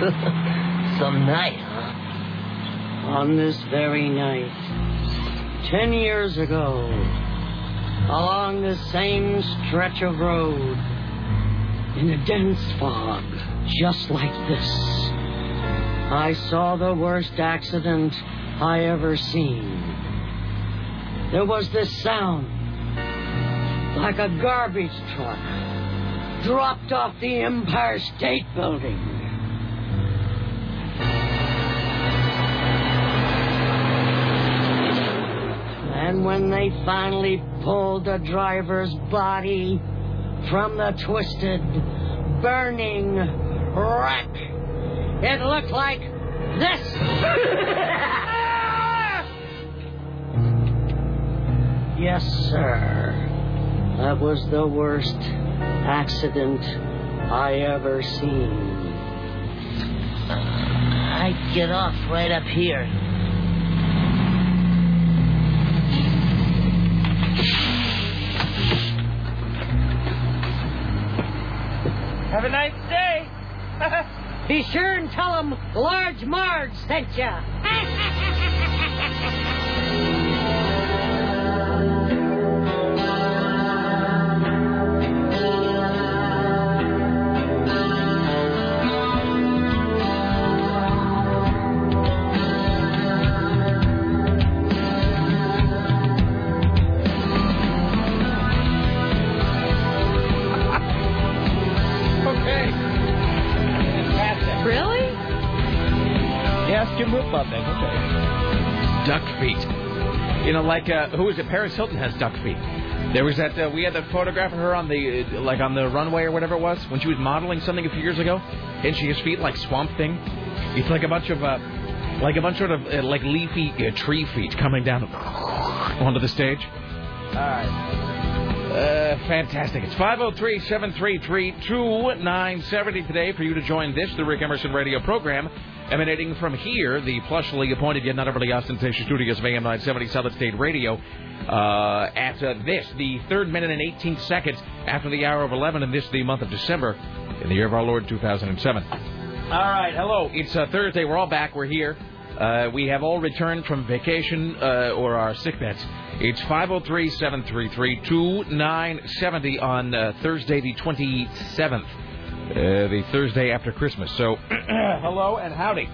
Some night, huh? On this very night, ten years ago, along the same stretch of road, in a dense fog, just like this, I saw the worst accident I ever seen. There was this sound, like a garbage truck dropped off the Empire State Building. And when they finally pulled the driver's body from the twisted, burning wreck, it looked like this. yes, sir. That was the worst accident I ever seen. I'd get off right up here. Have a nice day. Be sure and tell them Large Marge sent ya. Know, like uh, who is it? Paris Hilton has duck feet. There was that uh, we had that photograph of her on the uh, like on the runway or whatever it was when she was modeling something a few years ago, and she has feet like swamp thing. It's like a bunch of uh, like a bunch sort of uh, like leafy uh, tree feet coming down onto the stage. All right. Uh, fantastic. It's 503 733 2970 today for you to join this, the Rick Emerson radio program, emanating from here, the plushly appointed yet not overly ostentatious studios of AM 970 Solid State Radio. Uh, at uh, this, the third minute and 18 seconds after the hour of 11, and this, the month of December, in the year of our Lord 2007. All right, hello. It's uh, Thursday. We're all back. We're here. Uh, we have all returned from vacation uh, or our sick beds. It's 503 733 2970 on uh, Thursday, the 27th, uh, the Thursday after Christmas. So, hello and howdy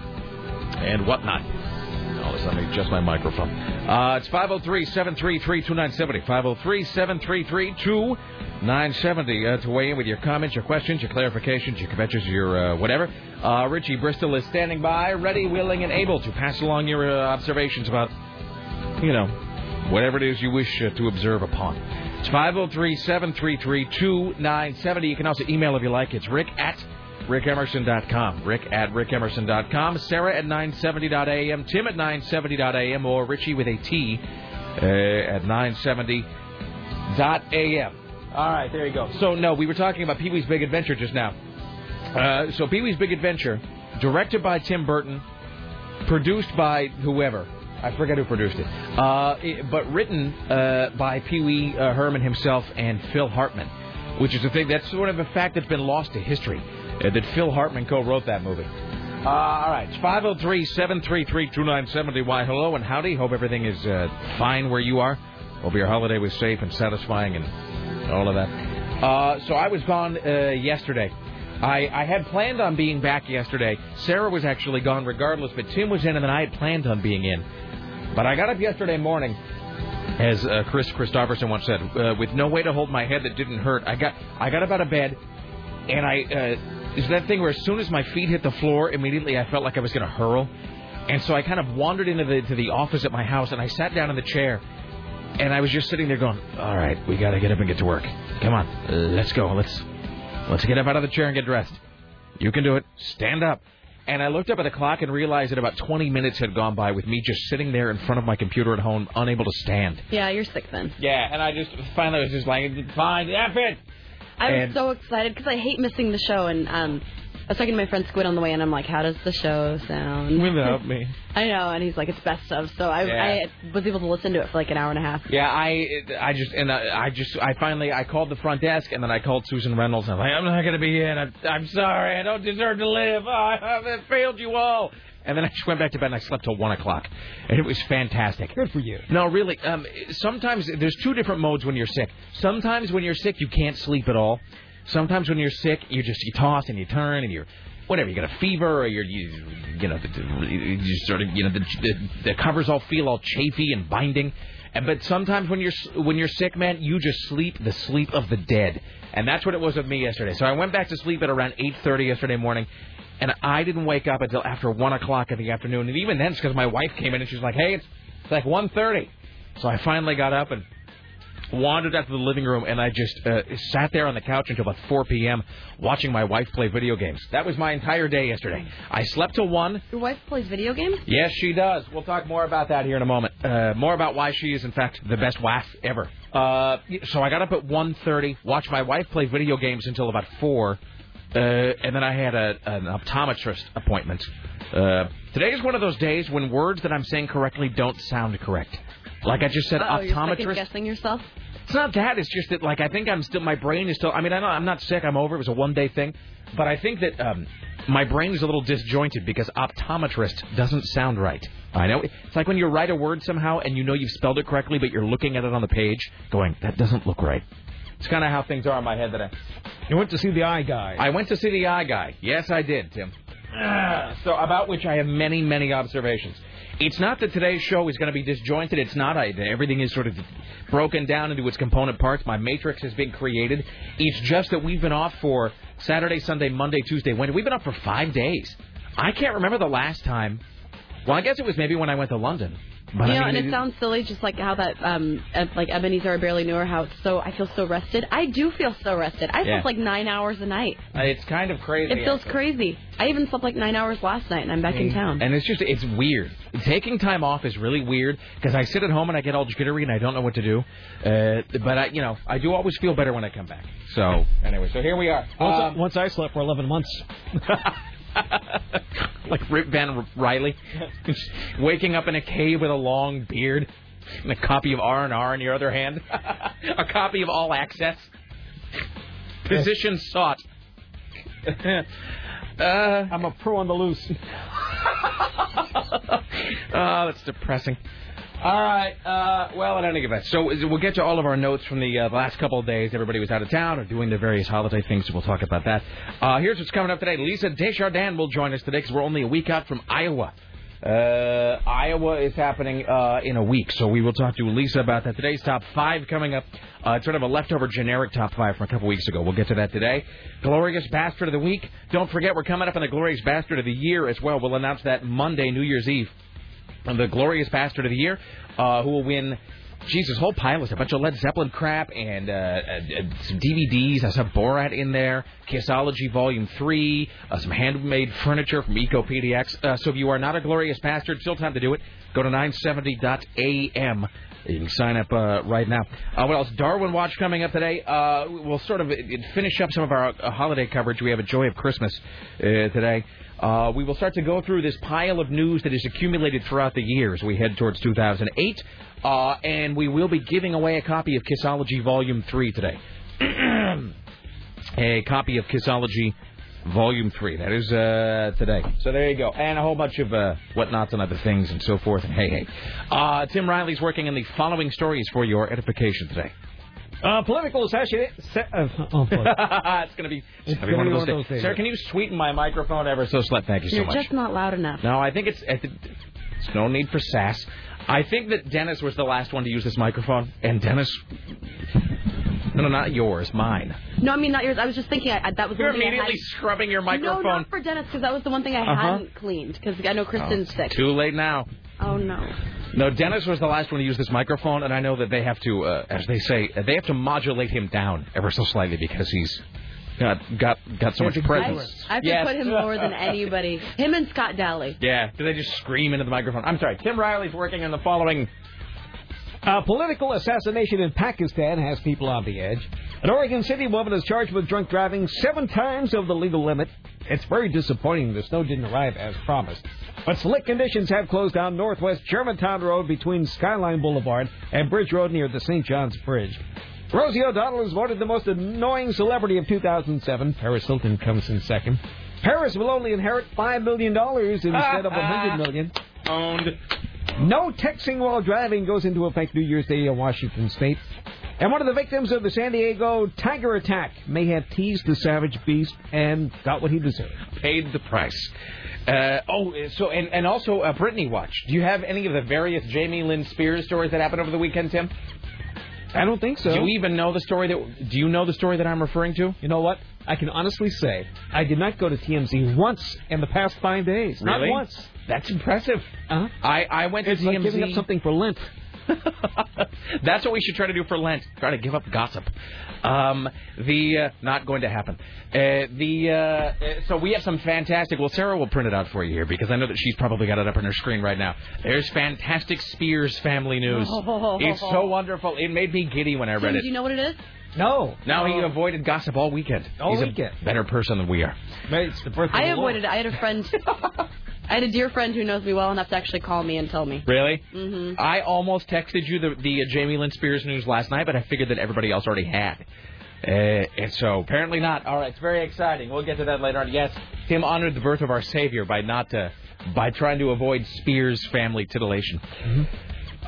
and whatnot. Oh, let me adjust my microphone. Uh, it's 503 733 2970. 503 733 2970 uh, to weigh in with your comments, your questions, your clarifications, your conventions, your uh, whatever. Uh, Richie Bristol is standing by, ready, willing, and able to pass along your uh, observations about, you know, whatever it is you wish to observe upon. It's 503 733 2970. You can also email if you like. It's rick at rickemerson.com. Rick at rickemerson.com. Sarah at 970.am. Tim at 970.am. Or Richie with a T uh, at 970.am. All right, there you go. So, no, we were talking about Pee Wee's Big Adventure just now. Uh, so, Pee Wee's Big Adventure, directed by Tim Burton, produced by whoever. I forget who produced it. Uh, it but written uh, by Pee Wee uh, Herman himself and Phil Hartman, which is a thing that's sort of a fact that's been lost to history. Uh, that Phil Hartman co-wrote that movie. Uh, all right, it's 503 733 2970. Why, hello and howdy. Hope everything is uh, fine where you are. Hope your holiday was safe and satisfying and all of that. Uh, so I was gone uh, yesterday. I, I had planned on being back yesterday. Sarah was actually gone regardless, but Tim was in, and then I had planned on being in. But I got up yesterday morning, as uh, Kris Kristofferson once said, uh, with no way to hold my head that didn't hurt. I got I got up out of bed, and I uh, is that thing where as soon as my feet hit the floor, immediately I felt like I was going to hurl, and so I kind of wandered into the to the office at my house, and I sat down in the chair, and I was just sitting there going, all right, we got to get up and get to work. Come on, let's go. Let's let's get up out of the chair and get dressed. You can do it. Stand up. And I looked up at the clock and realized that about 20 minutes had gone by with me just sitting there in front of my computer at home, unable to stand. Yeah, you're sick then. Yeah, and I just finally was just like, fine, F it. I was And- so excited because I hate missing the show, and um, I was talking to my friend Squid on the way, and I'm like, "How does the show sound?" Without me. I know, and he's like, "It's best of." So I, Yeah. I was able to listen to it for like an hour and a half. Yeah, I I just and I, I just I finally I called the front desk and then I called Susan Reynolds and I'm like I'm not gonna be in I'm I'm sorry I don't deserve to live oh, I have failed you all and then I just went back to bed and I slept till one o'clock and it was fantastic. Good for you. No, really. Um, sometimes there's two different modes when you're sick. Sometimes when you're sick you can't sleep at all. Sometimes when you're sick you just you toss and you turn and you're whatever you got a fever or you're you you know you sort of you know the, the the covers all feel all chafy and binding. And but sometimes when you're when you're sick, man, you just sleep the sleep of the dead, and that's what it was with me yesterday. So I went back to sleep at around 8:30 yesterday morning, and I didn't wake up until after one o'clock in the afternoon. And even then, it's because my wife came in and she's like, "Hey, it's it's like 1:30." So I finally got up and wandered out to the living room, and I just uh, sat there on the couch until about 4 p.m. watching my wife play video games. That was my entire day yesterday. I slept till one. Your wife plays video games. Yes, she does. We'll talk more about that here in a moment. Uh, more about why she is, in fact, the best wife ever. Uh, so I got up at 1.30, watched my wife play video games until about 4, uh, and then I had a, an optometrist appointment. Uh, today is one of those days when words that I'm saying correctly don't sound correct. Like I just said, Oh, you're second guessing yourself. It's not that. It's just that, like, I think I'm still. My brain is still. I mean, I know I'm not sick. I'm over. It was a one day thing, but I think that um, my brain is a little disjointed because optometrist doesn't sound right. I know. It's like when you write a word somehow and you know you've spelled it correctly, but you're looking at it on the page, going, "That doesn't look right." It's kind of how things are in my head today. You went to see the eye guy. I went to see the eye guy. Yes, I did, Tim. Ah, so about which I have many, many observations. It's not that today's show is going to be disjointed. It's not. I, everything is sort of broken down into its component parts. My matrix has been created. It's just that we've been off for Saturday, Sunday, Monday, Tuesday, Wednesday. We've been off for five days. I can't remember the last time. Well, I guess it was maybe when I went to London. But you I know, mean, and it sounds silly, just like how that, um, like Ebenezer, I barely knew her, how it's so, I feel so rested. I do feel so rested. I Yeah. slept like nine hours a night. it's kind of crazy. It feels actually. crazy. I even slept like nine hours last night, and I'm back in town. And it's just, it's weird. Taking time off is really weird because I sit at home and I get all jittery and I don't know what to do. Uh, but I, you know, I do always feel better when I come back. So anyway, so here we are. Once, Um, once I slept for 11 months. like Rip Van Riley, waking up in a cave with a long beard and a copy of R and R in your other hand, a copy of All Access. Position sought. uh, I'm a pro on the loose. oh, that's depressing. All right. Uh, well, at any event, so we'll get to all of our notes from the uh, last couple of days. Everybody was out of town or doing their various holiday things, so we'll talk about that. Uh, here's what's coming up today. Lisa Desjardins will join us today because we're only a week out from Iowa. Uh, Iowa is happening uh, in a week, so we will talk to Lisa about that. Today's top five coming up. Uh, it's sort of a leftover generic top five from a couple weeks ago. We'll get to that today. Glorious Bastard of the Week. Don't forget, we're coming up on the Glorious Bastard of the Year as well. We'll announce that Monday, New Year's Eve. The Glorious Bastard of the Year, uh, who will win. Jesus, whole pile of a bunch of Led Zeppelin crap and uh, uh, uh, some DVDs. I saw Borat in there, Kissology Volume 3, uh, some handmade furniture from EcoPDX. Uh, so if you are not a Glorious Bastard, still time to do it. Go to 970.am. You can sign up uh, right now. What else? Darwin Watch coming up today. We'll sort of finish up some of our holiday coverage. We have a Joy of Christmas today. Uh, we will start to go through this pile of news that is accumulated throughout the years. we head towards 2008. Uh, and we will be giving away a copy of Kissology Volume 3 today. a copy of Kissology Volume 3. That is uh, today. So there you go. And a whole bunch of uh, whatnots and other things and so forth. And hey, hey. Uh, Tim Riley's working on the following stories for your edification today. Uh, political assassination. Uh, oh, it's going to be, it's gonna be one of those days. days. Sir, can you sweeten my microphone ever so slightly? Thank you so You're much. just not loud enough. No, I think it's, I think it's no need for sass. I think that Dennis was the last one to use this microphone, and Dennis. No, no, not yours, mine. No, I mean not yours. I was just thinking I, I, that was You're one thing I immediately had. scrubbing your microphone. No, not for Dennis, because that was the one thing I Uh-huh. hadn't cleaned. Because I know Kristen's sick. Too late now. Oh no. No, Dennis was the last one to use this microphone, and I know that they have to, uh, as they say, uh, they have to modulate him down ever so slightly because he's got got got so much I, presence. I have to put him lower than anybody. Him and Scott Daly. Yeah, do they just scream into the microphone? I'm sorry. Tim Riley's working on the following. A political assassination in Pakistan has people on the edge. An Oregon City woman is charged with drunk driving seven times over the legal limit. It's very disappointing the snow didn't arrive as promised. But slick conditions have closed down Northwest Germantown Road between Skyline Boulevard and Bridge Road near the St. John's Bridge. Rosie O'Donnell is voted the most annoying celebrity of 2007. Paris Hilton comes in second. Paris will only inherit $5 million instead of 100 million. Owned. No texting while driving goes into effect New Year's Day in Washington State. And one of the victims of the San Diego tiger attack may have teased the savage beast and got what he deserved. Paid the price. Uh, oh, so and and also uh, Britney Watch. Do you have any of the various Jamie Lynn Spears stories that happened over the weekend, Tim? I don't think so. Do you even know the story that? Do you know the story that I'm referring to? You know what? I can honestly say I did not go to TMZ once in the past five days. Really? Not once. That's impressive. Uh-huh. I I went to It's TMZ. like giving up something for Lent. That's what we should try to do for Lent. Try to give up gossip. Um, the uh, not going to happen. Uh, the uh, uh, so we have some fantastic. Well, Sarah will print it out for you here because I know that she's probably got it up on her screen right now. There's fantastic Spears family news. It's so wonderful. It made me giddy when I read Tim, it. do you know what it is? No. Now he avoided gossip all weekend. All He's weekend. a better person than we are. It's the birthday I of the Lord. avoided it. I had a friend. I had a dear friend who knows me well enough to actually call me and tell me. Really? Mm-hmm. I almost texted you the the uh, Jamie Lynn Spears news last night, but I figured that everybody else already had. Uh, and so apparently not. All right, it's very exciting. We'll get to that later on. Yes, Tim honored the birth of our Savior by not uh, by trying to avoid Spears family titillation. Mm-hmm.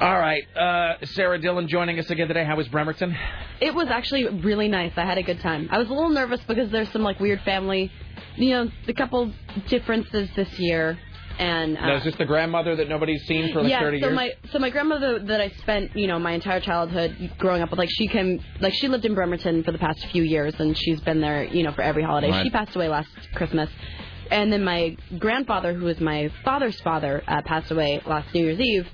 All right, uh, Sarah Dillon joining us again today. How was Bremerton? It was actually really nice. I had a good time. I was a little nervous because there's some like weird family, you know, a couple differences this year, and uh, Now, is this the grandmother that nobody's seen for like yeah, 30 so years? my so my grandmother that I spent you know my entire childhood growing up with, like she came like she lived in Bremerton for the past few years, and she's been there you know for every holiday. Right. She passed away last Christmas, and then my grandfather, who was my father's father, uh, passed away last New Year's Eve.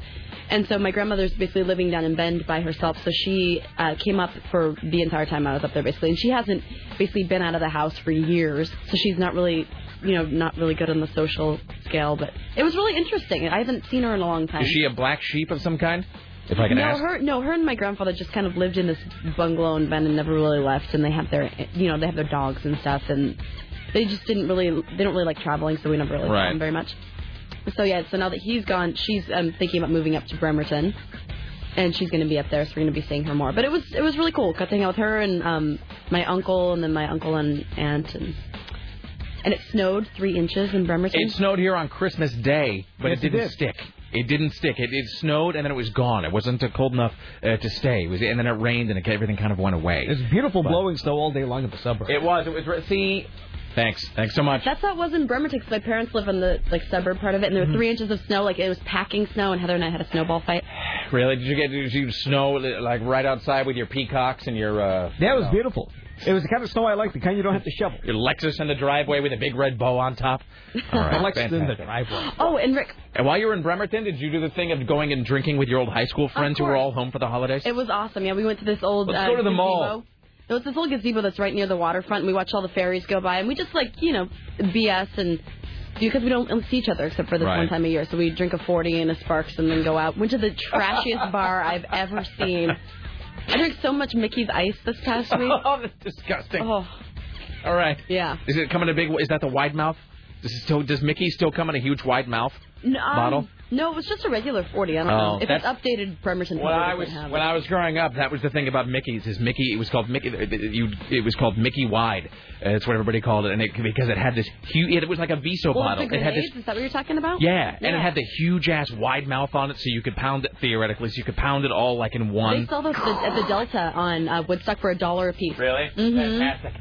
And so my grandmother's basically living down in Bend by herself, so she uh, came up for the entire time I was up there, basically. And she hasn't basically been out of the house for years, so she's not really, you know, not really good on the social scale. But it was really interesting. I haven't seen her in a long time. Is she a black sheep of some kind? If I can no, ask. her no, her and my grandfather just kind of lived in this bungalow in Bend and never really left. And they have their, you know, they have their dogs and stuff, and they just didn't really, they don't really like traveling, so we never really saw them very much. So yeah, so now that he's gone, she's um, thinking about moving up to Bremerton, and she's going to be up there, so we're going to be seeing her more. But it was it was really cool. Got to hang out with her and um, my uncle, and then my uncle and aunt, and and it snowed three inches in Bremerton. It snowed here on Christmas Day, but Yes, it it didn't did. stick. It didn't stick. It, it snowed and then it was gone. It wasn't uh, cold enough uh, to stay. It was, and then it rained and it, everything kind of went away. It was beautiful blowing snow all day long in the suburbs. It was. It was. re- See, thanks. Thanks so much. That's how it was in Bremerton because my parents live in the like suburb part of it, and there were three inches of snow. Like it was packing snow, and Heather and I had a snowball fight. Really? Did you get? Did you snow like right outside with your peacocks and your? Uh, That was beautiful. It was the kind of snow I like, the kind you don't have to shovel. Your Lexus in the driveway with a big red bow on top. All right, The Lexus in the fantastic. driveway. Oh, and Rick, And while you were in Bremerton, did you do the thing of going and drinking with your old high school friends who were all home for the holidays? it was awesome. Yeah, we went to this old. Let's uh, go to the gazebo. mall. There was this old gazebo that's right near the waterfront, and we watched all the ferries go by, and we just like you know BS and because we don't see each other except for this Right. one time a year. So we drink a forty and a Sparks, and then go out. Went to the trashiest bar I've ever seen. I drank so much Mickey's Ice this past week. oh, that's disgusting. Oh, All right. yeah. Is it coming in a big? Is that the wide mouth? Does, it still, does Mickey still come in a huge wide mouth? No, um, Bottle? No, it was just a regular 40. I don't Oh, know. If it's updated, Bremerton When I was have when. I was growing up, that was the thing about Mickey's. Is Mickey? It was called Mickey. You, it was called Mickey Wide. Uh, that's what everybody called it, and it because it had this huge. It was like a Viso well, bottle. It had this. is that what you're talking about? Yeah, and it had the huge ass wide mouth on it, so you could pound it theoretically. So you could pound it all like in one. They sell those at the Delta on uh, Woodstock for a dollar a piece. Really? Mhm. Fantastic.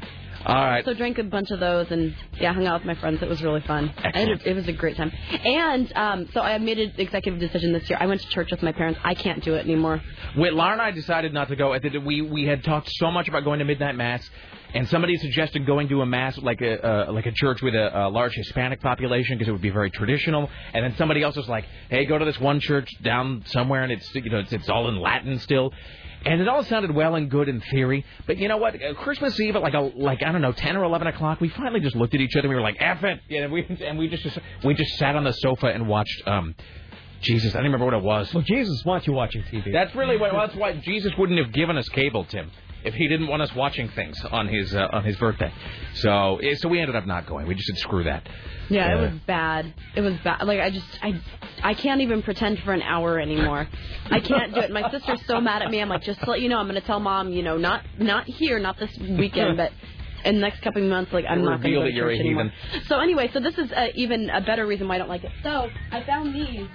All right. So drank a bunch of those and yeah, hung out with my friends. It was really fun. Excellent. it was a great time. And um, so I made an executive decision this year. I went to church with my parents. I can't do it anymore. Wait, Laura and I decided not to go. We we had talked so much about going to midnight mass, and somebody suggested going to a mass like a uh, like a church with a, a large Hispanic population because it would be very traditional. And then somebody else was like, "Hey, go to this one church down somewhere, and it's you know it's, it's all in Latin still." And it all sounded well and good in theory, but you know what? Uh, Christmas Eve at like a like I don't know ten or eleven o'clock, we finally just looked at each other and we were like, "F it," yeah, and we and we just we just sat on the sofa and watched. um Jesus, I don't remember what it was. Well, Jesus wants you watching TV. That's really what. Well, that's why Jesus wouldn't have given us cable, Tim. If he didn't want us watching things on his uh, on his birthday. So eh, so we ended up not going. We just said screw that. Yeah, Uh, it was bad. It was bad. Like I just I I can't even pretend for an hour anymore. I can't do it. My sister's so mad at me. I'm like, just to let you know, I'm gonna tell mom, you know, not not here, not this weekend, but in the next couple of months, like I'm not gonna Reveal go to that you're church a anymore. So anyway, so this is uh, even a better reason why I don't like it. So I found these.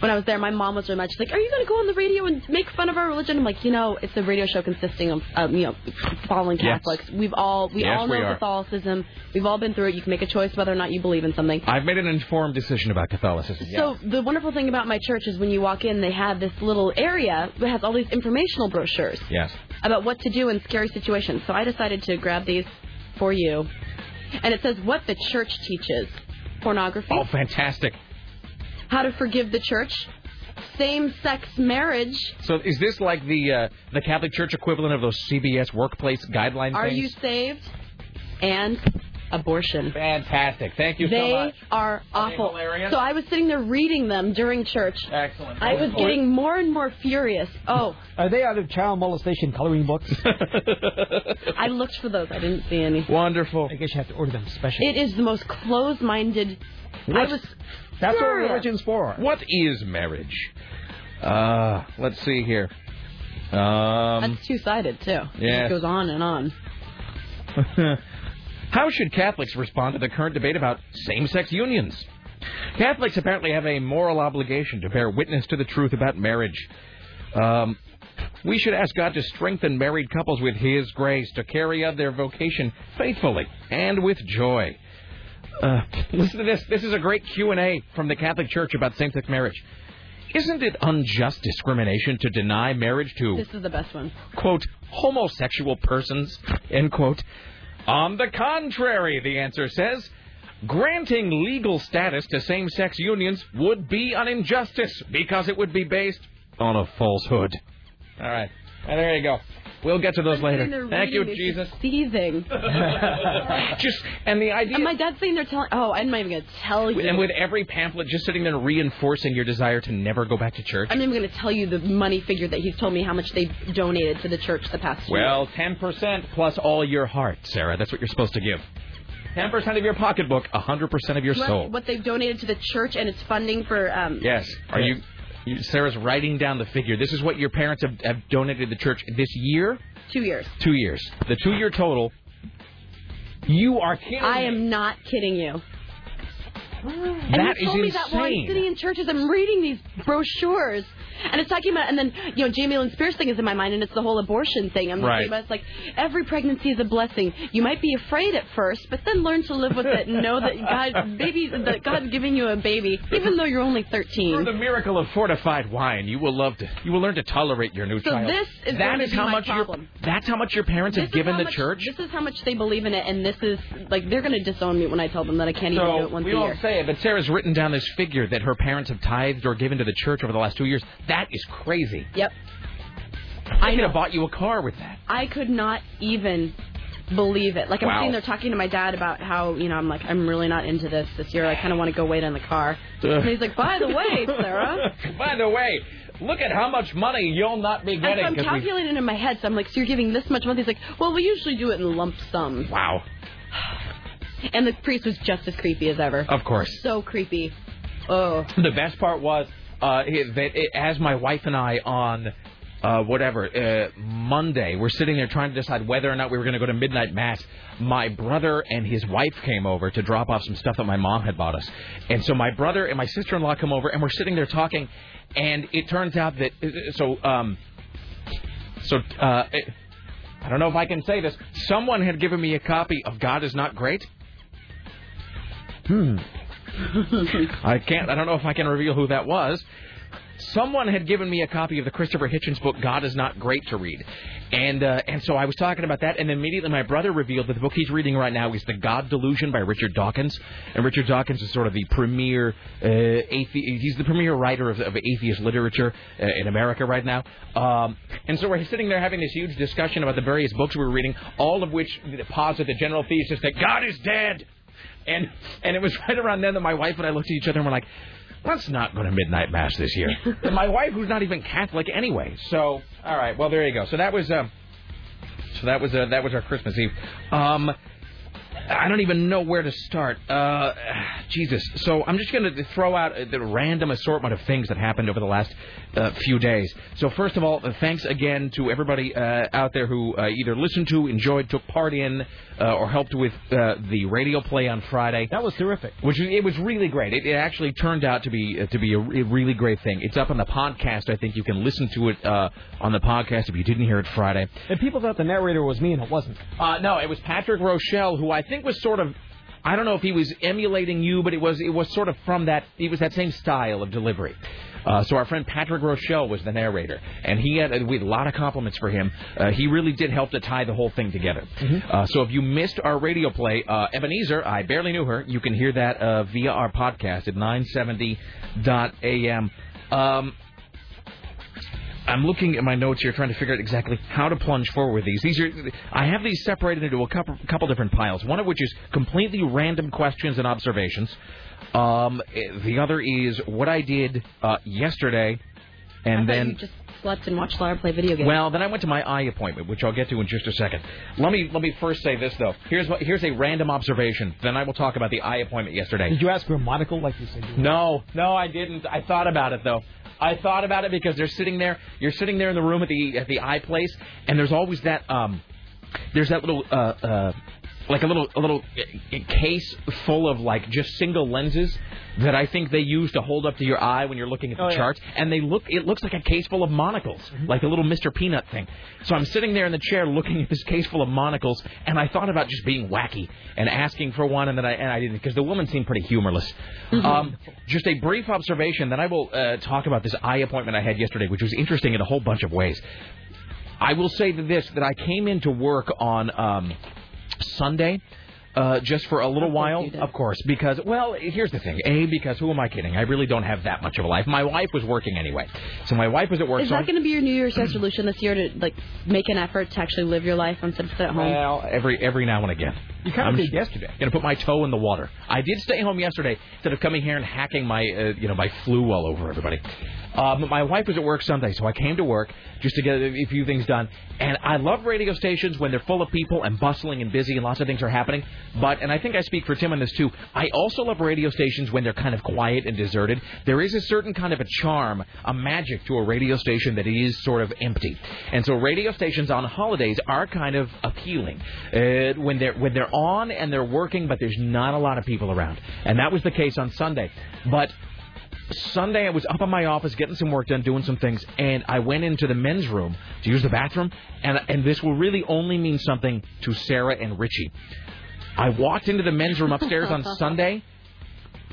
When I was there, my mom was really much like, "Are you going to go on the radio and make fun of our religion?" I'm like, "You know, it's a radio show consisting of, um, you know, Yes. Catholics. We've all we Yes, all know are. Catholicism. We've all been through it. You can make a choice whether or not you believe in something." I've made an informed decision about Catholicism. So the wonderful thing about my church is when you walk in, they have this little area that has all these informational brochures Yes. about what to do in scary situations. So I decided to grab these for you, and it says what the church teaches: pornography, Oh, fantastic. How to forgive the church, same-sex marriage. So is this like the uh, the Catholic Church equivalent of those CBS workplace guidelines? Are things? you saved? And abortion. Fantastic. Thank you they so much. are Are they awful. hilarious? So I was sitting there reading them during church. Excellent. I was getting more and more furious. Oh, Are they out of child molestation coloring books? I looked for those. I didn't see any. Wonderful. I guess you have to order them special. It is the most closed-minded. I was. That's what religion's for. What is marriage? Uh, let's see here. Um, That's two-sided too. Yeah. It goes on and on. How should Catholics respond to the current debate about same-sex unions? Catholics apparently have a moral obligation to bear witness to the truth about marriage. Um, we should ask God to strengthen married couples with His grace to carry out their vocation faithfully and with joy. Uh, listen to this. This is a great Q&A from the Catholic Church about same-sex marriage. Isn't it unjust discrimination to deny marriage to This is the best one. quote, homosexual persons, end quote. On the contrary, the answer says, granting legal status to same sex unions would be an injustice because it would be based on a falsehood. All right. Well, there you go. We'll get to those I'm later. Thank you, Jesus. just Seething. Just and the idea and my dad's sitting there telling. Oh, I'm not even gonna tell you. and with every pamphlet just sitting there reinforcing your desire to never go back to church. I'm not even gonna tell you the money figure that he's told me how much they donated to the church the past year. Well, 10% plus all your heart, Sarah. That's what you're supposed to give. 10% of your pocketbook, 100% of your What- soul. What they've donated to the church and its funding for um, Yes. Are you, you? Sarah's writing down the figure. This is what your parents have, have donated to the church this year. two years. Two years. The two-year total. You are kidding. I me. am not kidding you. And That he is told me that while I'm sitting in churches, I'm reading these brochures, and it's talking about, and then you know, Jamie Lynn Spears thing is in my mind, and it's the whole abortion thing. I'm Right. thinking about it's like every pregnancy is a blessing. You might be afraid at first, but then learn to live with it and know that God, baby, that God's giving you a baby, even though you're only 13. Through the miracle of fortified wine, you will love to. You will learn to tolerate your new So child. this is That is how much problem. your that's how much your parents This have given the much- church. This is how much they believe in it, and this is like they're going to disown me when I tell them that I can't even do it once we a won't year. say it, but Sarah's written down this figure that her parents have tithed or given to the church over the last two years. That is crazy. Yep. I, could have bought you a car with that. I could not even believe it. Like I'm Wow. sitting there talking to my dad about how you know I'm like I'm really not into this this year. I kind of want to go wait in the car. And he's like, by the way, Sarah. By the way, look at how much money you'll not be getting. I'm we- calculating it in my head. So I'm like, so you're giving this much money? He's like, well, we usually do it in lump sums. Wow. And the priest was just as creepy as ever. Of course. So creepy. Oh. The best part was uh, that it, as my wife and I on uh, whatever uh, Monday, we're sitting there trying to decide whether or not we were going to go to midnight mass. My brother and his wife came over to drop off some stuff that my mom had bought us, and so my brother and my sister-in-law come over, and we're sitting there talking, and it turns out that so um, so uh, it, I don't know if I can say this. Someone had given me a copy of God is Not Great. Hmm. I can't. I don't know if I can reveal who that was. Someone had given me a copy of the Christopher Hitchens book "God Is Not Great" to read, and uh, and so I was talking about that, and immediately my brother revealed that the book he's reading right now is "The God Delusion" by Richard Dawkins, and Richard Dawkins is sort of the premier uh, athe- He's the premier writer of, of atheist literature uh, in America right now, um, and so we're sitting there having this huge discussion about the various books we were reading, all of which posit the general thesis that God is dead. And and it was right around then that my wife and I looked at each other and we're like, let's not go to midnight mass this year. And my wife, who's not even Catholic anyway. So, all right, well there you go. So that was, uh, so that was uh, that was our Christmas Eve. Um, I don't even know where to start. Uh, Jesus. So I'm just going to throw out the random assortment of things that happened over the last uh, few days. So first of all, uh, thanks again to everybody uh, out there who uh, either listened to, enjoyed, took part in, uh, or helped with uh, the radio play on Friday. That was terrific. Which it was really great. It, it actually turned out to be uh, to be a, re- really great thing. It's up on the podcast. I think you can listen to it uh, on the podcast if you didn't hear it Friday. And people thought the narrator was me, and it wasn't. Uh, no, it was Patrick Rochelle, who I think was sort of. I don't know if he was emulating you, but it was it was sort of from that. It was that same style of delivery. Uh, so our friend Patrick Rochelle was the narrator, and he had we had a lot of compliments for him. Uh, he really did help to tie the whole thing together. Uh, so if you missed our radio play, uh, Ebenezer, I barely knew her. You can hear that uh, via our podcast at 970.am. Um, I'm looking at my notes here, trying to figure out exactly how to plunge forward with these. These are, I have these separated into a couple, couple different piles. One of which is completely random questions and observations. Um, eh, the other is what I did uh, yesterday, and thought then you just slept and watched Laura play video games. well, then I went to my eye appointment, which I'll get to in just a second. Let me let me first say this though. Here's what, here's a random observation. Then I will talk about the eye appointment yesterday. Did you ask for a monocle like you said you? No, no, I didn't. I thought about it though. I thought about it because they're sitting there. You're sitting there in the room at the at the eye place, and there's always that um, there's that little uh uh. Like a little, a little case full of like just single lenses that I think they use to hold up to your eye when you're looking at the Oh, yeah. charts, and they look. It looks like a case full of monocles, like a little Mr. Peanut thing. So I'm sitting there in the chair looking at this case full of monocles, and I thought about just being wacky and asking for one, and then I and I didn't because the woman seemed pretty humorless. Um, just a brief observation, then I will uh, talk about this eye appointment I had yesterday, which was interesting in a whole bunch of ways. I will say that this that I came into work on um, Sunday. Uh, just for a little Of course while, of course, because well, here's the thing. A, because who am I kidding? I really don't have that much of a life. My wife was working anyway, so my wife was at work. Is so that going to be your New Year's resolution this year to like make an effort to actually live your life instead of sit at home? Well, every every now and again. You kind I'm of did just yesterday. Gonna put my toe in the water. I did stay home yesterday instead of coming here and hacking my uh, you know my flu all over everybody. Um, my wife was at work Sunday, so I came to work just to get a few things done. And I love radio stations when they're full of people and bustling and busy and lots of things are happening. But and I think I speak for Tim on this too. I also love radio stations when they're kind of quiet and deserted. There is a certain kind of a charm, a magic to a radio station that is sort of empty. And so radio stations on holidays are kind of appealing uh, when they're when they're on and they're working, but there's not a lot of people around. And that was the case on Sunday. But Sunday, I was up in my office getting some work done, doing some things, and I went into the men's room to use the bathroom. And and this will really only mean something to Sarah and Richie. I walked into the men's room upstairs on Sunday.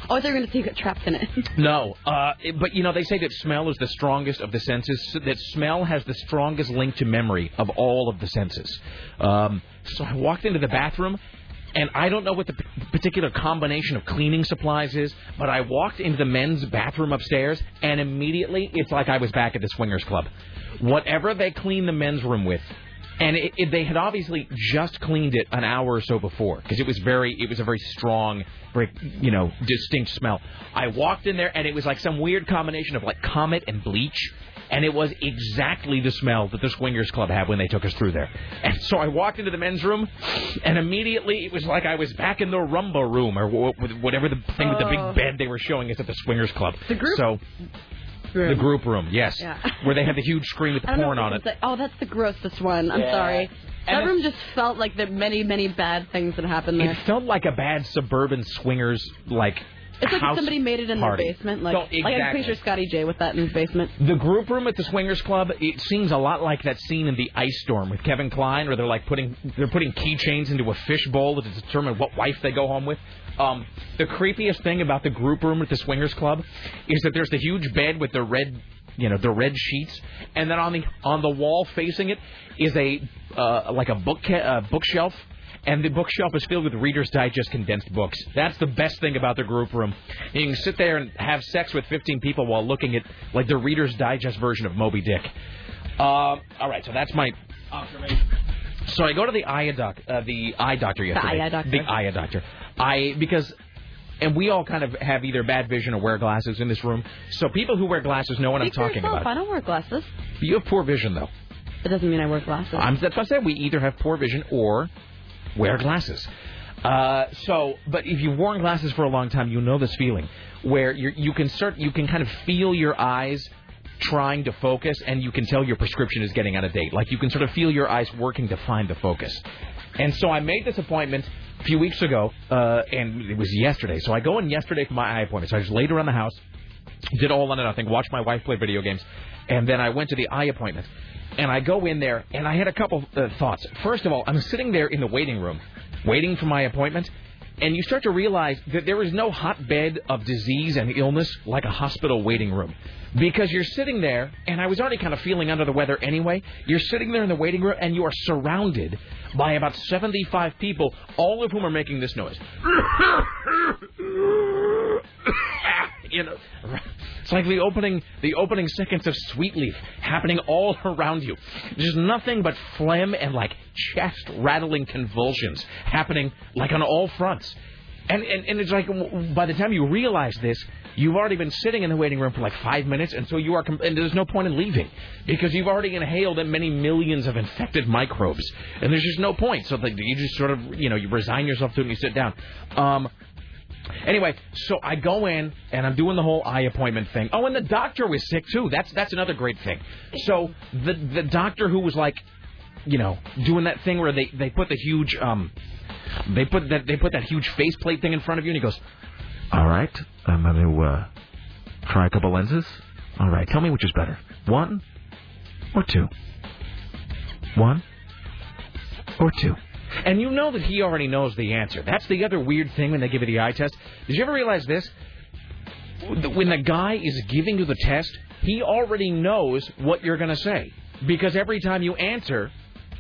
Oh, they're going to take it trapped in it. No, uh, but you know they say that smell is the strongest of the senses. That smell has the strongest link to memory of all of the senses. Um, so I walked into the bathroom, and I don't know what the p- particular combination of cleaning supplies is, but I walked into the men's bathroom upstairs, and immediately it's like I was back at the swingers club. Whatever they clean the men's room with. And it, it, they had obviously just cleaned it an hour or so before because it was very, it was a very strong, very you know distinct smell. I walked in there and it was like some weird combination of like comet and bleach, and it was exactly the smell that the swingers club had when they took us through there. And so I walked into the men's room, and immediately it was like I was back in the rumba room or wh- wh- whatever the thing with the Oh. big bed they were showing us at the swingers club. The group So the group room, yes, Yeah. where they had the huge screen with the I don't know porn on it. like- oh, that's the grossest one. I'm Yeah. sorry. And That room just felt like there many, many bad things that happened there. It felt like a bad suburban swingers like It's like house somebody made it in party. their basement. Like, like I'm exactly. pretty sure Scotty J with that in his basement. The group room at the Swingers Club, it seems a lot like that scene in the Ice Storm with Kevin Kline, where they're like putting they're putting keychains into a fishbowl to determine what wife they go home with. Um, the creepiest thing about the group room at the Swingers Club is that there's the huge bed with the red, you know, the red sheets, and then on the on the wall facing it is a uh, like a book uh, bookshelf and the bookshelf is filled with Reader's Digest condensed books. That's the best thing about the group room. You can sit there and have sex with 15 people while looking at like the Reader's Digest version of Moby Dick. Uh, all right, so that's my observation. So I go to the eye doc, uh, the eye doctor yesterday. The eye doctor. The eye doctor. I because and we all kind of have either bad vision or wear glasses in this room. So people who wear glasses know what Speak I'm talking yourself. about. I don't wear glasses. You have poor vision though. It doesn't mean I wear glasses. I'm, that's what I said. We either have poor vision or wear glasses. Uh, so, but if you've worn glasses for a long time, you know this feeling where you can start, you can kind of feel your eyes trying to focus, and you can tell your prescription is getting out of date. Like you can sort of feel your eyes working to find the focus. And so I made this appointment a few weeks ago, uh, and it was yesterday. So I go in yesterday for my eye appointment. So I just laid around the house, did all on and nothing, watched my wife play video games, and then I went to the eye appointment. And I go in there, and I had a couple uh, thoughts. First of all, I'm sitting there in the waiting room, waiting for my appointment, and you start to realize that there is no hotbed of disease and illness like a hospital waiting room. Because you're sitting there, and I was already kind of feeling under the weather anyway. You're sitting there in the waiting room, and you are surrounded by about 75 people, all of whom are making this noise. you know, it's like the opening the opening seconds of Sweet Leaf happening all around you. There's nothing but phlegm and like chest rattling convulsions happening like on all fronts. And, and and it's like by the time you realize this, you've already been sitting in the waiting room for like five minutes, and so you are. And there's no point in leaving because you've already inhaled many millions of infected microbes, and there's just no point. So like, you just sort of you know you resign yourself to it and you sit down. Um, Anyway, so I go in and I'm doing the whole eye appointment thing. Oh, and the doctor was sick too. That's that's another great thing. So the the doctor who was like, you know, doing that thing where they they put the huge um, they put that they put that huge faceplate thing in front of you, and he goes, "All right, I'm going to uh, try a couple lenses. All right, tell me which is better, one or two. One or two." And you know that he already knows the answer. That's the other weird thing when they give you the eye test. Did you ever realize this? When the guy is giving you the test, he already knows what you're going to say. Because every time you answer,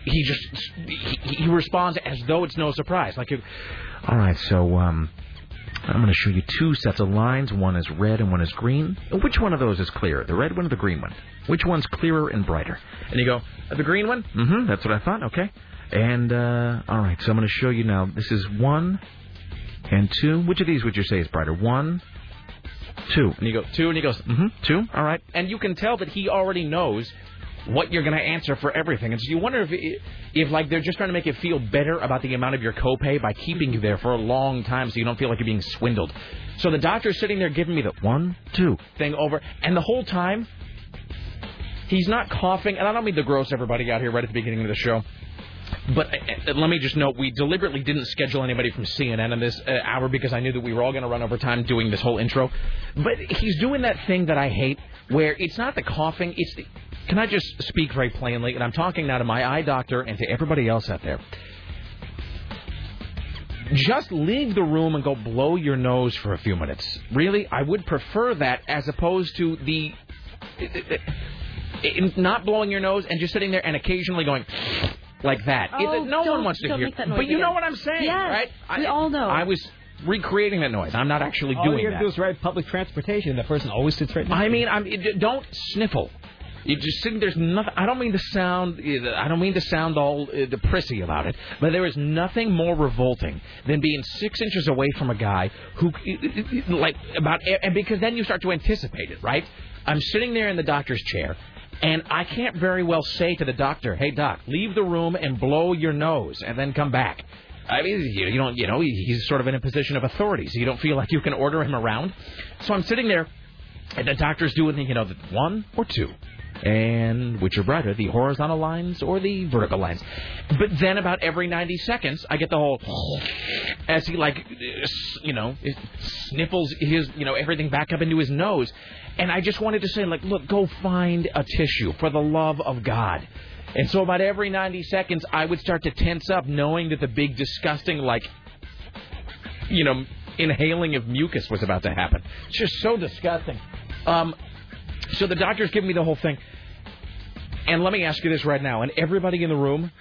he just he, he responds as though it's no surprise. Like, all right, so um, I'm going to show you two sets of lines. One is red and one is green. Which one of those is clearer, the red one or the green one? Which one's clearer and brighter? And you go, the green one? Mm-hmm. That's what I thought. Okay. And uh, all right, so I'm going to show you now. This is one and two. Which of these would you say is brighter? One, two. And you go two, and he goes, mm-hmm, two. All right. And you can tell that he already knows what you're going to answer for everything. And so you wonder if, if like they're just trying to make you feel better about the amount of your copay by keeping you there for a long time, so you don't feel like you're being swindled. So the doctor's sitting there giving me the one, two thing over, and the whole time he's not coughing. And I don't mean to gross everybody out here right at the beginning of the show. But uh, let me just note, we deliberately didn't schedule anybody from CNN in this uh, hour because I knew that we were all going to run over time doing this whole intro. But he's doing that thing that I hate, where it's not the coughing, it's the. Can I just speak very plainly? And I'm talking now to my eye doctor and to everybody else out there. Just leave the room and go blow your nose for a few minutes. Really, I would prefer that as opposed to the not blowing your nose and just sitting there and occasionally going like that. Oh, It- no don't- one wants to hear. make that noise but you know what I'm saying, Yes, right? we all know. I was recreating that noise. I'm not actually All doing you that. have to do is ride public transportation. The person always sits right next I mean, I'm it, don't sniffle. You just sitting there's nothing. I don't mean to sound. Eh, I don't mean to sound all uh, the prissy about it, but there is nothing more revolting than being six inches away from a guy who, eh, like, about and because then you start to anticipate it, right? I'm sitting there in the doctor's chair, and I can't very well say to the doctor, "Hey, doc, leave the room and blow your nose, and then come back." I mean, you don't, you know, he's sort of in a position of authority, so you don't feel like you can order him around. So I'm sitting there, and the doctor's doing, you know, the one or two. And which are brighter, the horizontal lines or the vertical lines? But then about every 90 seconds, I get the whole, as he like, you know, sniffles his, you know, everything back up into his nose. And I just wanted to say, like, look, go find a tissue for the love of God. And so about every 90 seconds, I would start to tense up, knowing that the big, disgusting, like, you know, inhaling of mucus was about to happen. It's just so disgusting. Um, so the doctor's giving me the whole thing. And let me ask you this right now, and everybody in the room,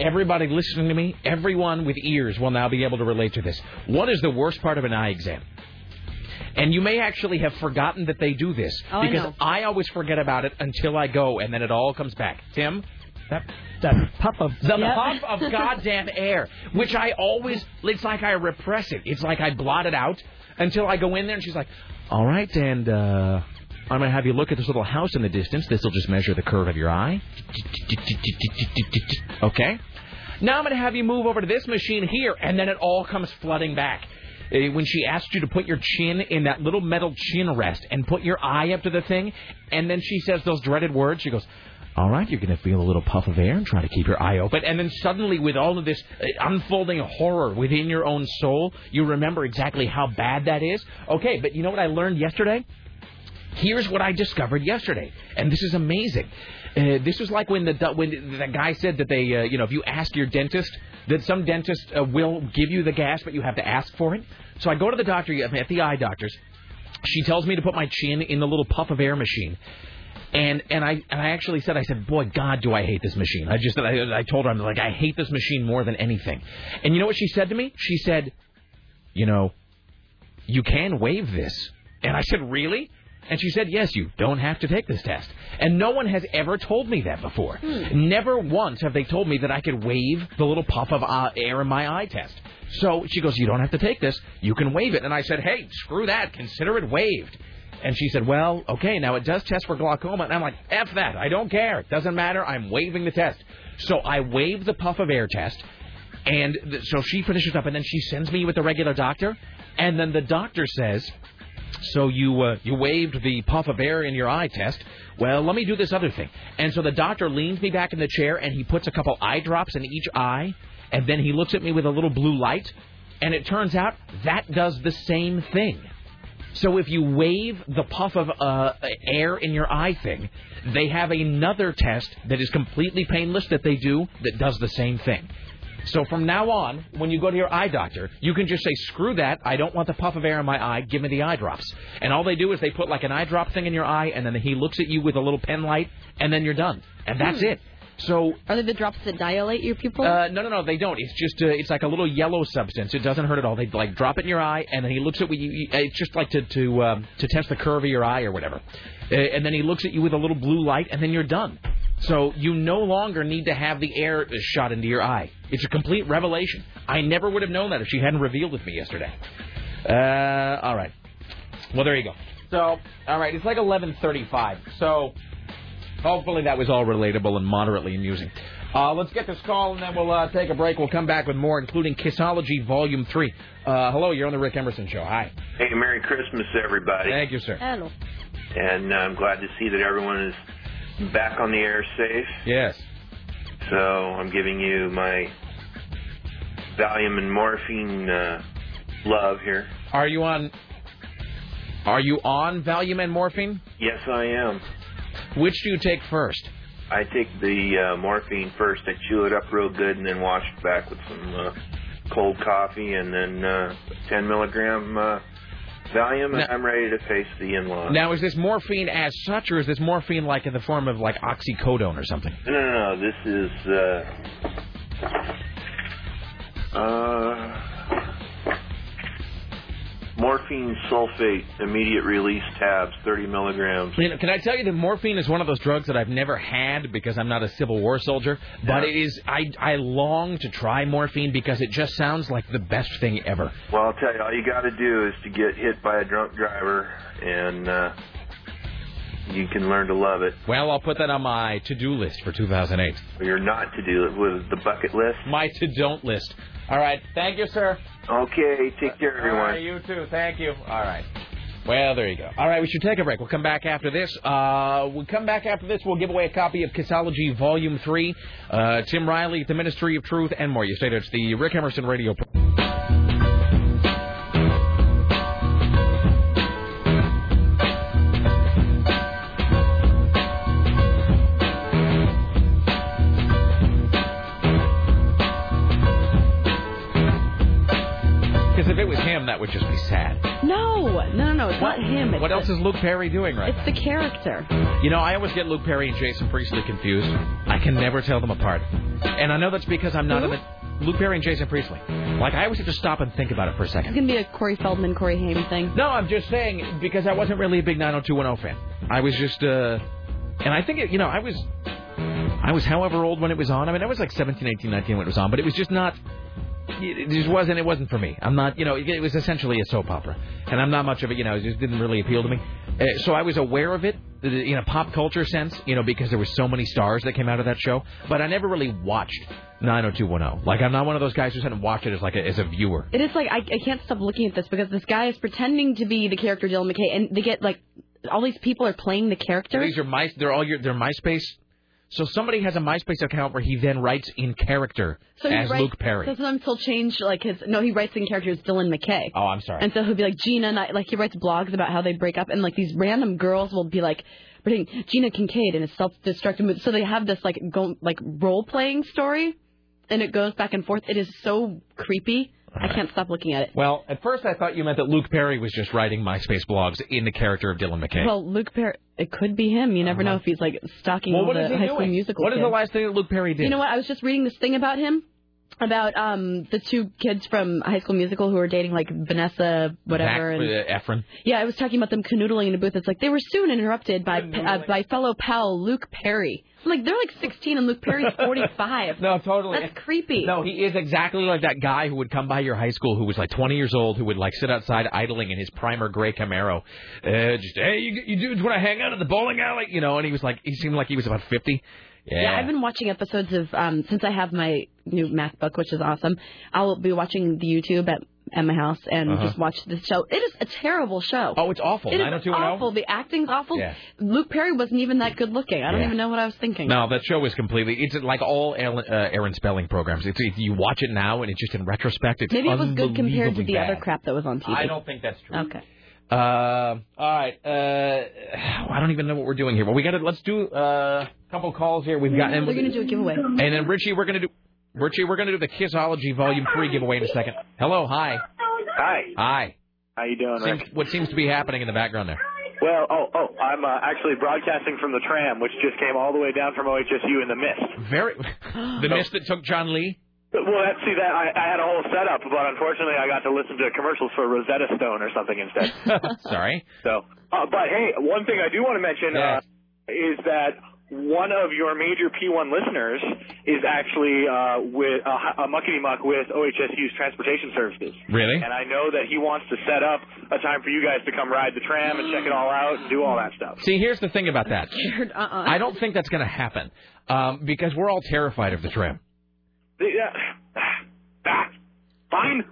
everybody listening to me, everyone with ears will now be able to relate to this. What is the worst part of an eye exam? And you may actually have forgotten that they do this Oh, because know. I always forget about it until I go, and then it all comes back. Tim, that that puff of The Yep. puff of goddamn air, which I always, it's like I repress it. It's like I blot it out until I go in there and she's like, all right, and uh, I'm going to have you look at this little house in the distance. This will just measure the curve of your eye. Okay. Now I'm going to have you move over to this machine here, and then it all comes flooding back. Uh, When she asked you to put your chin in that little metal chin rest and put your eye up to the thing, and then she says those dreaded words, she goes, all right, you're going to feel a little puff of air and try to keep your eye open. And then suddenly, with all of this uh, unfolding horror within your own soul, you remember exactly how bad that is. Okay, but you know what I learned yesterday? Here's what I discovered yesterday, and this is amazing. Uh, this was like when the when the guy said that they, uh, you know, if you ask your dentist, that some dentist uh, will give you the gas, but you have to ask for it. So I go to the doctor at the eye doctor's. She tells me to put my chin in the little puff of air machine. And and I and I actually said I said boy God do I hate this machine I just I, I told her I'm like I hate this machine more than anything and you know what she said to me she said you know you can waive this and I said really and she said, Yes, you don't have to take this test. And no one has ever told me that before. Never once have they told me that I could waive the little puff of uh, air in my eye test. So she goes, You don't have to take this. You can waive it. And I said, Hey, screw that. Consider it waived. And she said, Well, okay, now it does test for glaucoma. And I'm like, F that. I don't care. It doesn't matter. I'm waiving the test. So I waived the puff of air test. And th- so she finishes up, and then she sends me with the regular doctor. And then the doctor says, so you uh, you waived the puff of air in your eye test. Well, let me do this other thing. And so the doctor leans me back in the chair and he puts a couple eye drops in each eye, and then he looks at me with a little blue light, and it turns out that does the same thing. So if you wave the puff of uh, air in your eye thing, they have another test that is completely painless that they do that does the same thing. So from now on, when you go to your eye doctor, you can just say, screw that, I don't want the puff of air in my eye, give me the eye drops. And all they do is they put like an eye drop thing in your eye, and then he looks at you with a little pen light, and then you're done. And that's Hmm. it. So Are they the drops that dilate your pupil? uh, no, no, no, they don't. It's just uh, it's like a little yellow substance. It doesn't hurt at all. They like drop it in your eye, and then he looks at you. you- It's just like to to um, to test the curve of your eye or whatever. Uh, and then he looks at you with a little blue light, and then you're done. So you no longer need to have the air shot into your eye. It's a complete revelation. I never would have known that if she hadn't revealed it to me yesterday. Uh, all right. Well, there you go. So, all right, it's like 11:35. So, hopefully that was all relatable and moderately amusing. Uh, let's get this call and then we'll uh, take a break. We'll come back with more, including Kissology Volume Three. Uh, hello, you're on the Rick Emerson Show. Hi. Hey, Merry Christmas, everybody. Thank you, sir. Hello. And uh, I'm glad to see that everyone is back on the air safe. Yes. So I'm giving you my Valium and morphine uh, love here. Are you on? Are you on Valium and morphine? Yes, I am. Which do you take first? I take the uh, morphine first. I chew it up real good and then wash it back with some uh, cold coffee and then uh, 10 milligram uh, Valium, and Now- I'm ready to face the in-laws. Now, is this morphine as such, or is this morphine like in the form of like oxycodone or something? No, no, no. This is uh, uh, morphine sulfate immediate release tabs, 30 milligrams. You know, can I tell you that morphine is one of those drugs that I've never had because I'm not a Civil War soldier, but Yeah. it is I I long to try morphine because it just sounds like the best thing ever. Well, I'll tell you, all you got to do is to get hit by a drunk driver, and uh, you can learn to love it. Well, I'll put that on my to-do list for 2008. Or you're not to do it with the bucket list. My to-don't list. All right, thank you, sir. Okay, take care, All right, everyone. you too. Thank you. All right. Well, there you go. All right, we should take a break. We'll come back after this. Uh, we'll come back after this. We'll give away a copy of Kissology Volume 3, uh, Tim Riley at the Ministry of Truth, and more. You say it's the Rick Emerson Radio. If it was him, that would just be sad. No, no, no, no. It's not him. It's What else is Luke Perry doing right It's the character. You know, I always get Luke Perry and Jason Priestley confused. I can never tell them apart. And I know that's because I'm not the Luke Perry and Jason Priestley. Like I always have to stop and think about it for a second. It's gonna be a Corey Feldman, Corey Haim thing. No, I'm just saying because I wasn't really a big 90210 fan. I was just uh and I think it, you know, I was I was however old when it was on. I mean, I was like 17, 18, 19 when it was on, but it was just not. It just wasn't. It wasn't for me. I'm not. You know, it was essentially a soap opera, and I'm not much of it. You know, it just didn't really appeal to me. Uh, so I was aware of it uh, in a pop culture sense, you know, because there were so many stars that came out of that show. But I never really watched 90210. Like I'm not one of those guys who sat and watched it as like a, as a viewer. It is like I, I can't stop looking at this because this guy is pretending to be the character Dylan McKay, and they get like all these people are playing the character. These are my. They're all your. They're MySpace. So somebody has a MySpace account where he then writes in character so as writes, Luke Perry. So sometimes he'll change like his. No, he writes in character as Dylan McKay. Oh, I'm sorry. And so he'll be like Gina, and I, like he writes blogs about how they break up, and like these random girls will be like, pretending Gina Kincaid in a self-destructive mood. So they have this like go like role-playing story, and it goes back and forth. It is so creepy. I can't stop looking at it. Well, at first I thought you meant that Luke Perry was just writing MySpace blogs in the character of Dylan McKay. Well, Luke Perry, it could be him. You never know if he's like stalking Uh-huh. Well, all what the is he high school doing? musical. What is kids. the last thing that Luke Perry did? You know what? I was just reading this thing about him, about um the two kids from High School Musical who were dating like Vanessa whatever. Zach, and, uh, Efron. yeah, I was talking about them canoodling in a booth. It's like they were soon interrupted by uh, by fellow pal Luke Perry. I'm like they're like 16 and Luke Perry's 45. No, totally. That's creepy. No, he is exactly like that guy who would come by your high school who was like 20 years old who would like sit outside idling in his primer gray Camaro. Uh, just, hey, you, you dudes want to hang out at the bowling alley? You know, and he was like, he seemed like he was about 50. Yeah. Yeah, I've been watching episodes of um since I have my new MacBook, which is awesome. I'll be watching the YouTube at at my house and Uh-huh. just watch this show. It is a terrible show. Oh, it's awful. I don't know It is awful. The acting's awful. Yeah. Luke Perry wasn't even that good looking. I don't Yeah. even know what I was thinking. No, that show is completely. It's like all Aaron, uh, Aaron Spelling programs. It's you watch it now, and it's just in retrospect. It's Maybe it was good compared to the bad. other crap that was on TV. I don't think that's true. Okay. Uh, all right. Uh, I don't even know what we're doing here. Well, we got to let's do uh, a couple calls here. We've got They're going to do a giveaway. and then Richie, we're gonna do Richie, we're gonna do the Kissology Volume Three giveaway in a second. Hello, hi, Hi. hi. How you doing, Seems, what seems to be happening in the background there? Well, oh, oh, I'm uh, actually broadcasting from the tram, which just came all the way down from OHSU in the mist. Very the mist that took John Lee. Well, that's see that I, I had a whole setup, but unfortunately I got to listen to commercials for Rosetta Stone or something instead. Sorry. so, uh, but hey, one thing I do want to mention Yes. uh, is that one of your major P1 listeners is actually uh, with uh, a muckety muck with OHSU's transportation services. Really? And I know that he wants to set up a time for you guys to come ride the tram and check it all out and do all that stuff. See, here's the thing about that. Uh-uh. I don't think that's going to happen um, because we're all terrified of the tram. Yeah. Ah, fine.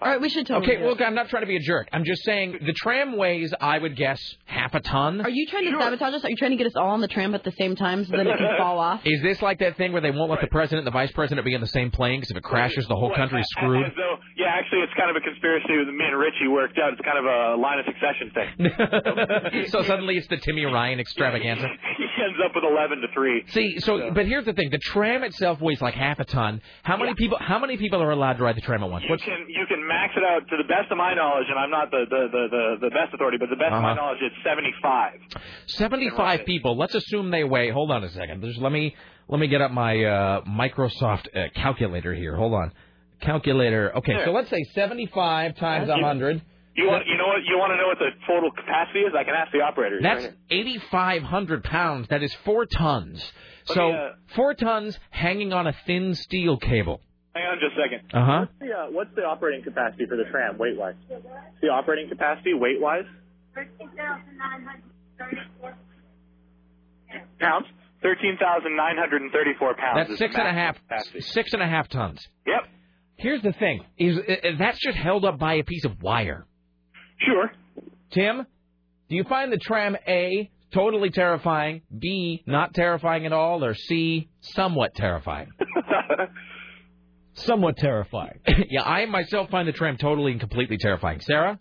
All right, we should totally. Okay, do look, I'm not trying to be a jerk. I'm just saying the tram weighs, I would guess, half a ton. Are you trying to sabotage us? Are you trying to get us all on the tram at the same time so that it can fall off? Is this like that thing where they won't let the president and the vice president be in the same plane because if it crashes, the whole country's screwed? As though, yeah, actually, it's kind of a conspiracy that me and Richie worked out. It's kind of a line of succession thing. so suddenly it's the Timmy Ryan extravaganza. ends up with 11 to 3. See, so but here's the thing: the tram itself weighs like half a ton. How many people? How many people are allowed to ride the tram at once? You What's can you can max it out to the best of my knowledge, and I'm not the the the, the, the best authority, but the best of my Uh-huh. knowledge, it's 75. 75 people. Let's assume they weigh. Hold on a second. Just let me let me get up my uh, Microsoft uh, calculator here. Hold on. Calculator. Okay, so let's say 75 times 100. You want you know what you want to know what the total capacity is? I can ask the operators. That's right 8,500 pounds. That is four tons. Let So me, uh, four tons hanging on a thin steel cable. Hang on just a second. Uh huh. What's the, uh, what's the operating capacity for the tram, weight wise? The operating capacity, weight wise? Pounds? 13,934 pounds. That's is six the and a half. maximum capacity. Six and a half tons. Yep. Here's the thing: is uh, uh, that's just held up by a piece of wire. Sure. Tim, do you find the tram A totally terrifying, B not terrifying at all, or C somewhat terrifying? Somewhat terrifying. yeah, I myself find the tram totally and completely terrifying. Sarah?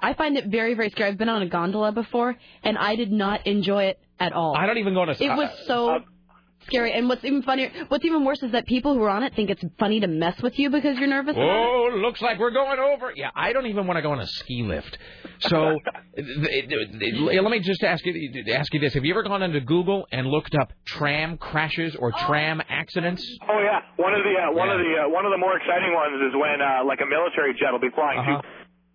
I find it very, very scary. I've been on a gondola before, and I did not enjoy it at all. I don't even go on a. It was so uh, scary. And what's even funnier, what's even worse is that people who are on it think it's funny to mess with you because you're nervous. Oh, looks like we're going over. Yeah, I don't even want to go on a ski lift. So, th- th- th- let me just ask you ask you this: Have you ever gone into Google and looked up tram crashes or tram accidents? Oh yeah, one of the uh, one of the uh, one of the more exciting ones is when uh, like a military jet will be flying Uh-huh. too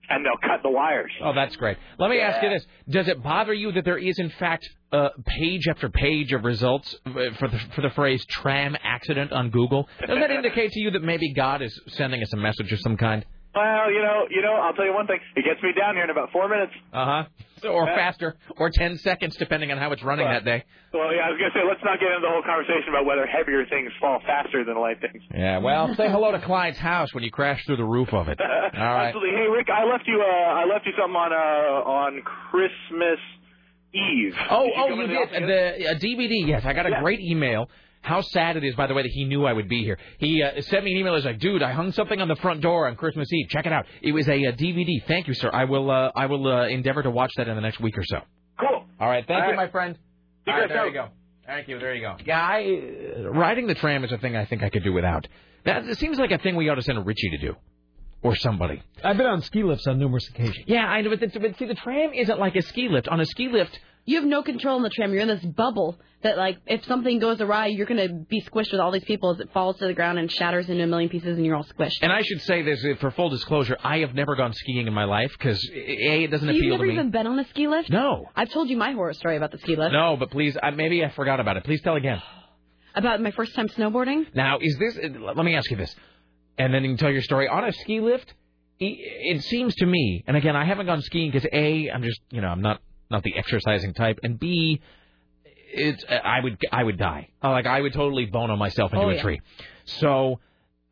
and they'll cut the wires. Oh, that's great. Let me ask you this: Does it bother you that there is, in fact, uh, page after page of results uh, for the for the phrase "tram accident" on Google? Does that indicate to you that maybe God is sending us a message of some kind? Well, you know, you know, I'll tell you one thing. It gets me down here in about four minutes. Uh huh. So, or faster, or ten seconds, depending on how it's running that day. Well, yeah, I was gonna say let's not get into the whole conversation about whether heavier things fall faster than light things. Yeah. Well, say hello to Clyde's house when you crash through the roof of it. All right. Absolutely. Hey, Rick, I left you. Uh, I left you something on uh, on Christmas Eve. Oh, Did you oh, you did the the uh, DVD. Yes, I got a Yeah. great email. How sad it is, by the way, that he knew I would be here. He uh, sent me an email. He's like, "Dude, I hung something on the front door on Christmas Eve. Check it out. It was a, uh DVD. Thank you, sir. I will. Uh, I will uh, endeavor to watch that in the next week or so. Cool. All right. Thank All you, right. my friend. All right, there go. you go. Thank you. There you go. Yeah, I, uh, riding the tram is a thing I think I could do without. That it seems like a thing we ought to send Richie to do, or somebody. I've been on ski lifts on numerous occasions. Yeah, I know, but, the, but see, the tram isn't like a ski lift. On a ski lift, You have no control in the tram. You're in this bubble that, like, if something goes awry, you're going to be squished with all these people as it falls to the ground and shatters into a million pieces, and you're all squished. And I should say this uh, for full disclosure: I have never gone skiing in my life because a it doesn't So appeal you've never to even been on a ski lift? No, I've told you my horror story about the ski lift. no, but please, I, maybe I forgot about it. Please tell again. About my first time snowboarding? Now, is this? uh, Let me ask you this, and then you can tell your story on a ski lift. It seems to me, and again, I haven't gone skiing because a, I'm just, you know, I'm not not the exercising type, and b, it's I would I would die. Like I would totally bono myself into Oh, a yeah. tree. So,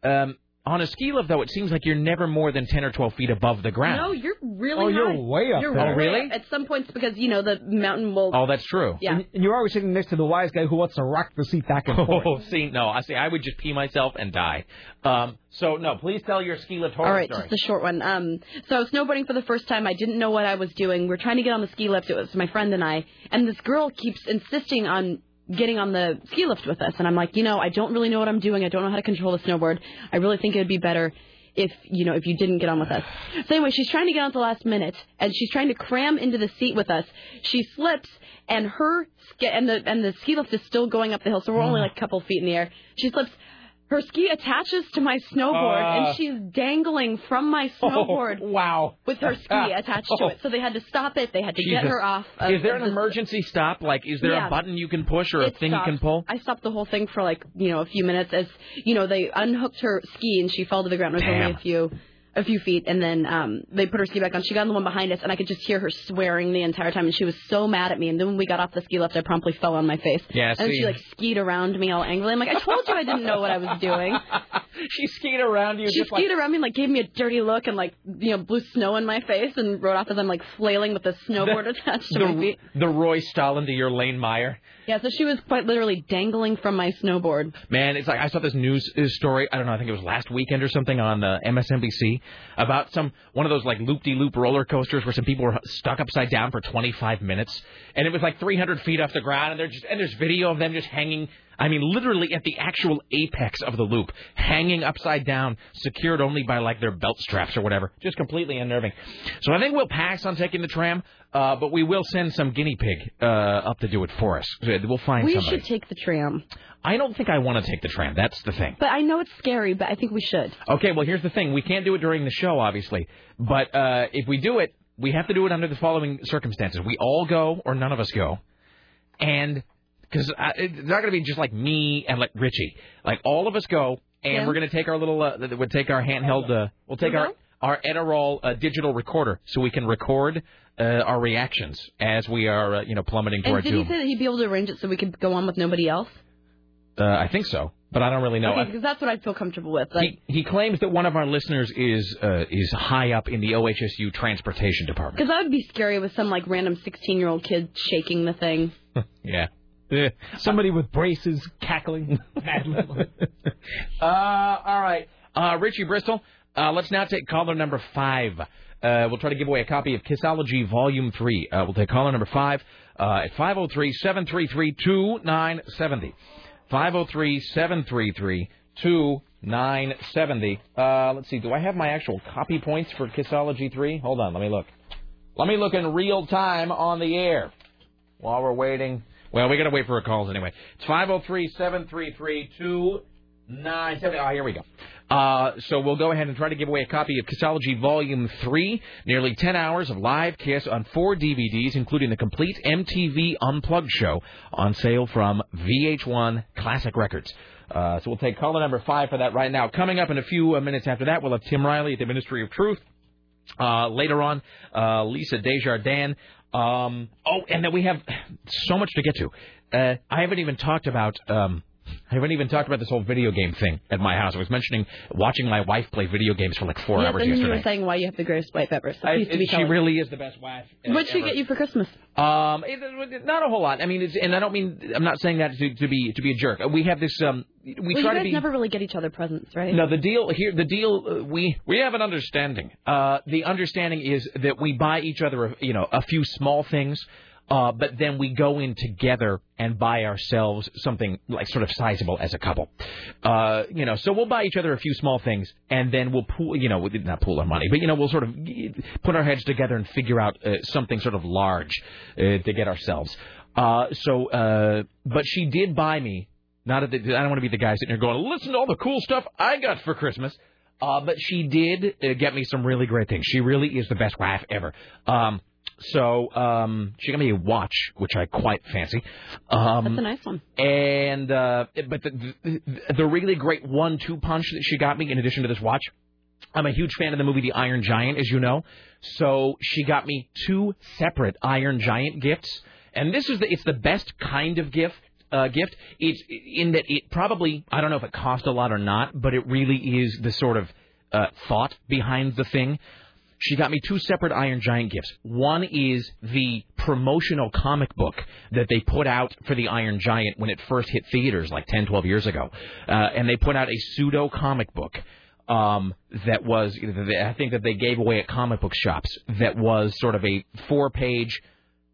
um, on a ski lift though, it seems like you're never more than ten or twelve feet above the ground. No, you're really Oh, you're high. way up You're there. Oh, way really? up At some points, because, you know, the mountain will... Oh, that's true. Yeah. And you're always sitting next to the wise guy who wants to rock the seat back and forth. Oh, see, no, I see. I would just pee myself and die. Um, so no, please tell your ski lift horror All right, story. just a short one. Um, so I was snowboarding for the first time. I didn't know what I was doing. We are trying to get on the ski lift. It was my friend and I, and this girl keeps insisting on getting on the ski lift with us. And I'm like, you know, I don't really know what I'm doing. I don't know how to control the snowboard. I really think it would be better if you know if you didn't get on with us. So anyway, she's trying to get on at the last minute, and she's trying to cram into the seat with us. She slips, and her ski and the and the ski lift is still going up the hill, so we're only mm. like a couple feet in the air. She slips. Her ski attaches to my snowboard, Uh. and she's dangling from my snowboard wow. with her ski attached to it. So they had to stop it. They had to get her off. Of, Is there an the- emergency stop? Like, is there Yeah. a button you can push or a It thing you can pull? I stopped the whole thing for like you know a few minutes as you know they unhooked her ski and she fell to the ground. It was Damn. only a few a few feet, and then um, they put her ski back on. She got on the one behind us, and I could just hear her swearing the entire time, and she was so mad at me. And then when we got off the ski lift, I promptly fell on my face. Yeah, and she like skied around me all angrily. I'm like, I told you I didn't know what I was doing. she skied around you. She just skied like, around me and like gave me a dirty look and like you know blew snow in my face and rode off as I'm like flailing with a snowboard attached to my feet. the Roy Stalin to your Lane Meyer. Yeah, so she was quite literally dangling from my snowboard. Man, it's like I saw this news story. I don't know. I think it was last weekend or something on uh, MSNBC about some one of those like loop-de-loop roller coasters where some people were stuck upside down for 25 minutes, and it was like 300 feet off the ground, and they're just and there's video of them just hanging. I mean, literally at the actual apex of the loop, hanging upside down, secured only by like their belt straps or whatever. Just completely unnerving. So I think we'll pass on taking the tram, uh, but we will send some guinea pig uh, up to do it for us. We'll find we somebody. should take the tram. I don't think I want to take the tram. That's the thing. But I know it's scary, but I think we should. Okay, well, here's the thing. We can't do it during the show, obviously. But uh, if we do it, we have to do it under the following circumstances. We all go, or none of us go. And because it's not going to be just like me and like Richie. Like all of us go, and Yeah. we're going to take our little, uh, we'll take our handheld, uh, we'll take our our Edirol uh, digital recorder so we can record uh, our reactions as we are, uh, you know, plummeting to And our did he say that he'd be able to arrange it so we could go on with nobody else? Uh, I think so, but I don't really know. Okay, because that's what I'd feel comfortable with. Like, he, he claims that one of our listeners is uh, is high up in the OHSU transportation department. because that would be scary with some like random 16 year old kid shaking the thing. Yeah. Eh. Somebody with braces cackling. uh, all right. Uh, Richie Bristol, uh, let's now take caller number five. Uh, we'll try to give away a copy of Kissology Volume 3. Uh, we'll take caller number five uh, at 503 733 2970. 503 733 2970. Uh, Let's see. Do I have my actual copy points for Kissology 3? Hold on. Let me look. Let me look in real time on the air while we're waiting. Well, we got to wait for her calls anyway. It's 503 733 2970. Oh, here we go. Uh, so we'll go ahead and try to give away a copy of Kissology Volume 3, nearly 10 hours of live Kiss on four DVDs, including the complete MTV Unplugged show on sale from VH1 Classic Records. Uh, so we'll take caller number five for that right now. Coming up in a few uh, minutes after that, we'll have Tim Riley at the Ministry of Truth. Uh, later on, uh, Lisa Desjardins. Um, oh, and then we have so much to get to. Uh, I haven't even talked about. Um, I haven't even talked about this whole video game thing at my house. I was mentioning watching my wife play video games for like four yeah, hours then you were saying why you have the greatest white pepper. So I- be she telling. really is the best wife. uh, What'd she ever. get you for Christmas? Um, it- not a whole lot. I mean, it's, and I don't mean I'm not saying that to, to be to be a jerk. We have this. Um, we well, you try guys to be. never really get each other presents, right? No, the deal here, the deal, uh, we we have an understanding. Uh, the understanding is that we buy each other, a, you know, a few small things, uh, but then we go in together and buy ourselves something like sort of sizable as a couple. Uh, you know, so we'll buy each other a few small things, and then we'll pool, you know, we not pool our money, but you know, we'll sort of put our heads together and figure out uh, something sort of large uh, to get ourselves. Uh, so, uh, but she did buy me not at the, I don't want to be the guy sitting here going, listen to all the cool stuff I got for Christmas. Uh, but she did get me some really great things. She really is the best wife ever. Um, so um, she got me a watch, which I quite fancy. Um, That's a nice one. and uh, but the, the the really great one-two punch that she got me, in addition to this watch, I'm a huge fan of the movie The Iron Giant, as you know. So she got me two separate Iron Giant gifts, and this is the it's the best kind of gift. Uh, gift. It's in that it probably I don't know if it cost a lot or not, but it really is the sort of uh, thought behind the thing. She got me two separate Iron Giant gifts. One is the promotional comic book that they put out for the Iron Giant when it first hit theaters like 10, 12 years ago. Uh, and they put out a pseudo comic book um, that was, I think that they gave away at comic book shops that was sort of a four page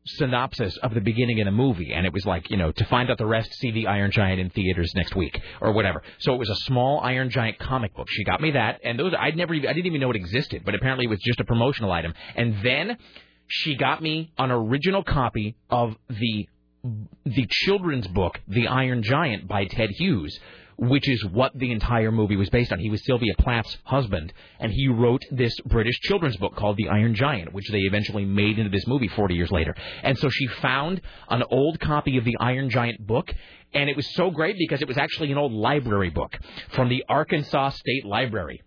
synopsis of the beginning of the movie, and it was like, you know, to find out the rest, see the Iron Giant in theaters next week or whatever. So it was a small Iron Giant comic book. She got me that, and those I'd never, even, I didn't even know it existed, but apparently it was just a promotional item. And then she got me an original copy of the the children's book, The Iron Giant by Ted Hughes, which is what the entire movie was based on. He was Sylvia Plath's husband, and he wrote this British children's book called The Iron Giant, which they eventually made into this movie 40 years later. And so she found an old copy of the Iron Giant book, and it was so great because it was actually an old library book from the Arkansas State Library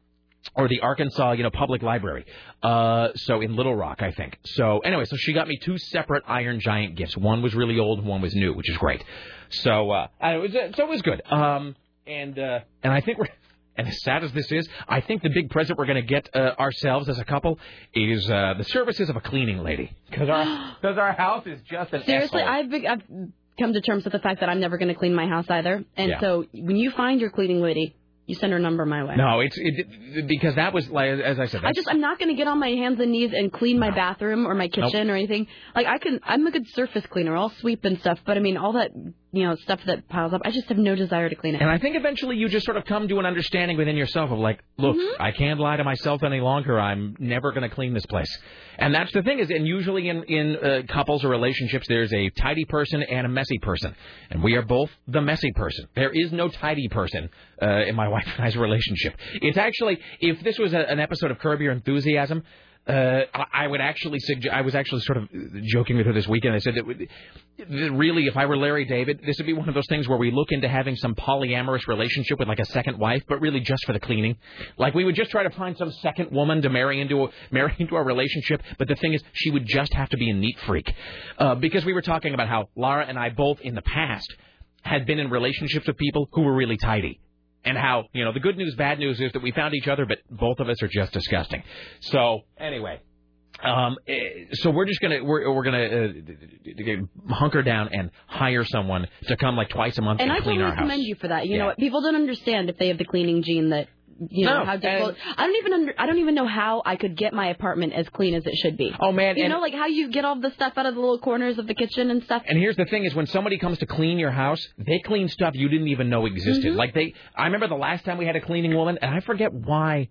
or the Arkansas, you know, Public Library. Uh, so in Little Rock, I think. So anyway, so she got me two separate Iron Giant gifts. One was really old, one was new, which is great. So uh, it was, so it was good. Um, and uh, and I think we're. And as sad as this is, I think the big present we're going to get uh, ourselves as a couple is uh, the services of a cleaning lady, because our because our house is just an Seriously, asshole. I've, be- I've come to terms with the fact that I'm never going to clean my house either. And Yeah. so when you find your cleaning lady, you send her number my way. No, it's it, because that was like as I said. I just I'm not going to get on my hands and knees and clean my bathroom or my kitchen or anything. Like I can I'm a good surface cleaner. I'll sweep and stuff, but I mean all that you know stuff that piles up. I just have no desire to clean it. And I think eventually you just sort of come to an understanding within yourself of like, look, Mm-hmm. I can't lie to myself any longer. I'm never going to clean this place. And that's the thing is, and usually in in uh, couples or relationships, there's a tidy person and a messy person, and we are both the messy person. There is no tidy person uh, in my wife and I's relationship. It's actually, if this was a, an episode of Curb Your Enthusiasm. Uh, I would actually suggest. I was actually sort of joking with her this weekend. I said that, that really, if I were Larry David, this would be one of those things where we look into having some polyamorous relationship with like a second wife, but really just for the cleaning. Like we would just try to find some second woman to marry into a, marry into our relationship. But the thing is, she would just have to be a neat freak, uh, because we were talking about how Lara and I both in the past had been in relationships with people who were really tidy. And how, you know, the good news, bad news is that we found each other, but both of us are just disgusting. So, anyway, um, eh, so we're just gonna we're we're gonna uh, hunker down and hire someone to come like twice a month and and, I clean our house. I commend you for that. You Yeah. know what? People don't understand if they have the cleaning gene that you know No, how difficult. I don't even under, I don't even know how I could get my apartment as clean as it should be. Oh man, You and, know, like how you get all the stuff out of the little corners of the kitchen and stuff. and here's the thing: is when somebody comes to clean your house, they clean stuff you didn't even know existed. Mm-hmm. Like they, I remember the last time we had a cleaning woman, and I forget why.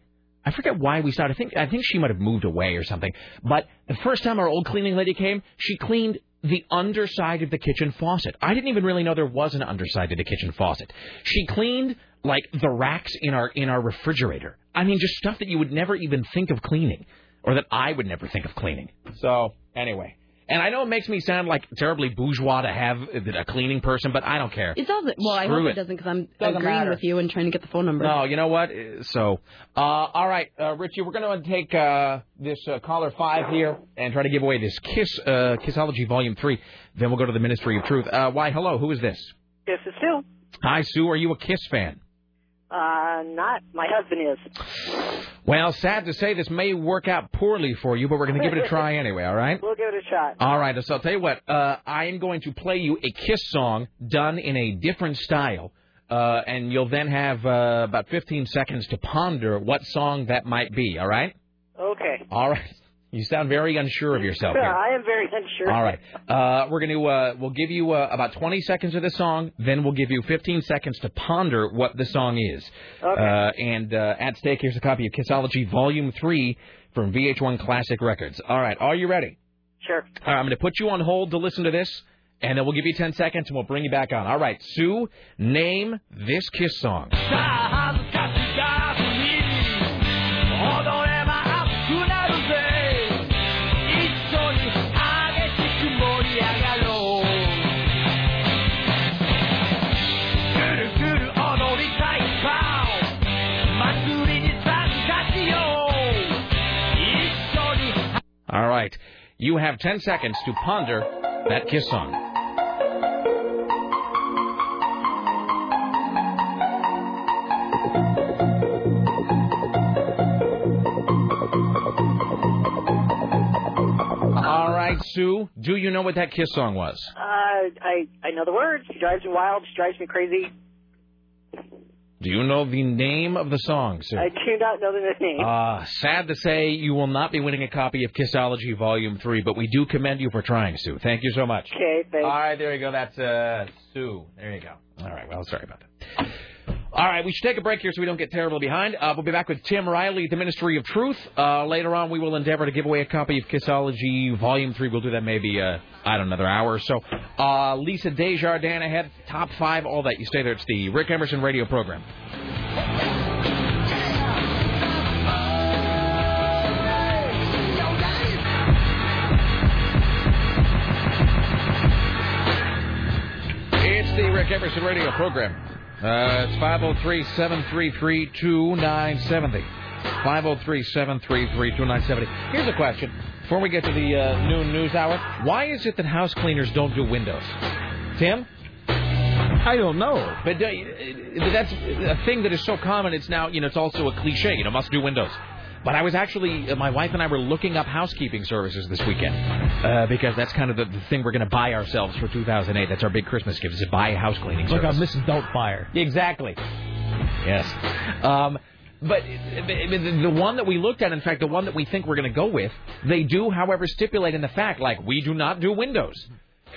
I forget why we started. I think I think she might have moved away or something. But the first time our old cleaning lady came, she cleaned the underside of the kitchen faucet. I didn't even really know there was an underside to the kitchen faucet. She cleaned like the racks in our in our refrigerator. I mean, just stuff that you would never even think of cleaning, or that I would never think of cleaning. So anyway, and I know it makes me sound like terribly bourgeois to have a cleaning person, but I don't care. It doesn't. Well, I Screw hope it. it doesn't because I'm Doesn't agreeing matter. with you and trying to get the phone number. No, you know what? So, uh, all right, uh, Richie, we're going to take uh, this uh, caller five here and try to give away this Kiss uh, Kissology Volume Three. Then we'll go to the Ministry of Truth. Uh, why? Hello, who is this? This is Sue. Hi, Sue. Are you a Kiss fan? Uh, not. My husband is. Well, sad to say, this may work out poorly for you, but we're going to give it a try anyway. All right. We'll give it a shot. All right, so I'll tell you what. Uh, I am going to play you a Kiss song done in a different style, uh, and you'll then have uh, about 15 seconds to ponder what song that might be. All right. Okay. All right. You sound very unsure of yourself here. I am very unsure. All right. Uh, we're going to uh, we'll give you uh, about 20 seconds of the song, then we'll give you 15 seconds to ponder what the song is. Okay. Uh, and uh, at stake, here's a copy of Kissology Volume 3 from VH1 Classic Records. All right. Are you ready? Sure. All right, I'm going to put you on hold to listen to this, and then we'll give you 10 seconds, and we'll bring you back on. All right, Sue, name this Kiss song. 'All right, you have 10 seconds to ponder that Kiss song. All right, Sue, do you know what that Kiss song was? Uh, I I know the words. She drives me wild. She drives me crazy. Do you know the name of the song, Sue? I do not know the name. Uh, sad to say, you will not be winning a copy of Kissology Volume 3, but we do commend you for trying, Sue. Thank you so much. okay, thanks. All right, there you go. That's uh, Sue. There you go. All right, well, sorry about that. All right, we should take a break here so we don't get terribly behind. Uh, we'll be back with Tim Riley at the Ministry of Truth. Uh, later on, we will endeavor to give away a copy of Kissology Volume 3. We'll do that maybe, uh, I don't know, another hour or so. Uh, Lisa Desjardins ahead, top five, all that. You stay there. It's the Rick Emerson radio program. It's the Rick Emerson radio program. Uh, it's 503 733 2970. 503 733 2970. Here's a question before we get to the uh, noon news hour. Why is it that house cleaners don't do windows? Tim? I don't know. But uh, that's a thing that is so common. It's now, you know, it's also a cliche. You know, must do windows. But I was actually, uh, my wife and I were looking up housekeeping services this weekend uh, because that's kind of the, the thing we're going to buy ourselves for 2008. That's our big Christmas gift is to buy a house cleaning Look service. on Mrs. Doubtfire. Exactly. Yes. Um, but the, the one that we looked at, in fact, the one that we think we're going to go with, they do, however, stipulate in the fact, like, we do not do windows.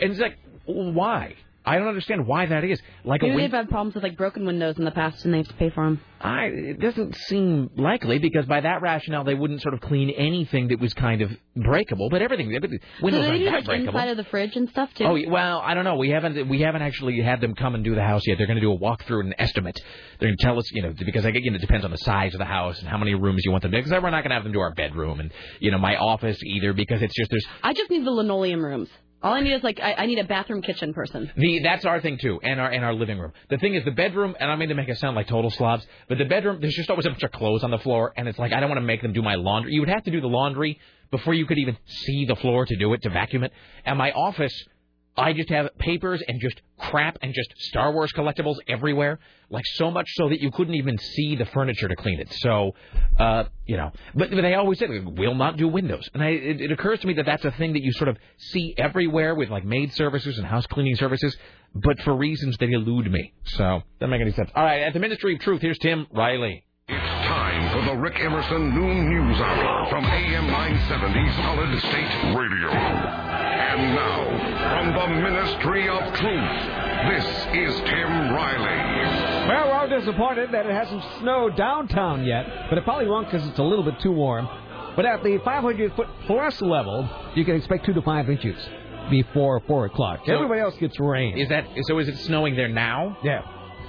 And it's like, why? I don't understand why that is. Like Maybe a win- they've had problems with like broken windows in the past and they have to pay for them. I, it doesn't seem likely because by that rationale they wouldn't sort of clean anything that was kind of breakable, but everything windows so they do like breakable. inside of the fridge and stuff too? Oh well, I don't know. We haven't we haven't actually had them come and do the house yet. They're going to do a walkthrough and an estimate. They're going to tell us, you know, because I get you know, it depends on the size of the house and how many rooms you want them to. Because we're not going to have them do our bedroom and you know my office either because it's just there's I just need the linoleum rooms. All I need is like I, I need a bathroom kitchen person. The that's our thing too, and our and our living room. The thing is, the bedroom, and I mean to make it sound like total slobs, but the bedroom, there's just always a bunch of clothes on the floor, and it's like I don't want to make them do my laundry. You would have to do the laundry before you could even see the floor to do it to vacuum it. And my office, I just have papers and just crap and just Star Wars collectibles everywhere, like so much so that you couldn't even see the furniture to clean it. So, uh, you know, but, but they always said we'll not do windows, and I, it, it occurs to me that that's a thing that you sort of see everywhere with like maid services and house cleaning services, but for reasons that elude me. So doesn't make any sense. All right, at the Ministry of Truth, here's Tim Riley. Time for the Rick Emerson Noon News Hour from AM 970 Solid State Radio. And now, from the Ministry of Truth, this is Tim Riley. Well, we're all disappointed that it hasn't snowed downtown yet, but it probably won't because it's a little bit too warm. But at the 500 foot plus level, you can expect two to five inches before four o'clock. So- Everybody else gets rain. Is that so? Is it snowing there now? Yeah.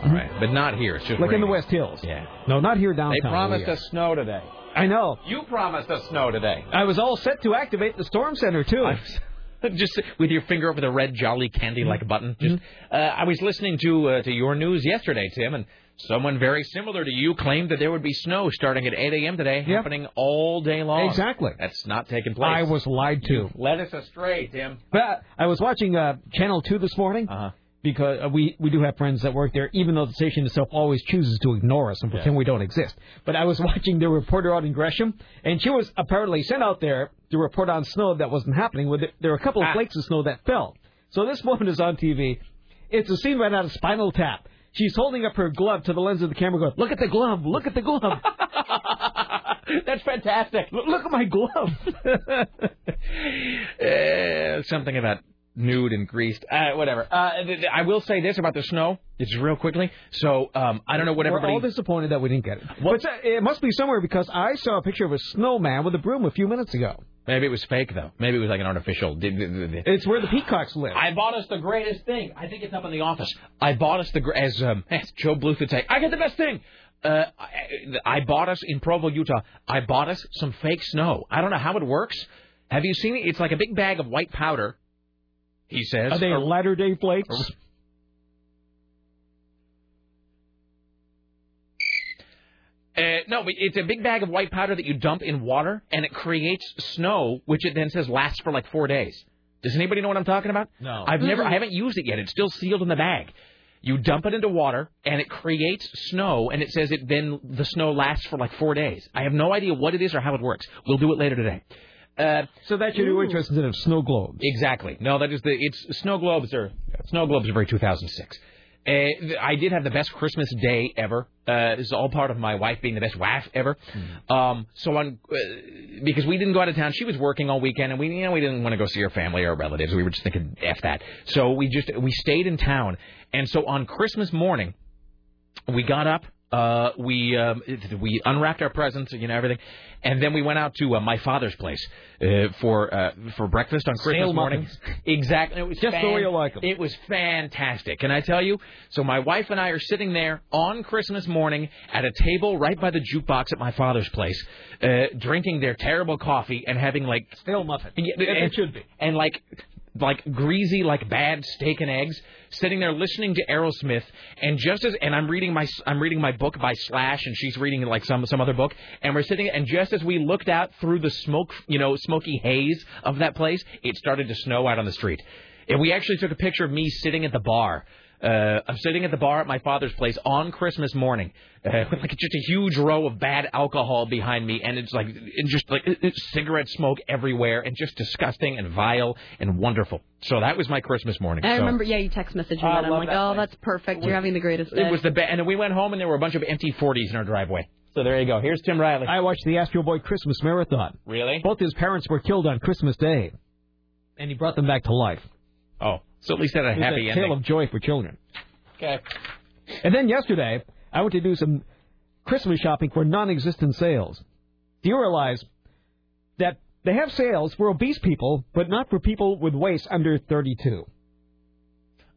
All right, but not here. It's just Like in the. West Hills. Yeah. No, not here downtown. They promised us snow today. I know. You promised us snow today. I was all set to activate the storm center too. just with your finger over the red jolly candy-like button. Just, Mm-hmm. uh, I was listening to uh, to your news yesterday, Tim, and someone very similar to you claimed that there would be snow starting at 8 a.m. today, Yep. happening all day long. Exactly. That's not taking place. I was lied to. led us astray, Tim. But I was watching uh, Channel Two this morning Uh-huh. Because uh, we we do have friends that work there, even though the station itself always chooses to ignore us and pretend we don't exist. But I was watching the reporter out in Gresham, and she was apparently sent out there to report on snow that wasn't happening. With there were a couple of Ah. flakes of snow that fell. So this woman is on TV. It's a scene right out of Spinal Tap. She's holding up her glove to the lens of the camera, going, "Look at the glove! Look at the glove! That's fantastic. Look look at my glove!" Uh, something about nude and greased. Uh, whatever. Uh, th- th- I will say this about the snow, just real quickly. So um, I don't know what We're everybody. all disappointed that we didn't get it. But uh, it must be somewhere because I saw a picture of a snowman with a broom a few minutes ago. Maybe it was fake though. Maybe it was like an artificial. It's where the peacocks live. I bought us the greatest thing. I think it's up in the office. I bought us the as um, as Gob Bluth would say. I got the best thing. Uh, I, I bought us in Provo, Utah. I bought us some fake snow. I don't know how it works. Have you seen it? It's like a big bag of white powder. He says. Are they Or- latter day flakes? Uh, no, but it's a big bag of white powder that you dump in water, and it creates snow, which it then says lasts for like four days. Does anybody know what I'm talking about? No. I've never, I haven't used it yet. It's still sealed in the bag. You dump it into water, and it creates snow, and it says it then the snow lasts for like four days. I have no idea what it is or how it works. We'll do it later today. Uh, So that's your new interest instead of snow globes. Exactly. No, that is the it's snow globes are snow globes are very 2006. Uh, I did have the best Christmas day ever. Uh, this is all part of my wife being the best wife ever. Um, so on uh, because we didn't go out of town. She was working all weekend, and we you know we didn't want to go see her family or relatives. We were just thinking f that. So we just we stayed in town, and so on Christmas morning, we got up. Uh, we um, we unwrapped our presents, you know everything, and then we went out to uh, my father's place uh, for uh, for breakfast on Christmas Stale morning. muffins. Exactly, it was Just the way you like 'em. It was fantastic, can I tell you? So my wife and I are sitting there on Christmas morning at a table right by the jukebox at my father's place, uh, drinking their terrible coffee and having like Stale muffin. yeah, it should be. And like like greasy, like bad steak and eggs, sitting there listening to Aerosmith, and just as and I'm reading my I'm reading my book by Slash, and she's reading like some some other book, and we're sitting, and just as we looked out through the smoke, you know, smoky haze of that place, it started to snow out on the street, and we actually took a picture of me sitting at the bar. Uh, I'm sitting at the bar at my father's place on Christmas morning, uh, with like just a huge row of bad alcohol behind me, and it's like and just like it's cigarette smoke everywhere, and just disgusting and vile and wonderful. So that was my Christmas morning. I So remember, yeah, you text messaged me I that. I'm like, that oh, place. that's perfect. You're having the greatest day. It was the best, and then we went home, and there were a bunch of empty 40s in our driveway. So there you go. Here's Tim Riley. I watched the Astro Boy Christmas Marathon. Really? Both his parents were killed on Christmas Day, and he brought them back to life. Oh, so at least had a It's happy a ending. tale of joy for children. Okay. And then yesterday, I went to do some Christmas shopping for non-existent sales. Do you realize that they have sales for obese people, but not for people with waist under 32?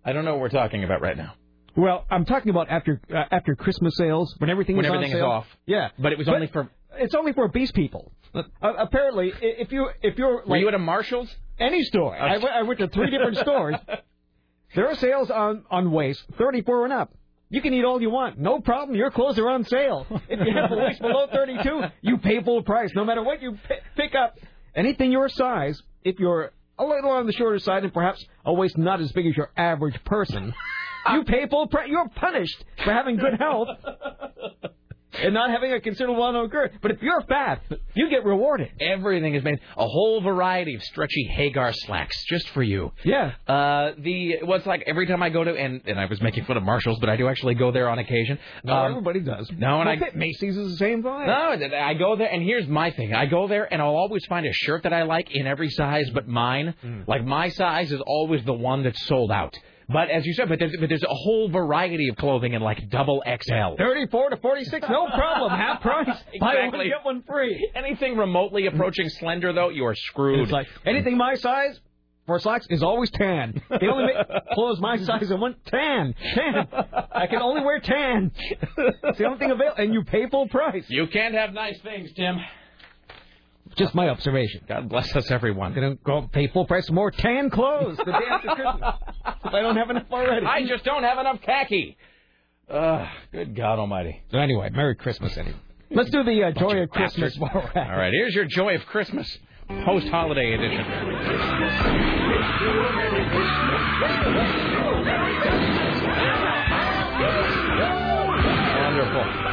I don't know what we're talking about right now. Well, I'm talking about after uh, after Christmas sales when everything When is on everything is off. Yeah, But it was only for. it's only for obese people. Uh, apparently, if you if you're Were like you at a Marshalls? Any store, I went- to three different stores. There are sales on on waist 34 and up. You can eat all you want, no problem. Your clothes are on sale. If you have a waist below 32, you pay full price, no matter what you p- pick up. Anything your size, if you're a little on the shorter side and perhaps a waist not as big as your average person, you pay full price. You're punished for having good health and not having a considerable amount of girth. But if you're fat, you get rewarded. Everything is made a whole variety of stretchy Haggar slacks just for you. Yeah. Uh, the what's like every time I go to and and I was making fun of Marshalls, but I do actually go there on occasion. No, Um, everybody does. No, and Well, I Macy's is the same vibe. No, I go there, and here's my thing. I go there, and I'll always find a shirt that I like in every size but mine. Like, my size is always the one that's sold out. But as you said, but there's, but there's a whole variety of clothing in, like, double XL. 34 to 46, no problem. Half price. Buy one, get one free. Anything remotely approaching slender, though, you are screwed. It's like anything my size, for slacks is always tan. They only make clothes my size and one tan. Tan. I can only wear tan. It's the only thing available, and you pay full price. You can't have nice things, Tim. Just my observation. God bless us, everyone. Gonna go pay full price for more tan clothes the day after Christmas. if I don't have enough already. I just don't have enough khaki. Uh, good God Almighty. So anyway, Merry Christmas anyway. Let's do the uh, joy of Christmas bastards. while we're at it. All right, here's your joy of Christmas post-holiday edition. Wonderful.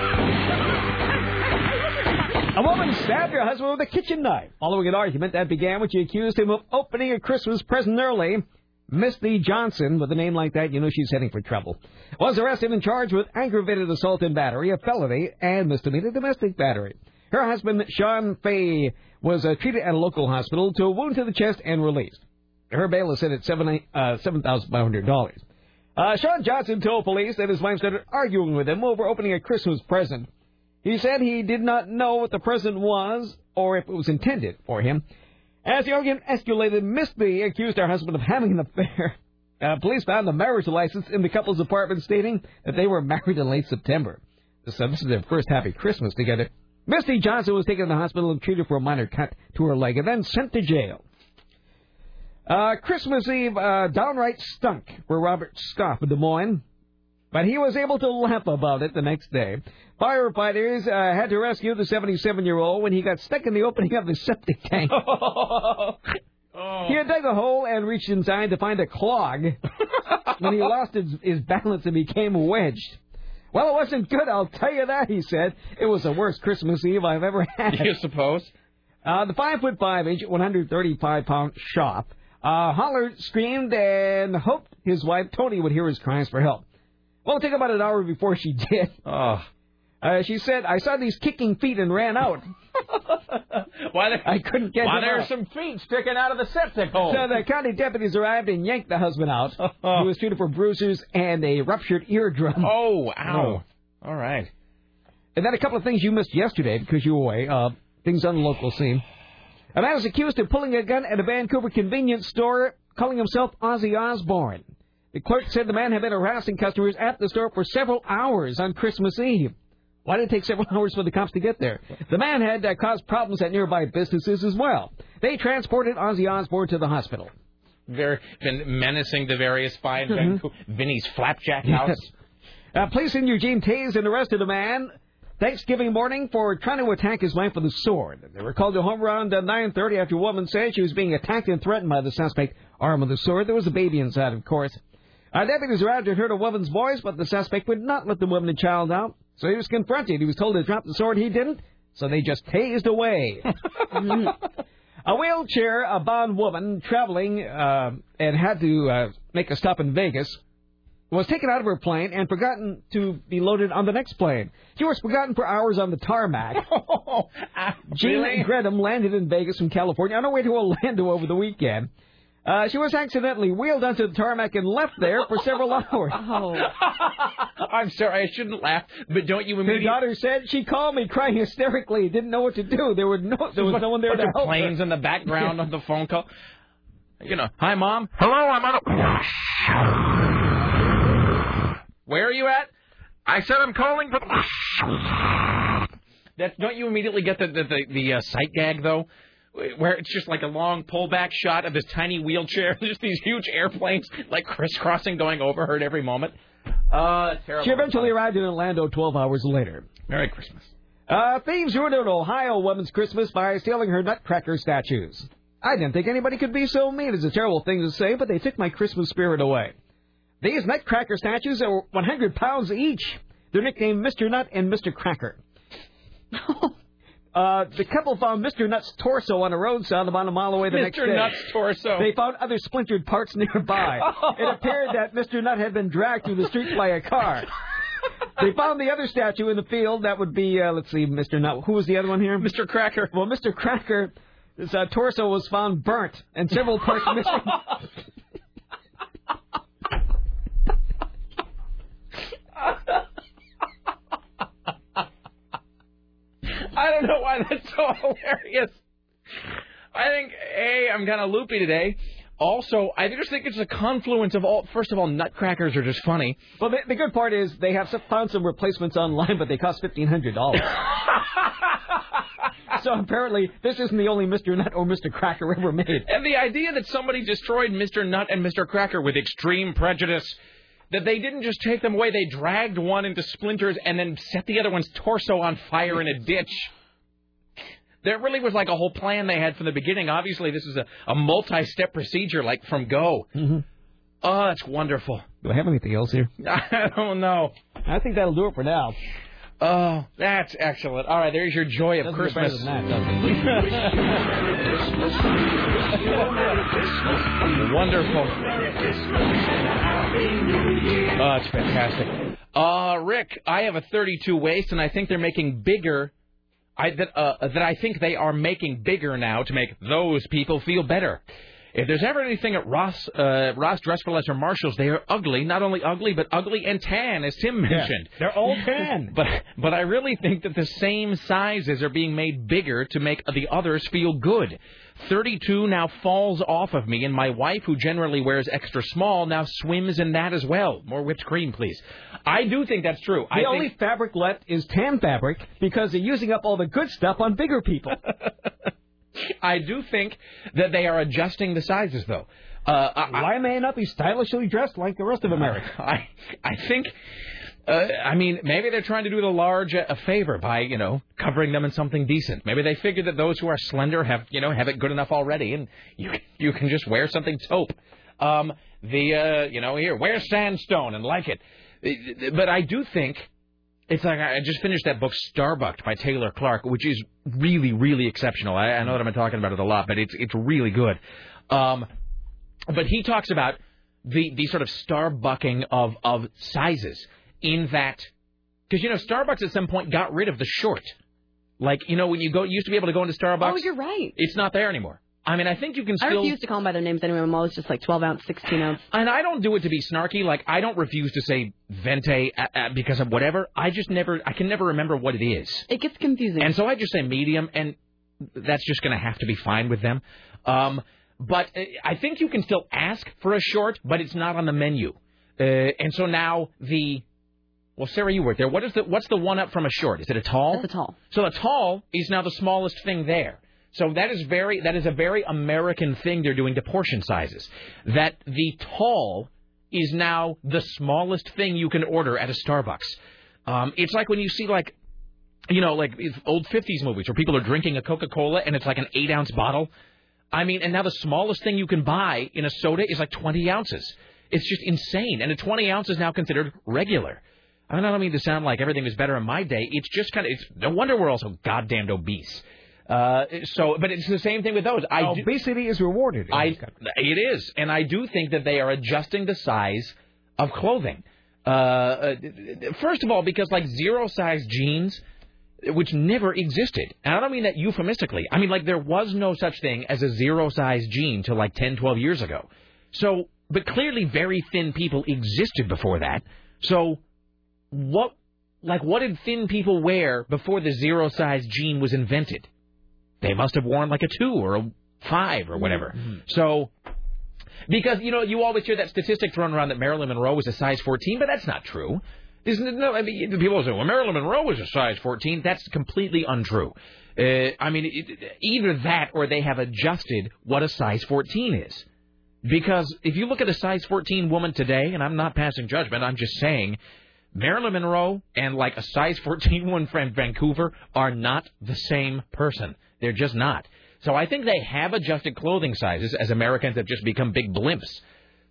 A woman stabbed her husband with a kitchen knife following an argument that began when she accused him of opening a Christmas present early. Misty Johnson, with a name like that, you know she's heading for trouble, was arrested and charged with aggravated assault and battery, a felony, and misdemeanor domestic battery. Her husband, Sean Fay, was uh, treated at a local hospital to a wound to the chest and released. Her bail is set at uh, seven thousand five hundred dollars. Uh, Sean Johnson told police that his wife started arguing with him over opening a Christmas present. He said he did not know what the present was or if it was intended for him. As the argument escalated, Misty accused her husband of having an affair. Uh, police found the marriage license in the couple's apartment stating that they were married in late September. So this is their first happy Christmas together. Misty Johnson was taken to the hospital and treated for a minor cut to her leg and then sent to jail. Uh, Christmas Eve uh, downright stunk for Robert Scoff of Des Moines, but he was able to laugh about it the next day. Firefighters uh, had to rescue the 77-year-old when he got stuck in the opening of the septic tank. He had dug a hole and reached inside to find a clog when he lost his, his balance and became wedged. Well, it wasn't good, I'll tell you that, he said. It was the worst Christmas Eve I've ever had. You suppose? Uh, the five foot five inch, 135 pound shop uh, hollered, screamed, and hoped his wife Tony would hear his cries for help. Well, it took about an hour before she did. Oh. Uh, she said, I saw these kicking feet and ran out. Why there, I couldn't get why there's out. some feet sticking out of the septic hole? So the county deputies arrived and yanked the husband out. He was treated for bruises and a ruptured eardrum. Oh, ow. All right. And then a couple of things you missed yesterday because you were away. Uh, things on the local scene. A man is accused of pulling a gun at a Vancouver convenience store, calling himself Ozzy Osbourne. The clerk said the man had been harassing customers at the store for several hours on Christmas Eve. Why did it take several hours for the cops to get there? The man had uh, caused problems at nearby businesses as well. They transported Ozzy Osbourne to the hospital. Very been menacing the various spy in Mhm. Vinny's flapjack house. Yes. Uh, police in Eugene tased and arrested a man Thanksgiving morning for trying to attack his wife with a sword. They were called to home around uh, 9.30 after a woman said she was being attacked and threatened by the suspect armed with a sword. There was a baby inside, of course. Uh, deputies arrived and heard a woman's voice, but the suspect would not let the woman and child out. So he was confronted. He was told to drop the sword. He didn't. So they just tased away. a wheelchair bound woman traveling uh, and had to uh, make a stop in Vegas was taken out of her plane and forgotten to be loaded on the next plane. She was forgotten for hours on the tarmac. Jean really? Gredham landed in Vegas from California on her way to Orlando over the weekend. Uh, she was accidentally wheeled onto the tarmac and left there for several hours. Oh. I'm sorry, I shouldn't laugh, but don't you Her immediately... daughter said she called me crying hysterically, didn't know what to do. There were no, there was no one there bunch to of help planes her. in the background of the phone call. You know, hi mom. Hello, I'm on a. Where are you at? I said I'm calling for. That don't you immediately get the the the, the uh, sight gag though, where it's just like a long pullback shot of this tiny wheelchair, just these huge airplanes like crisscrossing going over her at every moment. Uh, terrible. She eventually arrived in Orlando 12 hours later. Merry Christmas. Uh, thieves ruined an Ohio woman's Christmas by stealing her Nutcracker statues. I didn't think anybody could be so mean. It's a terrible thing to say, but they took my Christmas spirit away. These Nutcracker statues are 100 pounds each. They're nicknamed Mr. Nut and Mr. Cracker. uh, the couple found Mr. Nut's torso on a roadside about a mile away the next day. Mr. Nuts torso. They found other splintered parts nearby. it appeared that Mr. Nut had been dragged through the streets by a car. They found the other statue in the field. That would be, uh, let's see, Mr. Nut. Who was the other one here? Mr. Cracker. Well, Mr. Cracker, his uh, torso was found burnt and several parts missing. I don't know why that's so hilarious. I think A, I'm kind of loopy today. also, I just think it's a confluence of all. First of all, nutcrackers are just funny. Well, the, the good part is they have some, found some replacements online, but they cost fifteen hundred dollars. so apparently, this isn't the only Mr. Nut or Mr. Cracker ever made. And the idea that somebody destroyed Mr. Nut and Mr. Cracker with extreme prejudice, that they didn't just take them away, they dragged one into splinters and then set the other one's torso on fire in a ditch. There really was like a whole plan they had from the beginning. Obviously, this is a, a multi step procedure, like from Go. Mm-hmm. Oh, that's wonderful. Do I have anything else here? I don't know. I think that'll do it for now. Oh, that's excellent. All right, there's your joy of Doesn't Christmas. that, Wonderful. Oh, it's fantastic. Uh, Rick, I have a 32 waist, and I think they're making bigger. I that uh, that I think they are making bigger now to make those people feel better. If there's ever anything at Ross uh, Ross Dress for Less or Marshalls, they are ugly. Not only ugly, but ugly and tan, as Tim mentioned. they're all tan. But but I really think that the same sizes are being made bigger to make the others feel good. 32 now falls off of me, and my wife, who generally wears extra small, now swims in that as well. More whipped cream, please. I do think that's true. The I only think, fabric left is tan fabric because they're using up all the good stuff on bigger people. I do think that they are adjusting the sizes, though. Uh, I, Why may not be stylishly dressed like the rest of America? I I think. Uh, I mean, maybe they're trying to do the large a, a favor by, you know, covering them in something decent. Maybe they figure that those who are slender have, you know, have it good enough already, and you you can just wear something taupe. Um, the, uh, you know, here wear sandstone and like it. Uh, But I do think it's like I just finished that book Starbucked by Taylor Clark, which is really, really exceptional. I, I know that I've been talking about it a lot, but it's it's really good. Um, but he talks about the the sort of starbucking of of sizes in that because you know Starbucks at some point got rid of the short. Like you know when you go you used to be able to go into Starbucks. Oh, you're right. It's not there anymore. I mean, I think you can still. I refuse to call them by their names anyway. I'm always just like 12 ounce, 16 ounce. And I don't do it to be snarky. Like I don't refuse to say venti uh, uh, because of whatever. I just never. I can never remember what it is. It gets confusing. And so I just say medium, and that's just going to have to be fine with them. Um, but uh, I think you can still ask for a short, but it's not on the menu. Uh, and so now the well, Sarah, you work there. What is the what's the one up from a short? Is it a tall? It's a tall. So a tall is now the smallest thing there. So that is very that is a very American thing they're doing to portion sizes. That the tall is now the smallest thing you can order at a Starbucks. Um, it's like when you see like you know, like old 50s movies where people are drinking a Coca Cola and it's like an eight ounce bottle. I mean, and now the smallest thing you can buy in a soda is like 20 ounces. It's just insane. And a 20 ounce is now considered regular. I don't mean to sound like everything was better in my day. It's just kind of, it's no wonder we're all so goddamned obese. Uh, so, but it's the same thing with those. I do, is rewarded. I, it is, and I do think that they are adjusting the size of clothing. Uh, uh, first of all, because like zero size jeans, which never existed, and I don't mean that euphemistically. I mean like there was no such thing as a zero size jean till like 10, 12 years ago. So, but clearly very thin people existed before that. So, what, like what did thin people wear before the zero size jean was invented? They must have worn like a two or a five or whatever. So, because you know you always hear that statistic thrown around that Marilyn Monroe was a size 14, but that's not true. Isn't it? No, I mean people say, well, Marilyn Monroe was a size 14. That's completely untrue. Uh, I mean, it, either that or they have adjusted what a size 14 is. Because if you look at a size 14 woman today, and I'm not passing judgment, I'm just saying, Marilyn Monroe and like a size 14 one from Vancouver are not the same person. They're just not. So I think they have adjusted clothing sizes as Americans have just become big blimps.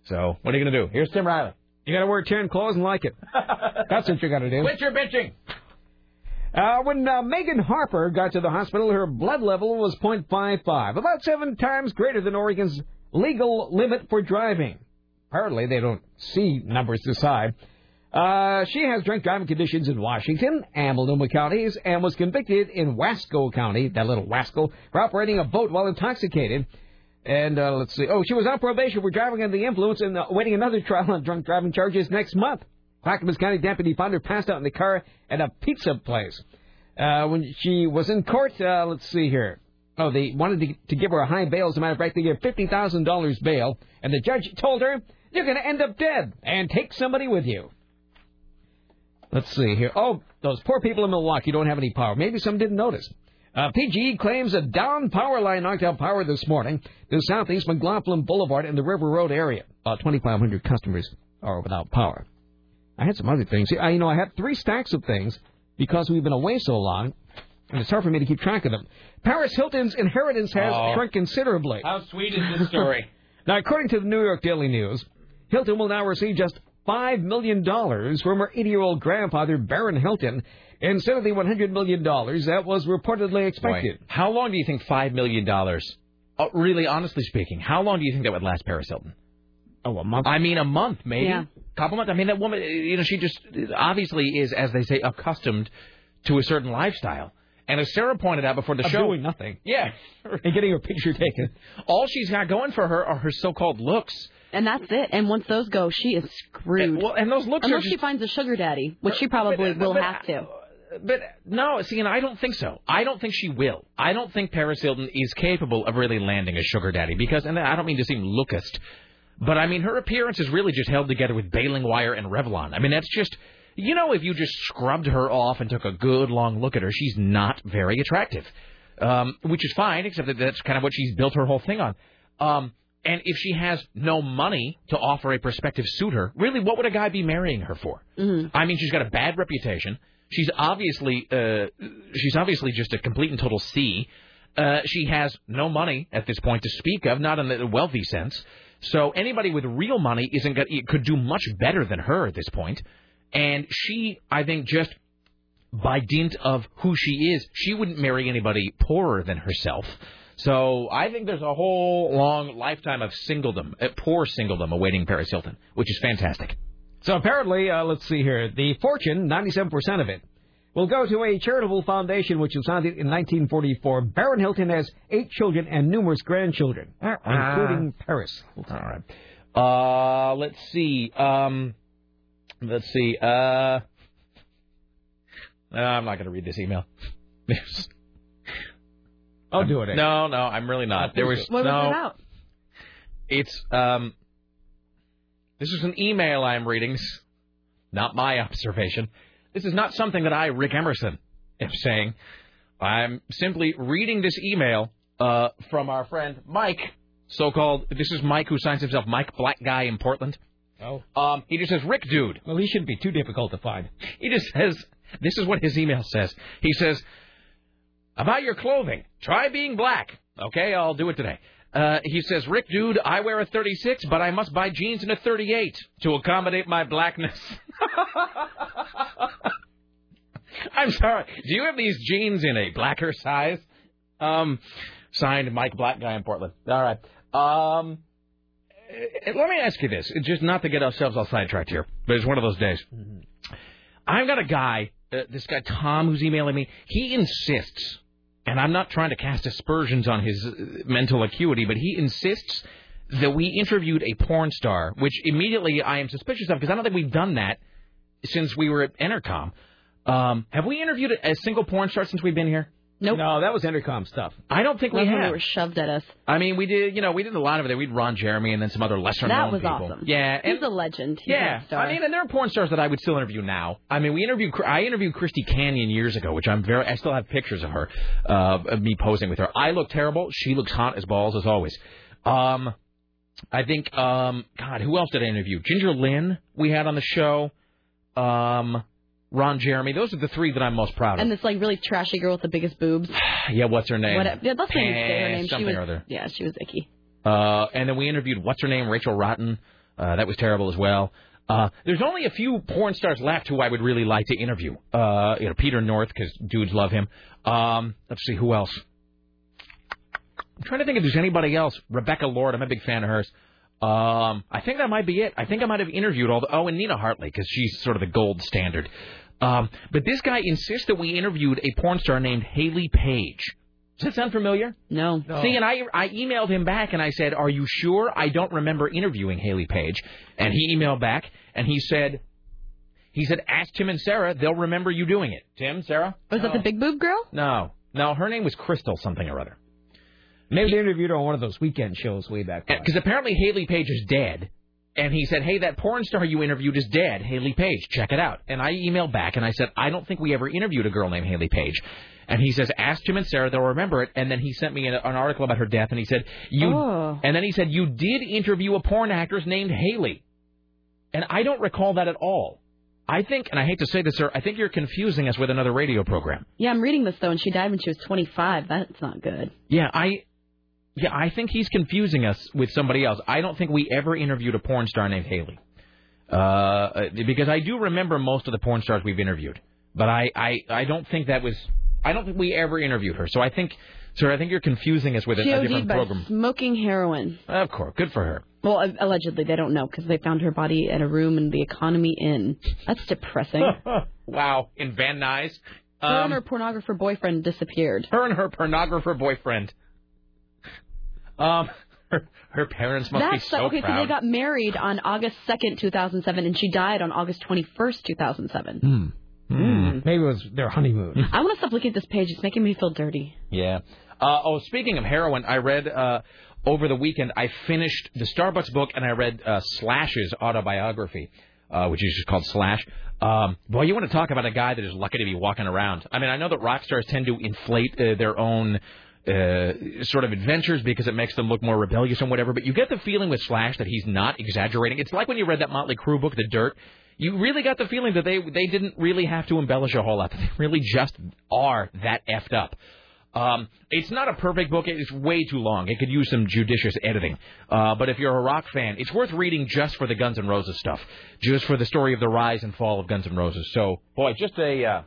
So what are you going to do? Here's Tim Riley. You got to wear tan clothes and like it. That's what you got to do. Quit your bitching. Uh, when uh, Megan Harper got to the hospital, her blood level was .55, about seven times greater than Oregon's legal limit for driving. Apparently, they don't see numbers this high. Uh, she has drink driving conditions in Washington and Multnomah counties and was convicted in Wasco County, that little wascal, for operating a boat while intoxicated. And uh, let's see. Oh, she was on probation for driving under the influence and uh, awaiting another trial on drunk driving charges next month. Clackamas County deputy found her passed out in the car at a pizza place. Uh, when she was in court, uh, let's see here. Oh, they wanted to, to give her a high bail. As a matter of fact, they gave $50,000 bail, and the judge told her, you're going to end up dead, and take somebody with you. Let's see here. Oh, those poor people in Milwaukie don't have any power. Maybe some didn't notice. Uh, PGE claims a down power line knocked out power this morning to southeast McLoughlin Boulevard in the River Road area. About 2,500 customers are without power. I had some other things. I, you know, I had three stacks of things because we've been away so long, and it's hard for me to keep track of them. Paris Hilton's inheritance has Oh. shrunk considerably. How sweet is this story? Now, according to the New York Daily News, Hilton will now receive just $5 million from her 80 year old grandfather, Baron Hilton, instead of the $100 million that was reportedly expected. Boy, how long do you think five million dollars? Oh, really, honestly speaking, how long do you think that would last Paris Hilton? Oh, a month. I mean, a month, maybe. Yeah. Couple months. I mean, that woman, you know, she just obviously is, as they say, accustomed to a certain lifestyle. And as Sarah pointed out before the Of show, doing nothing. yeah, And getting her picture taken. all she's got going for her are her so-called looks. And that's it. And once those go, she is screwed. Well, and those looks Unless just she finds a sugar daddy, which she probably will but- have to. But no, see, and I don't think so. I don't think she will. I don't think Paris Hilton is capable of really landing a sugar daddy because, and I don't mean to seem lookist, but I mean her appearance is really just held together with baling wire and Revlon. I mean that's just, you know, if you just scrubbed her off and took a good long look at her, she's not very attractive, um, which is fine, except that that's kind of what she's built her whole thing on. Um, and if she has no money to offer a prospective suitor, really, what would a guy be marrying her for? Mm-hmm. I mean, she's got a bad reputation. She's obviously uh, she's obviously just a complete and total C. Uh, she has no money at this point to speak of, not in the wealthy sense. So anybody with real money isn't gonna, could do much better than her at this point. And she, I think, just by dint of who she is, she wouldn't marry anybody poorer than herself. So I think there's a whole long lifetime of singledom, uh, poor singledom, awaiting Paris Hilton, which is fantastic. So apparently, uh, let's see here, the fortune, 97% of it, will go to a charitable foundation which was founded in 1944. Baron Hilton has eight children and numerous grandchildren, including Paris. All right. Uh, let's see. Um, let's see. Uh, I'm not going to read this email. I'll do it. No, no, I'm really not. There was What was it about? It's um. This is an email I'm reading, not my observation. This is not something that I, Rick Emerson, am saying. I'm simply reading this email uh, from our friend Mike, so-called. This is Mike who signs himself Mike Black Guy in Portland. Oh. Um, he just says, Rick, dude. Well, he shouldn't be too difficult to find. He just says, this is what his email says. He says, about your clothing, try being black. Okay, I'll do it today. Uh, he says, Rick, dude, I wear a 36, but I must buy jeans in a 38 to accommodate my blackness. I'm sorry. Do you have these jeans in a blacker size? Um, signed Mike Black Guy in Portland. All right. Um, eh, let me ask you this, just not to get ourselves all sidetracked here, but it's one of those days. I've got a guy, uh, this guy Tom, who's emailing me. He insists, and I'm not trying to cast aspersions on his uh, mental acuity, but he insists that we interviewed a porn star, which immediately I am suspicious of because I don't think we've done that since we were at Entercom. Um, have we interviewed a, a single porn star since we've been here? Nope. No, that was Entercom stuff. I don't think we when have. they were shoved at us. I mean, we did, you know, we did a lot of it. We had Ron Jeremy and then some other lesser That known was people. awesome. Yeah, and He's a legend. He's yeah, a. I mean, and there are porn stars that I would still interview now. I mean, we interviewed, I interviewed Christy Canyon years ago, which I'm very, I still have pictures of her, uh, of me posing with her. I look terrible. She looks hot as balls as always. Um, I think, um, God, who else did I interview? Ginger Lynn we had on the show. Um, Ron Jeremy. Those are the three that I'm most proud of. and this like really trashy girl with the biggest boobs. yeah, what's her name? What, yeah, not say her name. She Something was, or other. yeah, she was icky. Uh, and then we interviewed what's her name, Rachel Rotten. Uh, that was terrible as well. Uh, there's only a few porn stars left who I would really like to interview. Uh, you know, Peter North because dudes love him. Um, let's see who else. I'm trying to think if there's anybody else. Rebecca Lord, I'm a big fan of hers. Um, I think that might be it. I think I might have interviewed all the. Oh, and Nina Hartley because she's sort of the gold standard. Um, but this guy insists that we interviewed a porn star named Haley Paige. Does that sound familiar? No. See, and I I emailed him back and I said, "Are you sure? I don't remember interviewing Haley Paige." And he emailed back and he said, "He said ask Tim and Sarah. They'll remember you doing it." Tim, Sarah? Was that the big boob girl? No, no. Her name was Crystal something or other. Maybe they interviewed her on one of those weekend shows way back. when. Because apparently Haley Paige is dead. And he said, hey, that porn star you interviewed is dead, Haley Paige. Check it out. And I emailed back and I said, I don't think we ever interviewed a girl named Haley Paige. And he says, ask Jim and Sarah, they'll remember it. And then he sent me an, an article about her death, and he said, you. Oh. And then he said, you did interview a porn actress named Haley. And I don't recall that at all. I think, and I hate to say this, sir, I think you're confusing us with another radio program. Yeah, I'm reading this though, and she died when she was 25. That's not good. Yeah, I. Yeah, I think he's confusing us with somebody else. I don't think we ever interviewed a porn star named Haley. Uh, because I do remember most of the porn stars we've interviewed, but I, I, I don't think that was. I don't think we ever interviewed her. So I think, sir, I think you're confusing us with a, a different by program. smoking heroin. Of course, good for her. Well, allegedly, they don't know because they found her body at a room in the Economy Inn. That's depressing. wow, in Van Nuys. her Um, and her pornographer boyfriend disappeared. her and her pornographer boyfriend. Um, her, her parents must That's be so okay. So they got married on August 2nd, 2007, and she died on August 21st, 2007. Hmm. Hmm. Maybe it was their honeymoon. I want to stop looking at this page. It's making me feel dirty. Yeah. Uh, oh, speaking of heroin, I read uh, over the weekend. I finished the Starbucks book, and I read uh, Slash's autobiography, uh, which is just called Slash. Um, boy, you want to talk about a guy that is lucky to be walking around. I mean, I know that rock stars tend to inflate uh, their own. Uh, sort of adventures because it makes them look more rebellious and whatever, but you get the feeling with Slash that he's not exaggerating. It's like when you read that Motley Crue book, The Dirt. You really got the feeling that they they didn't really have to embellish a whole lot. They really just are that effed up. Um, it's not a perfect book. It's way too long. It could use some judicious editing. Uh, but if you're a rock fan, it's worth reading just for the Guns N' Roses stuff, just for the story of the rise and fall of Guns N' Roses. So, boy, just a uh,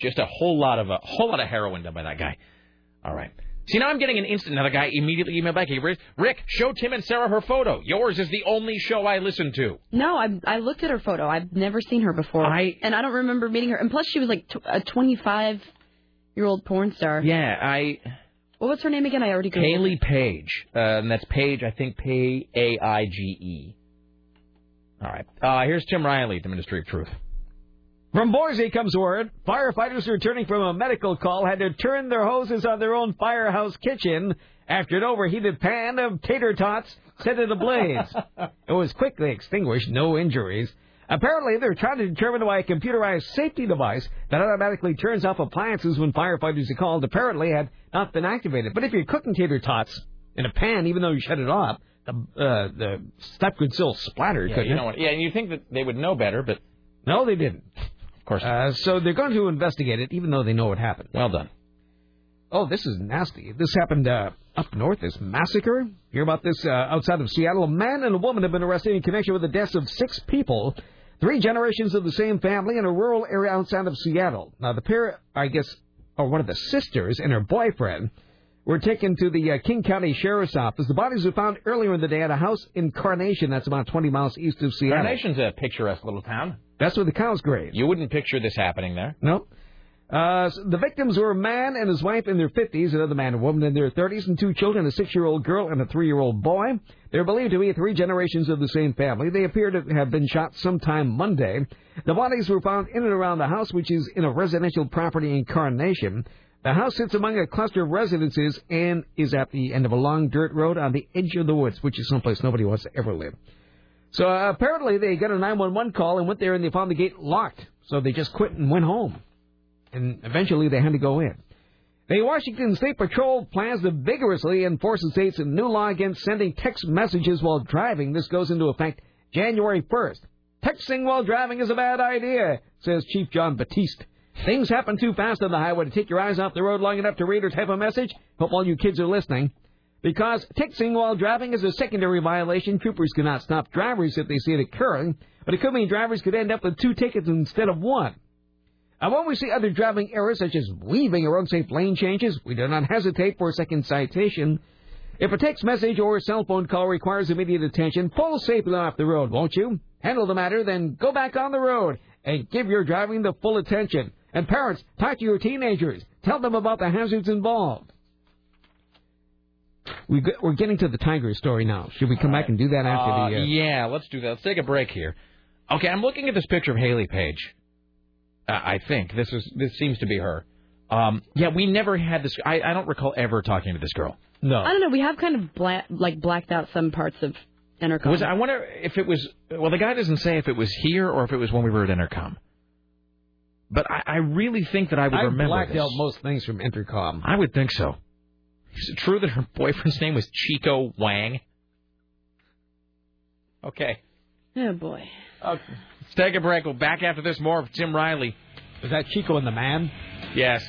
just a whole lot of a whole lot of heroin done by that guy. All right. See, now I'm getting an instant. Now the guy immediately emailed back. He Rick, Rick, show Tim and Sarah her photo. Yours is the only show I listen to. No, I I looked at her photo. I've never seen her before. I- and I don't remember meeting her. And plus, she was like a 25 year old porn star. Yeah, I What was her name again? I already googled it. Paige, uh, and that's Paige. I think P A I G E. All right. Uh, here's Tim Riley, the Ministry of Truth. From Boise comes word firefighters returning from a medical call had to turn their hoses on their own firehouse kitchen after an overheated pan of tater tots set it ablaze. it was quickly extinguished, no injuries. Apparently, they're trying to determine why a computerized safety device that automatically turns off appliances when firefighters are called apparently had not been activated. But if you're cooking tater tots in a pan, even though you shut it off, the uh, the stuff could still splatter, Yeah, couldn't you it? know what? Yeah, and you think that they would know better, but No, they didn't. course. Uh, so they're going to investigate it, even though they know what happened. well done. Oh, this is nasty. This happened uh, up north, this massacre. Hear about this uh, outside of Seattle? A man and a woman have been arrested in connection with the deaths of six people, three generations of the same family in a rural area outside of Seattle. Now, the pair, I guess, or one of the sisters and her boyfriend, were taken to the uh, King County Sheriff's Office. The bodies were found earlier in the day at a house in Carnation, that's about 20 miles east of Seattle. Carnation's a picturesque little town. That's where the cows graze. You wouldn't picture this happening there. No. Uh, so the victims were a man and his wife in their 50s, another man and woman in their 30s, and two children, a six-year-old girl and a three-year-old boy. They're believed to be three generations of the same family. They appear to have been shot sometime Monday. The bodies were found in and around the house, which is in a residential property in Carnation. The house sits among a cluster of residences and is at the end of a long dirt road on the edge of the woods, which is someplace nobody wants to ever live. So uh, apparently they got a 911 call and went there and they found the gate locked. So they just quit and went home. And eventually they had to go in. The Washington State Patrol plans to vigorously enforce the state's new law against sending text messages while driving. This goes into effect January 1st. Texting while driving is a bad idea, says Chief John Batiste. Things happen too fast on the highway to take your eyes off the road long enough to read or type a message. Hope all you kids are listening. Because texting while driving is a secondary violation, troopers cannot stop drivers if they see it occurring, but it could mean drivers could end up with two tickets instead of one. And when we see other driving errors such as weaving or unsafe lane changes, we do not hesitate for a second citation. If a text message or a cell phone call requires immediate attention, pull safely off the road, won't you? Handle the matter, then go back on the road and give your driving the full attention. And parents, talk to your teenagers. Tell them about the hazards involved. We g- We're getting to the tiger story now. Should we come back and do that after Uh, the? Uh... yeah, let's do that. Let's take a break here. Okay, I'm looking at this picture of Haley Paige. Uh, I think this is this seems to be her. Um, yeah, we never had this. I, I don't recall ever talking to this girl. No. I don't know. We have kind of bla- like blacked out some parts of Entercom. Was I wonder if it was? Well, the guy doesn't say if it was here or if it was when we were at Entercom. But I, I really think that I would I remember blacked this. out most things from Entercom. I would think so. Is it true that her boyfriend's name was Chico Wang? Okay. Oh boy. Okay. Let's take a break. We'll back after this more of Tim Riley. Is that Chico and the Man? Yes.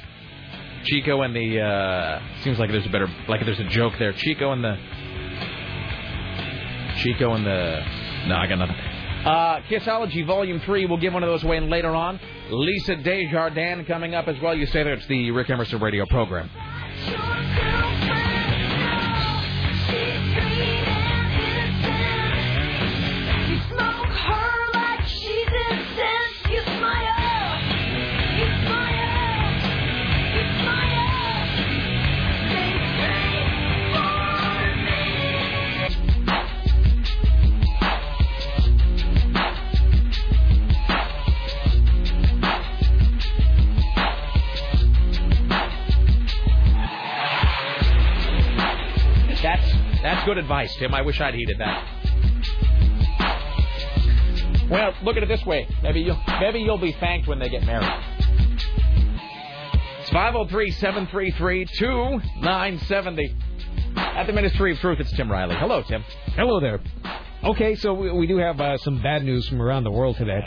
Chico and the uh seems like there's a better like there's a joke there. Chico and the Chico and the No, I got nothing. Uh Kissology Volume Three, we'll give one of those away later on. Lisa Desjardins coming up as well. You say that it's the Rick Emerson radio program. That's good advice, Tim. I wish I'd heeded that. Well, look at it this way. Maybe you'll maybe you'll be thanked when they get married. It's 503-733-2970. At the Ministry of Truth, it's Tim Riley. Hello, Tim. Hello there. Okay, so we, we do have uh, some bad news from around the world today.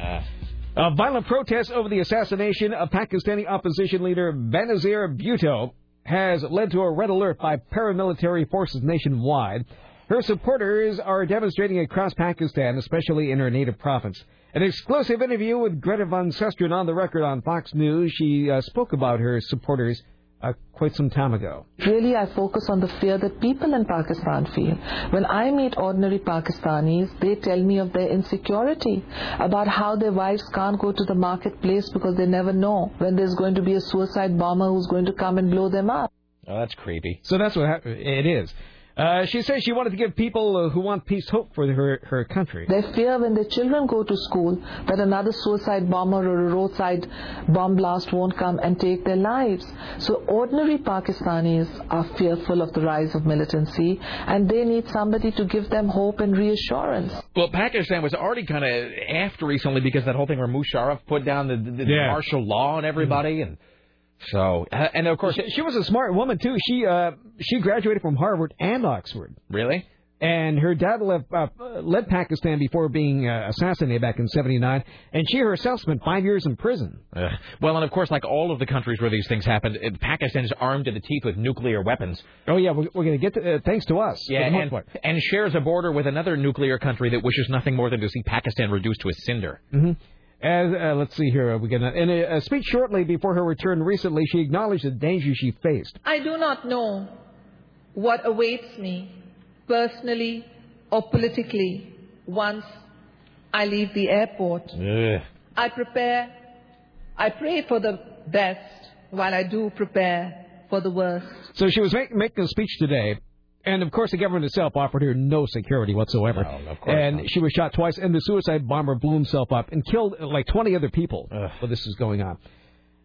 Uh, violent protests over the assassination of Pakistani opposition leader Benazir Bhutto has led to a red alert by paramilitary forces nationwide. Her supporters are demonstrating across Pakistan, especially in her native province. An exclusive interview with Greta Van Susteren on the record on Fox News. She uh, spoke about her supporters uh, quite some time ago. Really, I focus on the fear that people in Pakistan feel. When I meet ordinary Pakistanis, they tell me of their insecurity, about how their wives can't go to the marketplace because they never know when there's going to be a suicide bomber who's going to come and blow them up. Oh, that's creepy. So that's what hap- it is. Uh, she says she wanted to give people uh, who want peace hope for her, her country. They fear when their children go to school that another suicide bomber or a roadside bomb blast won't come and take their lives. So ordinary Pakistanis are fearful of the rise of militancy and they need somebody to give them hope and reassurance. Well, Pakistan was already kind of after recently because that whole thing where Musharraf put down the, the, the Yeah. martial law and everybody, and so uh, and of course She, was a smart woman too. She uh, she graduated from Harvard and Oxford. Really? And her dad left, uh, led Pakistan before being uh, assassinated back in '79, and she herself spent five years in prison. Uh, well, and of course, like all of the countries where these things happened, Pakistan is armed to the teeth with nuclear weapons. Oh yeah, we're, we're going to get to, uh, thanks to us. Yeah, for the most and, and shares a border with another nuclear country that wishes nothing more than to see Pakistan reduced to a cinder. hmm As uh, let's see here, we get in a, a speech shortly before her return recently. She acknowledged the danger she faced. I do not know what awaits me personally or politically once I leave the airport. I prepare, I pray for the best while I do prepare for the worst. So she was make, making a speech today, and of course the government itself offered her no security whatsoever. course and not. she was shot twice, and the suicide bomber blew himself up and killed uh, like 20 other people while this is going on.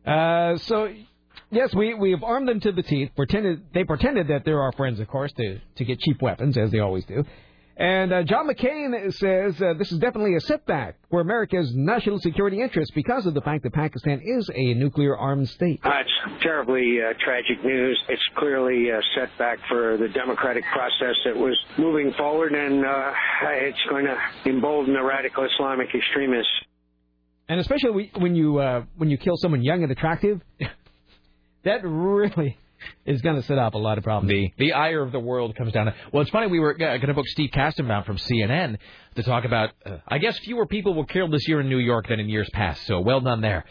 Uh, so, yes, we we have armed them to the teeth. Pretended they pretended that they're our friends, of course, to to get cheap weapons as they always do. And uh, John McCain says uh, this is definitely a setback for America's national security interests because of the fact that Pakistan is a nuclear armed state. Uh, it's terribly uh, tragic news. It's clearly a setback for the democratic process that was moving forward, and uh, it's going to embolden the radical Islamic extremists. And especially when you uh, when you kill someone young and attractive, that really is going to set up a lot of problems. The the ire of the world comes down. to Well, it's funny. We were going to book Steve Kastenbaum from CNN to talk about. Uh, I guess fewer people were killed this year in New York than in years past. So well done there.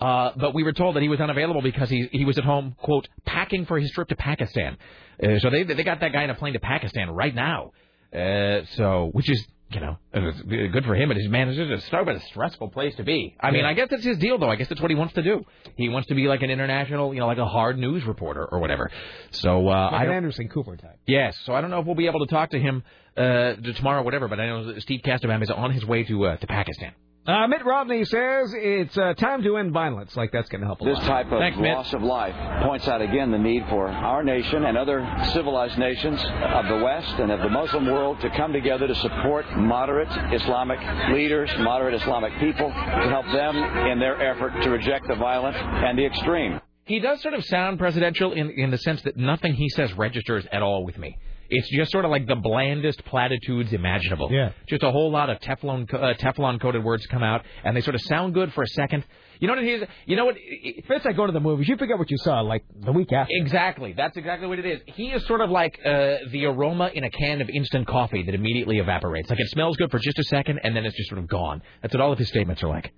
Uh, but we were told that he was unavailable because he he was at home, quote, packing for his trip to Pakistan. Uh, so they they got that guy in a plane to Pakistan right now. Uh, so which is you know good for him and his man. It's just a start, but a stressful place to be. I mean, I guess that's his deal though. I guess that's what he wants to do. He wants to be like an international, you know, like a hard news reporter or whatever. So uh, Like I an. Anderson Cooper type. Yes, so I don't know if we'll be able to talk to him uh, tomorrow or whatever, but I know Steve Kastenbaum is on his way to uh, to Pakistan. Uh, Mitt Romney says it's uh, time to end violence. Like that's going to help a This lot. type of Thanks, Mitt. loss of life points out again the need for our nation and other civilized nations of the West and of the Muslim world to come together to support moderate Islamic leaders, moderate Islamic people, to help them in their effort to reject the violent and the extreme. He does sort of sound presidential in in the sense that nothing he says registers at all with me. It's just sort of like the blandest platitudes imaginable. Yeah. Just a whole lot of Teflon uh, Teflon coated words come out, and they sort of sound good for a second. You know what it is? You know what? It's like going to the movies. You forget what you saw like the week after. Exactly. That's exactly what it is. He is sort of like uh, the aroma in a can of instant coffee that immediately evaporates. Like it smells good for just a second, and then it's just sort of gone. That's what all of his statements are like.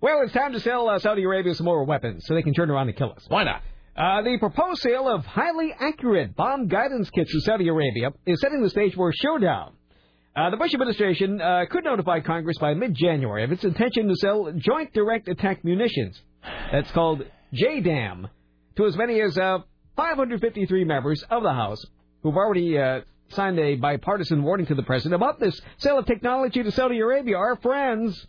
Well, it's time to sell uh, Saudi Arabia some more weapons so they can turn around and kill us. Why not? Uh, the proposed sale of highly accurate bomb guidance kits to Saudi Arabia is setting the stage for a showdown. Uh, the Bush administration uh, could notify Congress by mid-January of its intention to sell Joint Direct Attack Munitions. That's called JDAM to as many as uh, 553 members of the House who've already uh, signed a bipartisan warning to the president about this sale of technology to Saudi Arabia. Our friends.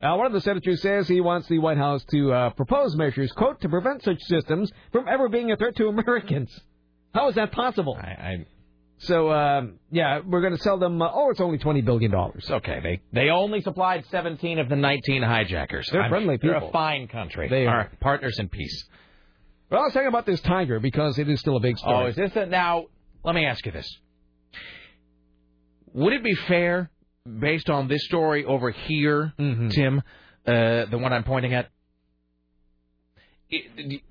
Uh, one of the senators says he wants the White House to uh, propose measures, quote, to prevent such systems from ever being a threat to Americans. How is that possible? I, I so, um, yeah, we're going to sell them. Uh, oh, it's only twenty billion dollars. Okay, they they only supplied 17 of the 19 hijackers. They're I'm- friendly people. They're a fine country. They are. Partners in peace. Well, let's talk about this tiger because it is still a big story. Oh, is this a, now? Let me ask you this: Would it be fair, based on this story over here, Mm-hmm. Tim, uh, the one I'm pointing at? It-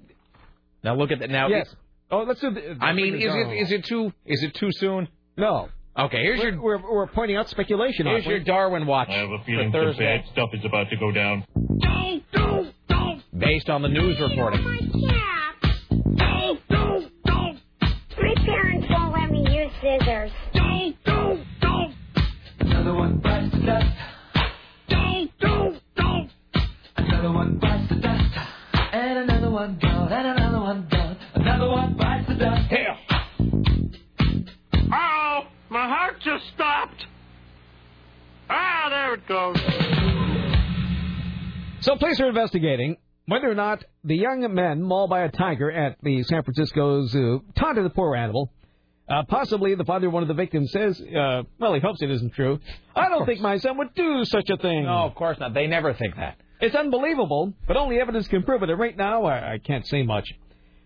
now look at that. Now, Yes. Oh, let's do. The, I mean, is it is it too is it too soon? No. Okay, here's we're, your we're, we're pointing out speculation. here's your Darwin watch I have a feeling some Thursday, bad stuff is about to go down. Don't, don't, don't. based on the news reporting. Don't, don't, don't. My parents won't let me use scissors. Another one bites the dust. Don't, don't, don't. Another one bites the dust. And another one gone. And another one gone. Another one bites the dust. Hell. Oh, my heart just stopped. Ah, there it goes. So police are investigating whether or not the young men mauled by a tiger at the San Francisco Zoo taunted the poor animal. Uh, possibly the father of one of the victims says, uh, well, he hopes it isn't true. I don't think my son would do such a thing. No, of course not. They never think that. It's unbelievable, but only evidence can prove it. And right now, I, I can't say much.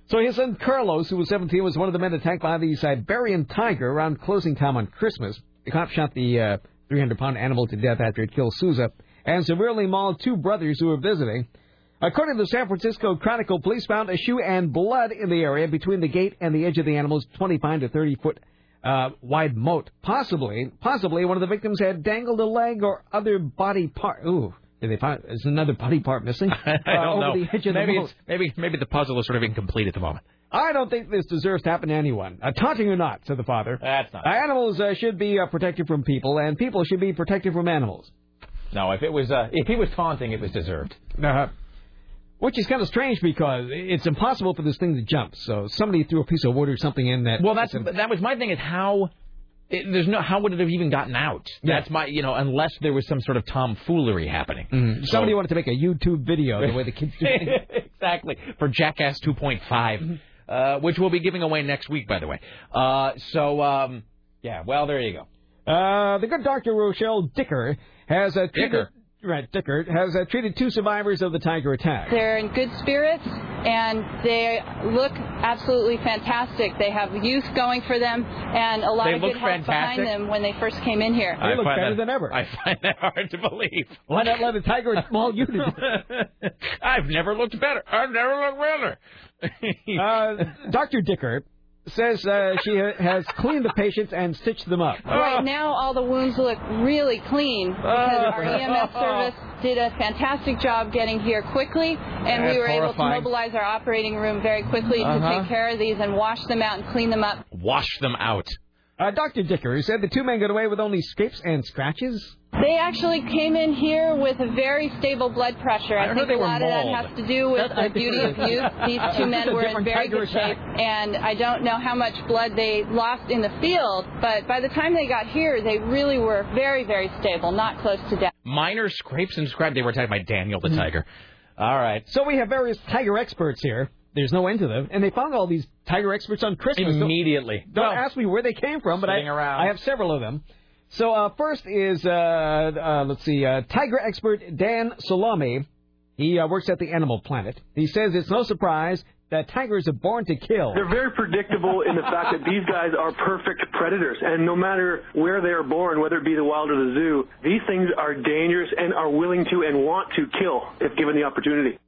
So his son Carlos, who was 17, was one of the men attacked by the Siberian tiger around closing time on Christmas. The cop shot the uh, 300-pound animal to death after it killed Sousa and severely mauled two brothers who were visiting. According to the San Francisco Chronicle, police found a shoe and blood in the area between the gate and the edge of the animal's 25 to 30 foot uh, wide moat. Possibly, possibly one of the victims had dangled a leg or other body part. Ooh, did they find? Is another body part missing? I Uh, don't over know. the edge of maybe the maybe maybe the puzzle is sort of incomplete at the moment. I don't think this deserves to happen to anyone. Uh, taunting or not, said the father. That's not. Uh, animals uh, should be uh, protected from people, and people should be protected from animals. No, if it was uh, if he was taunting, it was deserved. Uh, which is kind of strange because it's impossible for this thing to jump. So somebody threw a piece of wood or something in that. Well, that's that was my thing. Is how it, there's no how would it have even gotten out? That's my you know unless there was some sort of tomfoolery happening. Mhm. Somebody wanted to make a YouTube video the way the kids do exactly for Jackass 2.5, uh, which we'll be giving away next week, by the way. Uh, so um, yeah, well there you go. Uh, the good Dr. Rochelle Dicker has a Dicker. Right, Dicker has uh, treated two survivors of the tiger attack. They're in good spirits and they look absolutely fantastic. They have youth going for them and a lot They of good health behind them when they first came in here. They look better that- than ever. I find that hard to believe. Why not let a tiger maul you to? I've never looked better. I've never looked better. Uh, Dr. Dicker says uh, she has cleaned the patients and stitched them up. Right now, all the wounds look really clean because our EMS service did a fantastic job getting here quickly, and we That's were able to mobilize our operating room very quickly Uh-huh. to take care of these and wash them out and clean them up. Wash them out. Uh, Dr. Dicker who said the two men got away with only scrapes and scratches. They actually came in here with a very stable blood pressure. I I, think a were lot of that has to do with the beauty of youth. These two men were in very tiger good shape, and I don't know how much blood they lost in the field, but by the time they got here, they really were very, very stable, not close to death. Minor scrapes and scrapes. They were attacked by Daniel Mm-hmm. the tiger. All right. So we have various tiger experts here. There's no end to them, and they found all these tiger experts on Christmas. Don't- Immediately. Don't, Well, ask me where they came from, but I. I have several of them. So uh, first is uh, uh, let's see, uh, tiger expert Dan Salami. He uh, works at the Animal Planet. He says it's no surprise that tigers are born to kill. They're very predictable in the fact that these guys are perfect predators, and no matter where they are born, whether it be the wild or the zoo, these things are dangerous and are willing to and want to kill if given the opportunity.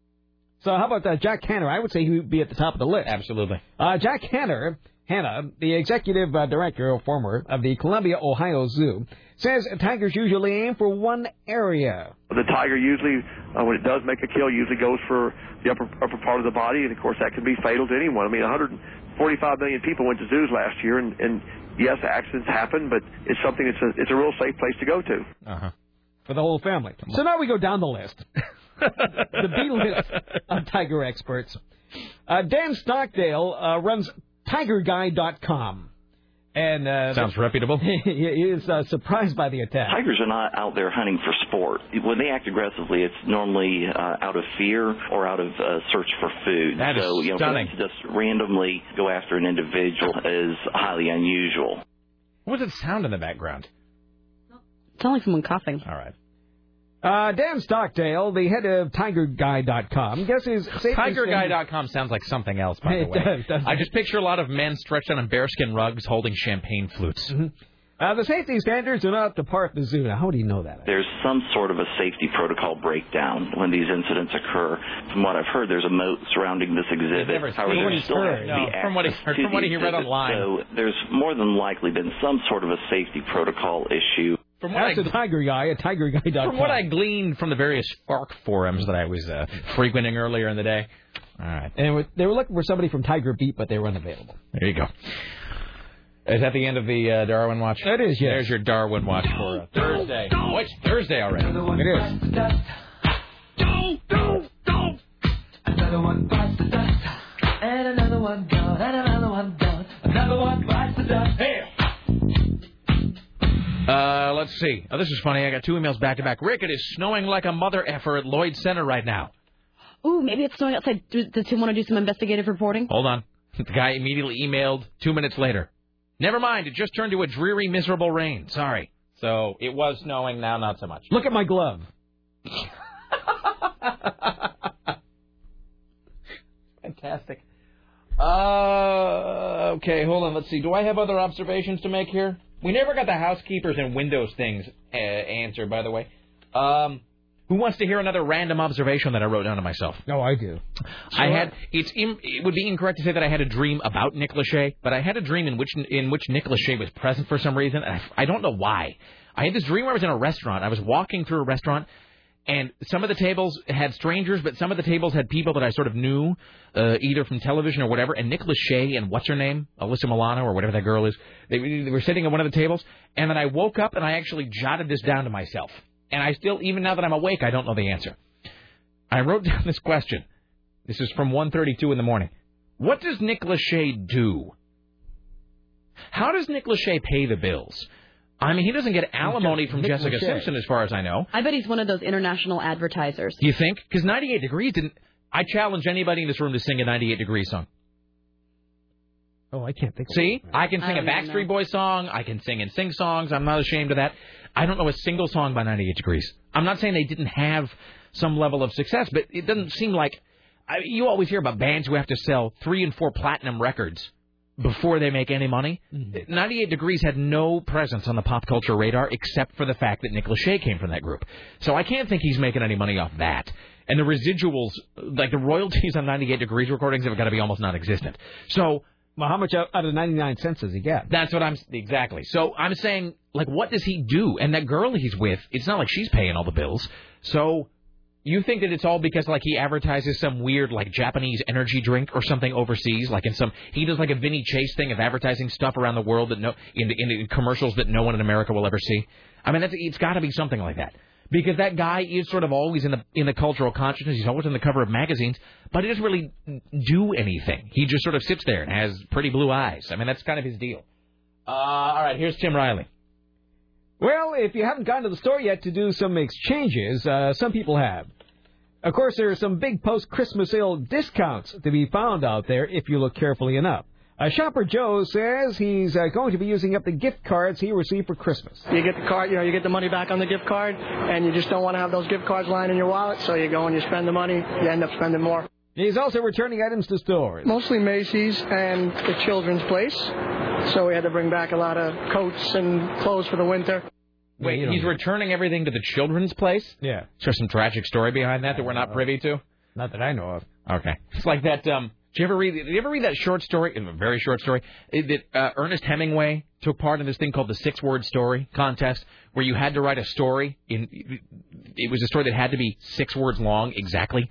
So how about uh, Jack Hanna? I would say he would be at the top of the list. Absolutely. Uh, Jack Hanna, Hanna, the executive uh, director or former of the Columbus, Ohio Zoo, says tigers usually aim for one area. The tiger usually, uh, when it does make a kill, usually goes for the upper upper part of the body, and of course that can be fatal to anyone. I mean, 145 million people went to zoos last year, and, and yes, accidents happen, but it's something that's a it's a real safe place to go to. Uh-huh. for the whole family. So now we go down the list. the B list of tiger experts. Uh, Dan Stockdale uh, runs TigerGuy.com. And uh, Sounds reputable. he is uh, surprised by the attack. Tigers are not out there hunting for sport. When they act aggressively, it's normally uh, out of fear or out of uh, search for food. That is so, you know, stunning. for them to just randomly go after an individual is highly unusual. What does it sound in the background? It's only someone coughing. All right. Uh, Dan Stockdale, the head of TigerGuy.com, guesses safety TigerGuy.com sounds like something else, by the way. does, doesn't I just picture a lot of men stretched out on bearskin rugs holding champagne flutes. Mm-hmm. Uh, the safety standards are not up to par at the zoo. Now, how do you know that? There's some sort of a safety protocol breakdown when these incidents occur. From what I've heard, there's a moat surrounding this exhibit. never However, seen there it. still has to No, from what he heard- from what the he read online. So there's more than likely been some sort of a safety protocol issue. From what, Ask I, the Tiger Guy at TigerGuy.com. from what I gleaned from the various Fark forums that I was uh, frequenting earlier in the day. All right. And they were looking for somebody from Tiger Beat, but they were unavailable. There you go. Is that the end of the uh, Darwin Watch? That is, yes. There's your Darwin Watch for uh, Thursday. Oh, it's Thursday already. It is. Another one bites the dust, and another one gone, and another one gone. Another one bites the dust. Hey! Uh, let's see. Oh, this is funny. I got two emails back to back. Rick, it is snowing like a mother effer at Lloyd Center right now. Ooh, maybe it's snowing outside. Does he want to do some investigative reporting? Hold on. The guy immediately emailed two minutes later. Never mind. It just turned to a dreary, miserable rain. Sorry. So it was snowing. Now, not so much. Look at my glove. Fantastic. Uh, okay, hold on. Let's see. Do I have other observations to make here? We never got the housekeepers and windows things uh, answered, by the way. Um, who wants to hear another random observation that I wrote down to myself? No, I do. I had it's in, it would be incorrect to say that I had a dream about Nick Lachey, but I had a dream in which in which Nick Lachey was present for some reason. And I, I don't know why. I had this dream where I was in a restaurant. I was walking through a restaurant, and some of the tables had strangers, but some of the tables had people that I sort of knew, uh, either from television or whatever. And Nick Lachey and what's her name, Alyssa Milano or whatever that girl is, they, they were sitting at one of the tables. And then I woke up and I actually jotted this down to myself. And I still, even now that I'm awake, I don't know the answer. I wrote down this question. This is from 1:32 in the morning. What does Nick Lachey do? How does Nick Lachey pay the bills? I mean, he doesn't get alimony from Nick Jessica Lachey. Simpson, as far as I know. I bet he's one of those international advertisers. You think? Because 98 Degrees didn't. I challenge anybody in this room to sing a 98 Degrees song. Oh, I can't think. of See, I can sing a Backstreet Boys song. I can sing and sing songs. I'm not ashamed of that. I don't know a single song by 98 Degrees. I'm not saying they didn't have some level of success, but it doesn't seem like. I, you always hear about bands who have to sell three and four platinum records before they make any money. Mm-hmm. 98 Degrees had no presence on the pop culture radar except for the fact that Nick Lachey came from that group. So I can't think he's making any money off that. And the residuals, like the royalties on 98 Degrees recordings, have got to be almost non-existent. So Well, how much out of the 99 cents does he get? that's what I'm exactly. So I'm saying, like, what does he do? And that girl he's with, it's not like she's paying all the bills. So You think that it's all because like he advertises some weird like Japanese energy drink or something overseas, like in some he does like a Vinny Chase thing of advertising stuff around the world that no in, in commercials that no one in America will ever see. I mean, that's, it's got to be something like that because that guy is sort of always in the in the cultural consciousness. He's always on the cover of magazines, but he doesn't really do anything. He just sort of sits there and has pretty blue eyes. I mean, that's kind of his deal. Uh, all right, here's Tim Riley. Well, if you haven't gone to the store yet to do some exchanges, uh, some people have. Of course, there are some big post-Christmas sale discounts to be found out there if you look carefully enough. Uh, Shopper Joe says he's uh, going to be using up the gift cards he received for Christmas. You get the card, you know, you get the money back on the gift card, and you just don't want to have those gift cards lying in your wallet, so you go and you spend the money, you end up spending more. He's also returning items to stores. Mostly Macy's and the children's place, so we had to bring back a lot of coats and clothes for the winter. Wait, he's returning everything to the children's place? Yeah. Is there some tragic story behind that that we're not privy to? Not that I know of. Okay. It's like that. Um, did you ever read? Did you ever read that short story? A very short story that uh, Ernest Hemingway took part in this thing called the six-word story contest, where you had to write a story. In it was a story that had to be six words long exactly.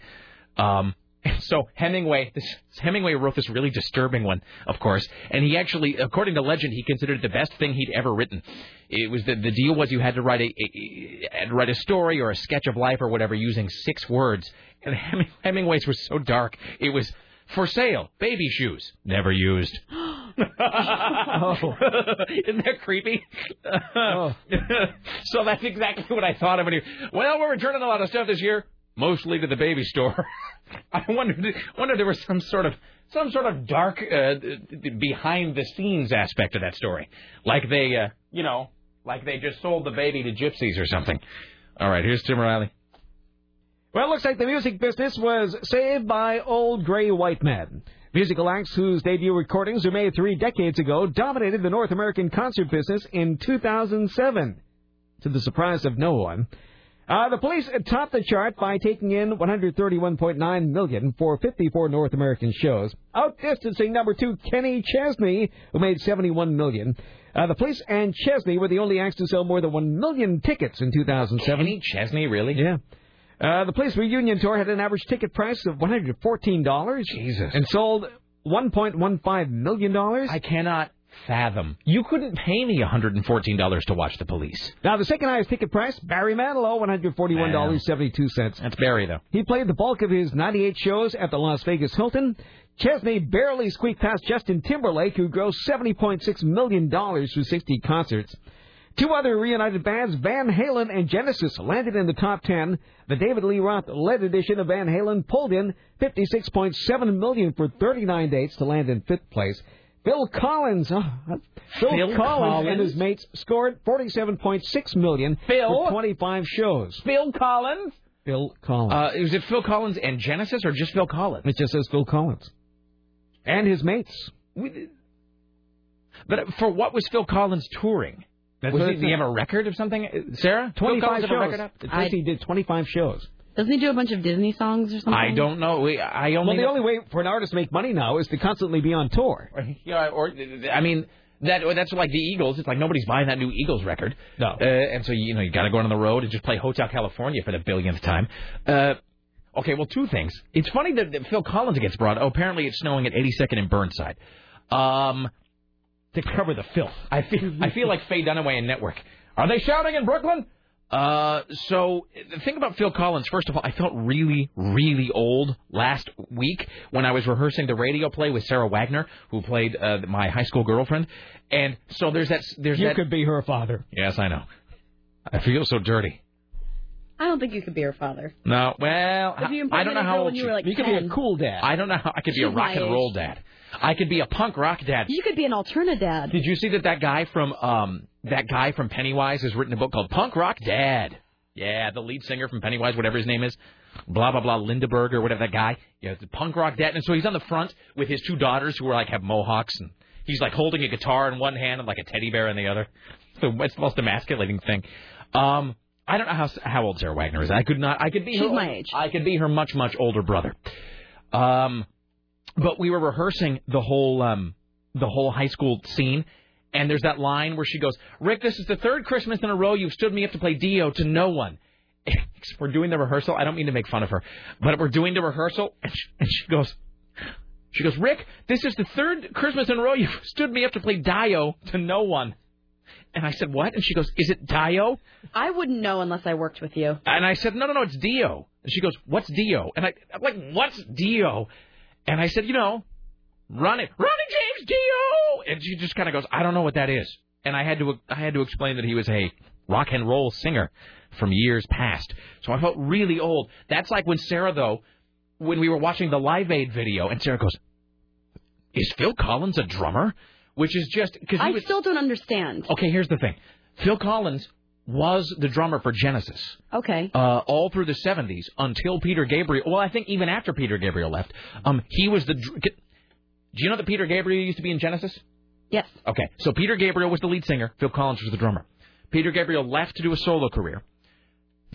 Um, so Hemingway, this Hemingway wrote this really disturbing one, of course, and he actually, according to legend, he considered it the best thing he'd ever written. It was the the deal was you had to write a, a, to write a story or a sketch of life or whatever using six words, and Heming, Hemingway's was so dark. It was for sale, baby shoes, never used. oh. Isn't that creepy? Oh. so that's exactly what I thought of when he. Well, we're returning a lot of stuff this year, mostly to the baby store. I wondered, wondered there was some sort of some sort of dark uh, behind the scenes aspect of that story, like they, uh, you know, like they just sold the baby to gypsies or something. All right, here's Tim Riley. Well, it looks like the music business was saved by old gray white men. Musical acts whose debut recordings were made three decades ago dominated the North American concert business in 2007, to the surprise of no one. Uh, the police topped the chart by taking in 131.9 million for 54 North American shows, outdistancing number two Kenny Chesney, who made 71 million. Uh, the police and Chesney were the only acts to sell more than 1 million tickets in 2007. Kenny Chesney, really? Yeah. Uh, the police reunion tour had an average ticket price of $114. Jesus. And sold $1.15 million. I cannot fathom. You couldn't pay me $114 to watch the police. Now, the second highest ticket price, Barry Manilow, $141.72. That's Barry, though. He played the bulk of his 98 shows at the Las Vegas Hilton. Chesney barely squeaked past Justin Timberlake, who grossed $70.6 million through 60 concerts. Two other reunited bands, Van Halen and Genesis, landed in the top 10. The David Lee Roth led edition of Van Halen pulled in 56.7 million for 39 dates to land in fifth place. Phil Collins, oh, Phil, Phil Collins, Collins? and his mates scored 47.6 million Phil? for 25 shows. Phil Collins? Phil Collins. Uh, was it Phil Collins and Genesis or just Phil Collins? it just says Phil Collins. And his mates. But for what was Phil Collins touring? That's was he, did he have a record of something? Uh, Sarah? 25 Collins have a record shows. up? It he did 25 shows. Doesn't he do a bunch of Disney songs or something? I don't know. We- I only Well, the know- only way for an artist to make money now is to constantly be on tour. Yeah, or I mean that that's like the Eagles. It's like nobody's buying that new Eagles record. No. Uh, and so you know you got to go on the road and just play Hotel California for the billionth time. Uh, okay, well two things. It's funny that, that Phil Collins gets brought. Oh, apparently it's snowing at 82nd and Burnside. Um, to cover the filth. I feel I feel like Faye Dunaway and Network. Are they shouting in Brooklyn? Uh, so the thing about Phil Collins, first of all, I felt really, really old last week when I was rehearsing the radio play with Sarah Wagner, who played uh, my high school girlfriend. And so there's that. There's You that. could be her father. Yes, I know. I feel so dirty. I don't think you could be her father. No, well, If you I don't know impregnated how old when you she- were, like, You could be a cool dad. I don't know how I could be a rock and roll age. dad. I could be a punk rock dad. You could be an alternate dad. Did you see that that guy from um that guy from Pennywise has written a book called Punk Rock Dad? Yeah, the lead singer from Pennywise, whatever his name is, blah blah blah, Lindberg or whatever that guy. Yeah, the punk rock dad, and so he's on the front with his two daughters who are like have mohawks, and he's like holding a guitar in one hand and like a teddy bear in the other. So it's the most emasculating thing. Um, I don't know how how old Sarah Wagner is. I could not. I could be She's her, my age. I could be her much much older brother. Um, but we were rehearsing the whole um the whole high school scene and there's that line where she goes rick this is the third christmas in a row you've stood me up to play dio to no one we're doing the rehearsal. I don't mean to make fun of her, but we're doing the rehearsal, and she, and she goes, she goes, Rick, this is the third Christmas in a row you've stood me up to play Dio to no one. And I said, what? And she goes, is it Dio? I wouldn't know unless I worked with you. And I said, no, no, no, it's Dio. And she goes, what's Dio? And I, I'm like, what's Dio? And I said, you know, run it, Ronnie James Dio. And she just kind of goes, I don't know what that is. And I had to, I had to explain that he was a rock and roll singer from years past. So I felt really old. That's like when Sarah, though, when we were watching the Live Aid video, and Sarah goes, is Phil Collins a drummer? Which is just because I was. still don't understand. Okay, here's the thing. Phil Collins was the drummer for Genesis Okay. uh, all through the 70s until Peter Gabriel. Well, I think even after Peter Gabriel left, um, he was the. Do you know that Peter Gabriel used to be in Genesis? Yes. Okay, so Peter Gabriel was the lead singer. Phil Collins was the drummer. Peter Gabriel left to do a solo career.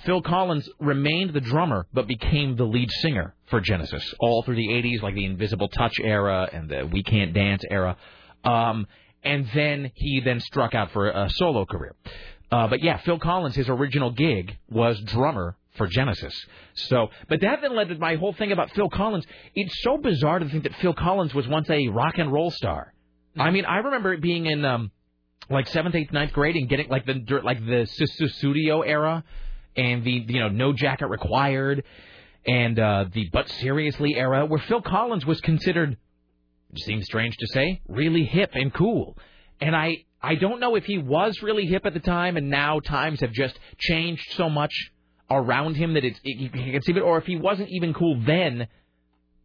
Phil Collins remained the drummer, but became the lead singer for Genesis all through the 80s, like the Invisible Touch era and the We Can't Dance era. Um, and then he then struck out for a solo career. Uh, but yeah, Phil Collins, his original gig was drummer for Genesis. So, but that then led to my whole thing about Phil Collins. It's so bizarre to think that Phil Collins was once a rock and roll star. I mean, I remember it being in um, like seventh, eighth, ninth grade and getting like the like the Studio era and the you know no jacket required and uh, the but seriously era where Phil Collins was considered It seems strange to say really hip and cool and I I don't know if he was really hip at the time and now times have just changed so much around him that it's it, you can see it or if he wasn't even cool then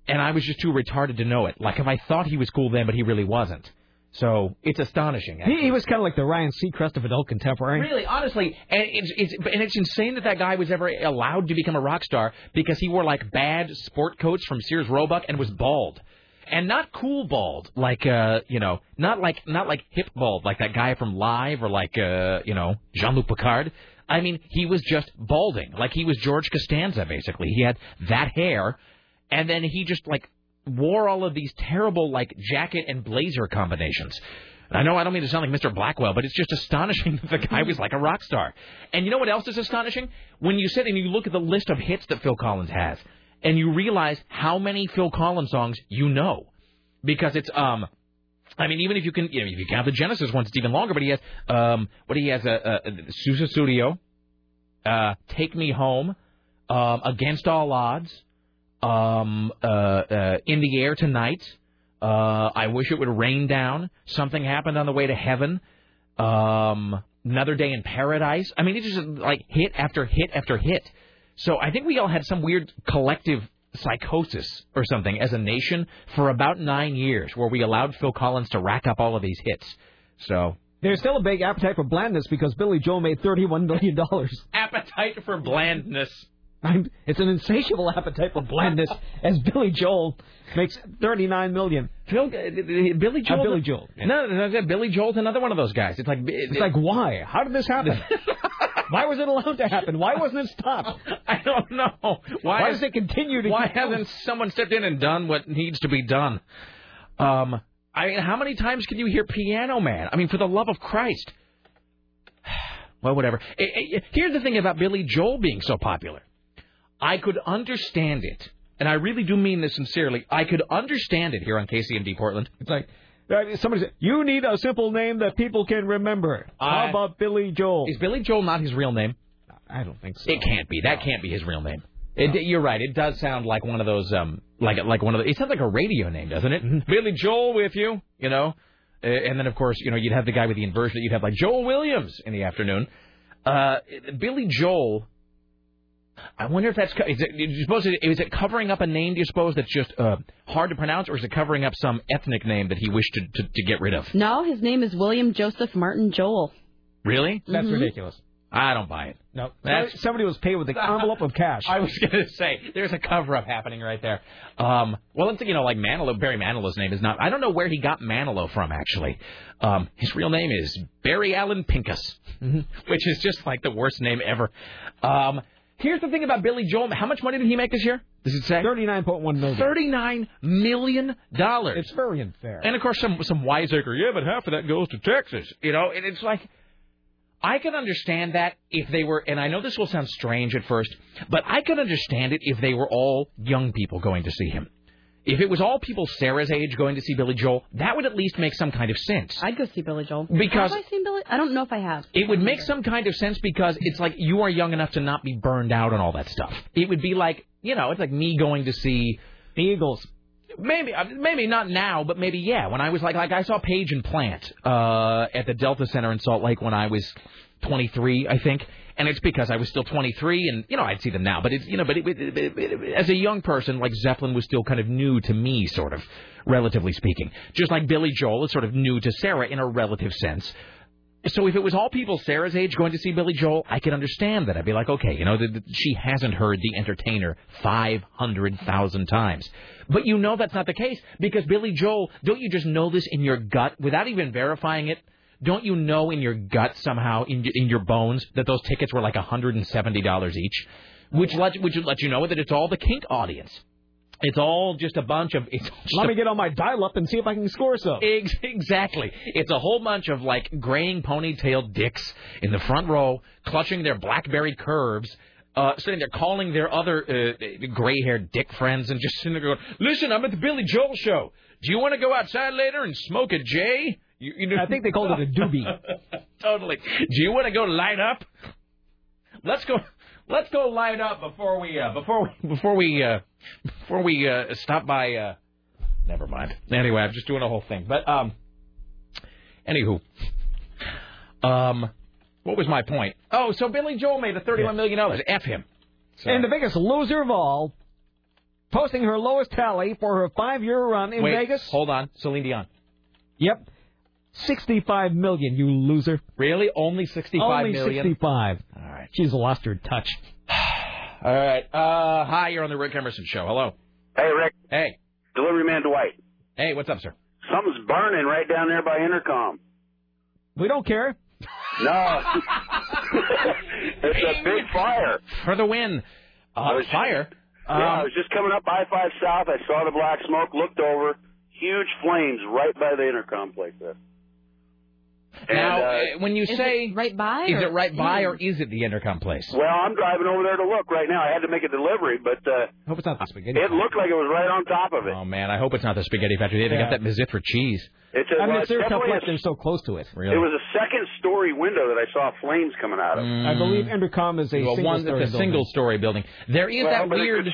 and I was just too retarded to know it like if I thought he was cool then but he really wasn't so it's astonishing He, he was kind of like the Ryan Seacrest of adult contemporary. Really, honestly, and it's, it's and it's insane that that guy was ever allowed to become a rock star because he wore like bad sport coats from Sears Roebuck and was bald, and not cool bald like uh you know not like not like hip bald like that guy from Live or like uh you know Jean Luc Picard. I mean, he was just balding like he was George Costanza basically. He had that hair, and then he just like wore all of these terrible like jacket and blazer combinations. I know I don't mean to sound like Mr. Blackwell, but it's just astonishing that the guy was like a rock star. And you know what else is astonishing? When you sit and you look at the list of hits that Phil Collins has, and you realize how many Phil Collins songs you know, because it's um. I mean, even if you can, you know, if you count the Genesis ones, it's even longer. But he has, um, what he has, a, a, a Sussudio, uh, Take Me Home, um, Against All Odds, um, uh, uh, In the Air Tonight, uh, I Wish It Would Rain Down, Something Happened on the Way to Heaven, um, Another Day in Paradise. I mean, it's just like hit after hit after hit. So I think we all had some weird collective psychosis or something as a nation for about nine years where we allowed Phil Collins to rack up all of these hits. So There's still a big appetite for blandness because Billy Joel made $31 million. appetite for blandness. I'm, it's an insatiable appetite for blandness as Billy Joel makes 39 million. Phil, Billy Joel. Uh, Billy Joel. No, no, no, Billy Joel's another one of those guys. It's like It's like, why? How did this happen? why was it allowed to happen? Why wasn't it stopped? I don't know. Why, Why does it continue to Why hasn't someone stepped in and done what needs to be done? Um, I mean, how many times can you hear Piano Man? I mean, for the love of Christ. Well, whatever. Eh, eh, Here's the thing about Billy Joel being so popular. I could understand it, and I really do mean this sincerely. I could understand it here on KCMD Portland. It's like somebody said, you need a simple name that people can remember. How about Billy Joel? Is Billy Joel not his real name? I don't think so. It can't be. That can't be his real name. It, you're right. It does sound like one of those, um, like like one of the. It sounds like a radio name, doesn't it? Billy Joel with you, you know. Uh, and then of course, you know, you'd have the guy with the inversion. That You'd have like Joel Williams in the afternoon. Uh, Billy Joel. I wonder if that's co- is it, do you suppose it, is it covering up a name? Do you suppose that's just uh, hard to pronounce, or is it covering up some ethnic name that he wished to, to, to get rid of? No, his name is William Joseph Martin Joel. Really? That's Mhm. ridiculous. I don't buy it. No, That's- somebody, somebody was paid with an envelope of cash. I was going to say there's a cover up happening right there. Um, well, I'm thinking, you know, like Manilow. Barry Manilow's name is not. I don't know where he got Manilow from actually. Um, his real name is Barry Allen Pincus, which is just like the worst name ever. Um, here's the thing about Billy Joel. How much money did he make this year? Does it say? Thirty-nine point one million. Thirty-nine million dollars. It's very unfair. And of course, some some wiseacre, yeah, but half of that goes to Texas. You know, and it's like, I could understand that if they were, and I know this will sound strange at first, but I could understand it if they were all young people going to see him. If it was all people Sarah's age going to see Billy Joel, that would at least make some kind of sense. I'd go see Billy Joel. Because- have I seen Billy? I don't know if I have. It would make some kind of sense because it's like you are young enough to not be burned out on all that stuff. It would be like, you know, it's like me going to see the Eagles. Maybe, uh, maybe not now, but maybe yeah. When I was like, like I saw Page and Plant uh, at the Delta Center in Salt Lake when I was 23, I think, and it's because I was still 23, and you know I'd see them now. But it's you know, but it, it, it, as a young person, like Zeppelin was still kind of new to me, sort of, relatively speaking. Just like Billy Joel is sort of new to Sarah in a relative sense. So if it was all people Sarah's age going to see Billy Joel, I could understand that. I'd be like, okay, you know, the, the, she hasn't heard The Entertainer 500,000 times. But you know that's not the case because Billy Joel, don't you just know this in your gut without even verifying it? Don't you know in your gut somehow, in, in your bones, that those tickets were like $170 each? Which let, which let you know that it's all the kink audience. It's all just a bunch of. It's Let a- me get on my dial up and see if I can score some. Ex- exactly. It's a whole bunch of like graying ponytailed dicks in the front row, clutching their blackberry curves, uh, sitting there calling their other uh, gray-haired dick friends, and just sitting there going, "Listen, I'm at the Billy Joel show. Do you want to go outside later and smoke a J?" You, you know, I think they called it a doobie. totally. Do you want to go light up? Let's go. Let's go light up before we uh, before we before we uh, before we uh, stop by. Uh, never mind. Anyway, I'm just doing a whole thing. But um, anywho, um, what was my point? Oh, so Billy Joel made a thirty-one million dollars. F him. So- And the biggest loser of all, posting her lowest tally for her five-year run in Wait, Vegas. Hold on, Celine Dion. Yep, sixty-five million. You loser. Really? Only sixty-five Only million? sixty-five. All right. She's lost her touch. All right. Uh, hi, you're on the Rick Emerson show. Hello. Hey, Rick. Hey. Delivery man Dwight. Hey, what's up, sir? Something's burning right down there by Entercom. We don't care. No. it's a big fire. For the win. Uh, I was- fire. yeah, I was just coming up I five south. I saw the black smoke. Looked over. Huge flames right by the Entercom place there. Now, And, uh, uh, when you Is say it right by? is or- it right by or is it the Entercom place? well, I'm driving over there to look right now. I had to make a delivery, but uh, Hope it's not the spaghetti. it looked like it was right on top of it. Oh man, I hope it's not the spaghetti factory. They Yeah. got that Mizithra cheese. It's a, I mean, well, it's it's their tough definitely a- they're so close to it. Really? It was a second story window that I saw flames coming out of. Mm. I believe Entercom is a well, single one story a single story building. There is Well, that weird.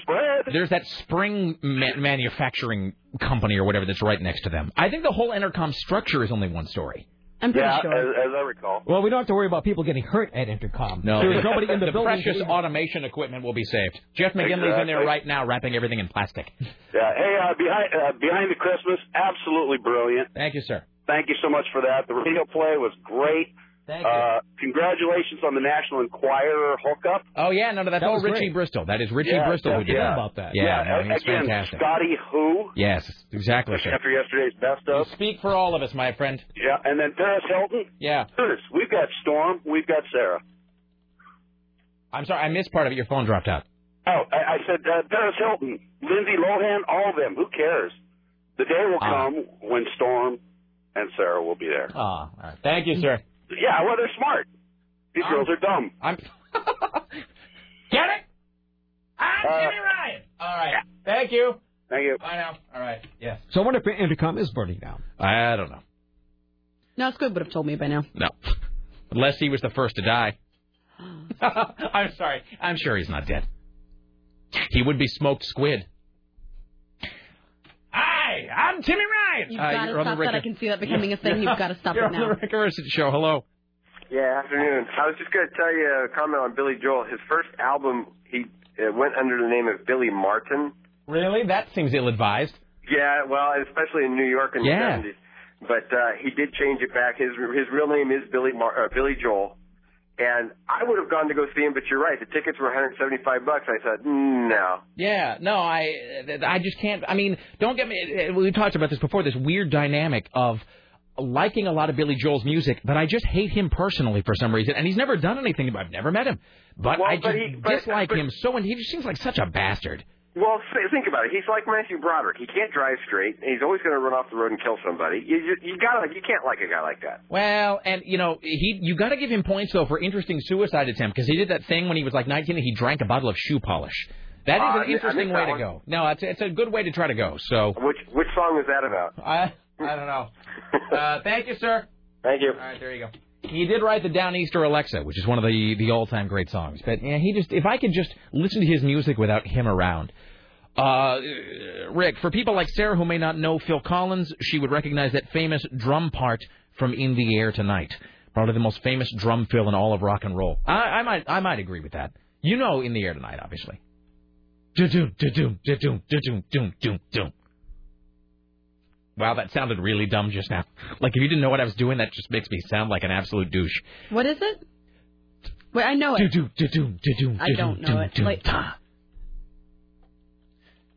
There's that spring ma- manufacturing company or whatever that's right next to them. I think the whole Entercom structure is only one story. I'm pretty Yeah, sure. as, as I recall. Well, we don't have to worry about people getting hurt at Entercom. No, There's nobody in the, the building. precious to- automation equipment will be saved. Jeff McGinley's in there right now, wrapping everything in plastic. Yeah. Hey, uh, behind uh, behind the Christmas, absolutely brilliant. Thank you, sir. Thank you so much for that. The radio play was great. Thank Uh, congratulations on the National Enquirer hookup. Oh yeah, no, no, that's That all was Richie great. Bristol. That is Richie Yeah, Bristol who did yeah. that. about that. Yeah, no, he was again, fantastic. Scotty Who Yes, exactly, sir. after yesterday's best You of. speak for all of us, my friend. Yeah, and then Paris Hilton. Yeah. Curtis, we've got Storm, we've got Sarah. I'm sorry, I missed part of it. Your phone dropped out. Oh, I, I said uh, Paris Hilton, Lindsay Lohan, all of them. Who cares? The day will Ah. come when Storm and Sarah will be there. Oh, all right. Thank you, sir. Yeah, well, they're smart. These Um, girls are dumb. I'm. Get it? I'm Uh, Jimmy Ryan. All right. Thank you. Thank you. Bye now. All right. Yes. So I wonder if Entercom is burning down. I don't know. No, Squid would have told me by now. No. Unless he was the first to die. I'm sorry. I'm sure he's not dead. He would be smoked squid. Hi, I'm Timmy Ryan. You've Uh, got you're to stop that. I can see that becoming a thing. You've got to stop You're it on the now. Rick Emerson show. Hello. Yeah, afternoon. I was just going to tell you a comment on Billy Joel. His first album, he uh, went under the name of Billy Martin. Really? That seems ill-advised. Yeah, well, especially in New York in Yeah. the 70s. But uh, he did change it back. His his real name is Billy Mar- uh, Billy Joel. And I would have gone to go see him, but you're right. The tickets were 175 bucks. I said, no. Yeah, no, I I just can't. I mean, don't get me. We talked about this before. This weird dynamic of liking a lot of Billy Joel's music, but I just hate him personally for some reason. And he's never done anything. I've never met him, but Well, I but just he- but- dislike but- him so. And he just seems like such a bastard. Well, think about it. He's like Matthew Broderick. He can't drive straight, and he's always going to run off the road and kill somebody. You you, you gotta you can't like a guy like that. Well, and you know, he you got to give him points though for interesting suicide attempt because he did that thing when he was like 19 and he drank a bottle of shoe polish. That is Uh, an interesting way to one. go. No, it's it's a good way to try to go. So Which which song is that about? I I don't know. Uh, thank you, sir. Thank you. All right, there you go. He did write the Downeaster Alexa, which is one of the the all time great songs. But yeah, he just if I could just listen to his music without him around. Uh, Rick, for people like Sarah who may not know Phil Collins, she would recognize that famous drum part from "In the Air Tonight," probably the most famous drum fill in all of rock and roll. I, I might I might agree with that. You know, "In the Air Tonight," obviously. Do-doom, do-doom, do-doom, do-doom, doom, doom, doom. Wow, that sounded really dumb just now. Like if you didn't know what I was doing, that just makes me sound like an absolute douche. What is it? Wait, I know it. Do-doom, I don't know it. Like,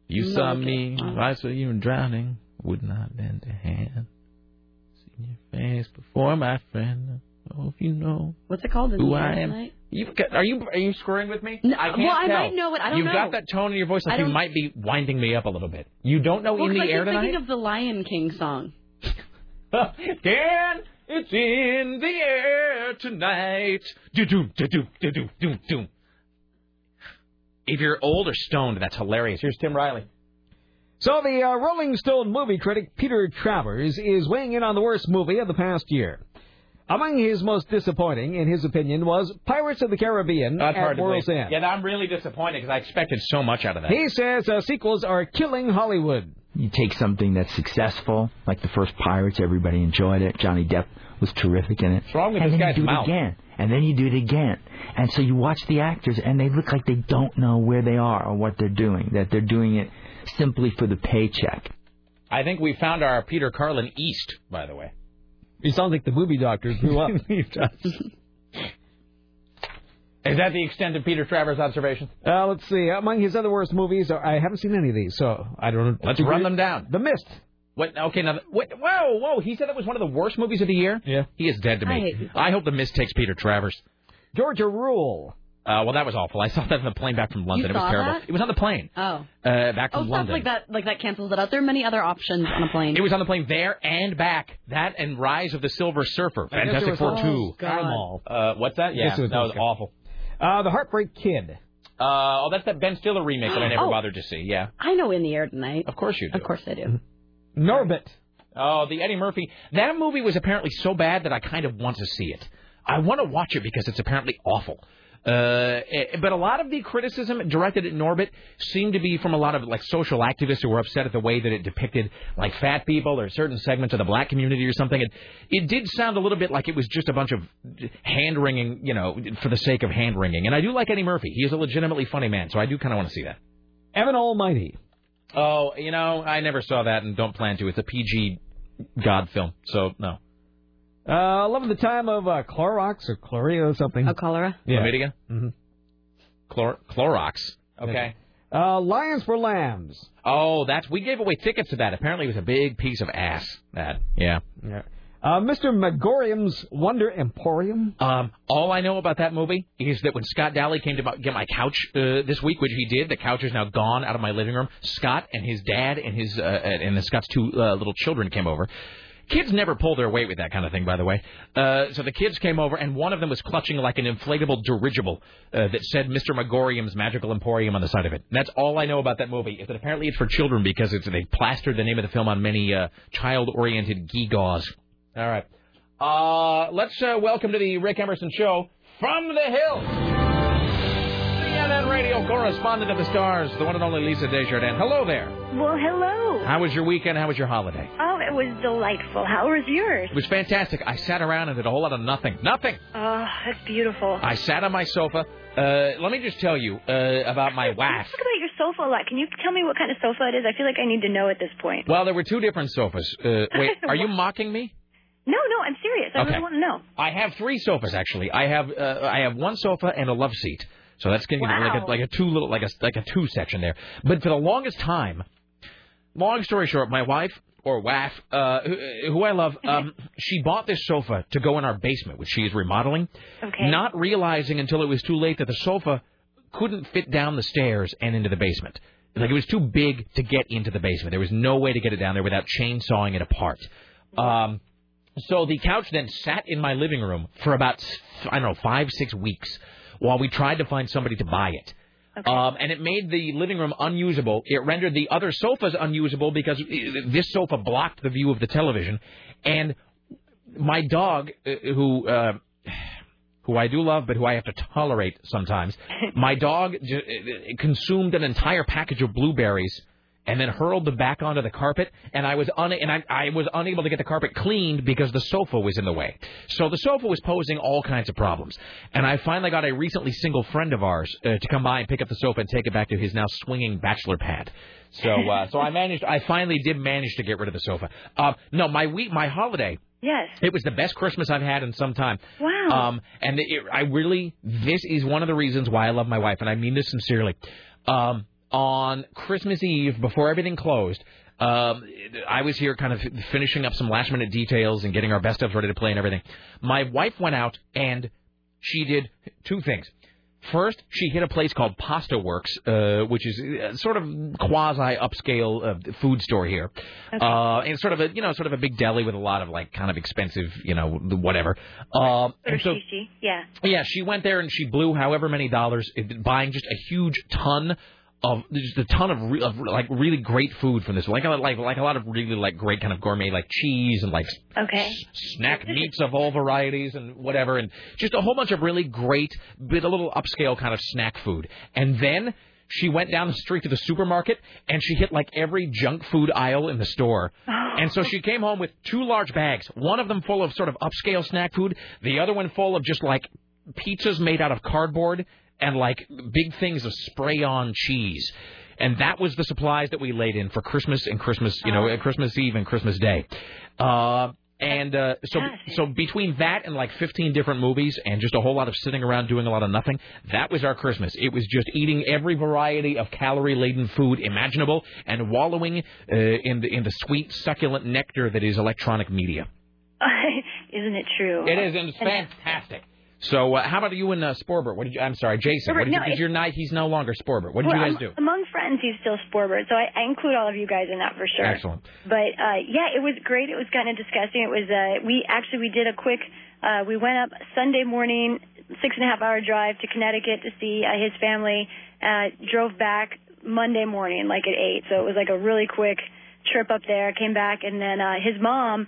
You No, saw okay. me, I saw you drowning, would not lend a hand. Seen your face before, my friend. Oh, if you know what's it called? Who I am. You got- are you are you screwing with me? No, I can't well, I tell. might know it. I don't You've know. got that tone in your voice like you might be winding me up a little bit. You don't know Well, in the I air keep tonight. thinking of the Lion King song. Again, it's in the air tonight. Do do do do do do do do. If you're old or stoned, that's hilarious. Here's Tim Riley. So the uh, Rolling Stone movie critic Peter Travers is weighing in on the worst movie of the past year. Among his most disappointing, in his opinion, was Pirates of the Caribbean That's at hard World's believe. End. Yeah, I'm really disappointed because I expected so much out of that. He says uh, sequels are killing Hollywood. You take something that's successful, like the first Pirates, everybody enjoyed it. Johnny Depp was terrific in it. What's wrong with and this then guy's you do mouth? it again, and then you do it again, and so you watch the actors, and they look like they don't know where they are or what they're doing. That they're doing it simply for the paycheck. I think we found our Peter Carlin East, by the way. He sounds like the movie doctor grew up. he does. Is that the extent of Peter Travers' observation? Uh, let's see. Among his other worst movies, are, I haven't seen any of these, so I don't know. Let's run them down. The Mist. What? Okay, now, what, whoa, whoa! He said that was one of the worst movies of the year. Yeah, he is dead to I me. hate I hope the mist takes Peter Travers. Georgia Rule. Uh, well, that was awful. I saw that on the plane back from London. You it was terrible. that? It was on the plane Oh. uh, back Oh, from stuff London. like that, like that cancels it out. There are many other options on a plane. It was on the plane there and back. That and Rise of the Silver Surfer. I Fantastic there Four was- two. Oh, God. Uh, what's that? Yeah, Yes, was that was okay. awful. Uh, the Heartbreak Kid. Uh, oh, that's that Ben Stiller remake that I never Oh. bothered to see. Yeah, I know in the air tonight. of course you do. Of course I do. Norbit. Oh, the Eddie Murphy. That movie was apparently so bad that I kind of want to see it. I want to watch it because it's apparently awful. Uh, eh, but a lot of the criticism directed at Norbit seemed to be from a lot of like social activists who were upset at the way that it depicted like fat people or certain segments of the black community or something. It, it did sound a little bit like it was just a bunch of hand wringing, you know, for the sake of hand wringing. And I do like Eddie Murphy. He is a legitimately funny man, so I do kind of want to see that. Evan Almighty. Oh, you know, I never saw that and don't plan to. It's a PG God film, so no. Uh, loving the time of uh, Clorox or Chloria or something. Oh, cholera. Yeah. Chlamydia? Mm-hmm. Chlor- Clorox. Okay. Uh, Lions for Lambs. Oh, that's we gave away tickets to that. Apparently, it was a big piece of ass. That, yeah. Yeah. Uh, Mr. Magorium's Wonder Emporium. Um, all I know about that movie is that when Scott Daly came to get my couch uh, this week, which he did, the couch is now gone out of my living room. Scott and his dad and his uh, and the Scott's two uh, little children came over. Kids never pull their weight with that kind of thing, by the way. Uh, so the kids came over, and one of them was clutching like an inflatable dirigible uh, that said Mr. Magorium's Magical Emporium on the side of it. That's all I know about that movie. Is that apparently it's for children because it's they plastered the name of the film on many uh, child-oriented gewgaws. All right. Uh, let's uh, welcome to the Rick Emerson Show from the Hill. CNN radio correspondent of the stars, the one and only Lisa Desjardins. Hello there. Well, hello. How was your weekend? How was your holiday? Oh, it was delightful. How was yours? It was fantastic. I sat around and did a whole lot of nothing. Nothing. Oh, that's beautiful. I sat on my sofa. Uh, let me just tell you uh, about my wife. Talk about your sofa a lot. Can you tell me what kind of sofa it is? I feel like I need to know at this point. Well, there were two different sofas. Uh, wait, are you mocking me? No, no, I'm serious. I Okay. really want to know. I have three sofas actually. I have uh, I have one sofa and a love seat. So that's getting like a like a two little like a like a two section there. But for the longest time, long story short, my wife or wife, uh, who, who I love, um, she bought this sofa to go in our basement, which she is remodeling. Okay. Not realizing until it was too late that the sofa couldn't fit down the stairs and into the basement. like it was too big to get into the basement. There was no way to get it down there without chainsawing it apart. Um, so the couch then sat in my living room for about I don't know five six weeks while we tried to find somebody to buy it. Um, and it made the living room unusable. It rendered the other sofas unusable because this sofa blocked the view of the television. And my dog, uh, who uh, who I do love, but who I have to tolerate sometimes, my dog uh, consumed an entire package of blueberries and then hurled them back onto the carpet. And I was un- and I, I was unable to get the carpet cleaned because the sofa was in the way. So the sofa was posing all kinds of problems. And I finally got a recently single friend of ours uh, to come by and pick up the sofa and take it back to his now swinging bachelor pad. So uh, so I managed. I finally did manage to get rid of the sofa. Uh, no, my week, my holiday. Yes. It was the best Christmas I've had in some time. Wow. Um, and it, I really, this is one of the reasons why I love my wife, and I mean this sincerely. Um, on Christmas Eve, before everything closed, um, I was here kind of finishing up some last minute details and getting our best ofs ready to play and everything. My wife went out and she did two things. First, she hit a place called Pasta Works, uh, which is uh, sort of quasi upscale uh, food store here, uh, and sort of a you know sort of a big deli with a lot of like kind of expensive you know whatever. Um, and so Yeah. yeah, she went there and she blew however many dollars uh, buying just a huge ton of just a ton of, re- of like really great food from this, like a, like like a lot of really like great kind of gourmet like cheese and like Okay. snack meats of all varieties and whatever, and just a whole bunch of really great, but a little upscale kind of snack food. And then she went down the street to the supermarket and she hit like every junk food aisle in the store. And so she came home with two large bags, one of them full of sort of upscale snack food, the other one full of just like pizzas made out of cardboard and like big things of spray on cheese. And that was the supplies that we laid in for Christmas and Christmas, you know, Christmas Eve and Christmas Day. Uh, and uh, so, so between that and like 15 different movies and just a whole lot of sitting around doing a lot of nothing, that was our Christmas. It was just eating every variety of calorie-laden food imaginable and wallowing uh, in the in the sweet, succulent nectar that is electronic media. Isn't it true? It is, and it's fantastic. So, uh, how about you and uh, Sporbert? What did you? I'm sorry, Jason. What did you? no, Because you're not. He's no longer Sporbert. What did well, you guys do? Among friends, he's still Sporbert, so I, I include all of you guys in that for sure. Excellent. But uh, yeah, it was great. It was kind of disgusting. It was. Uh, we actually we did a quick. Uh, we went up Sunday morning, six and a half hour drive to Connecticut to see uh, his family. Uh, drove back Monday morning, like at eight. So it was like a really quick trip up there. Came back, and then uh, his mom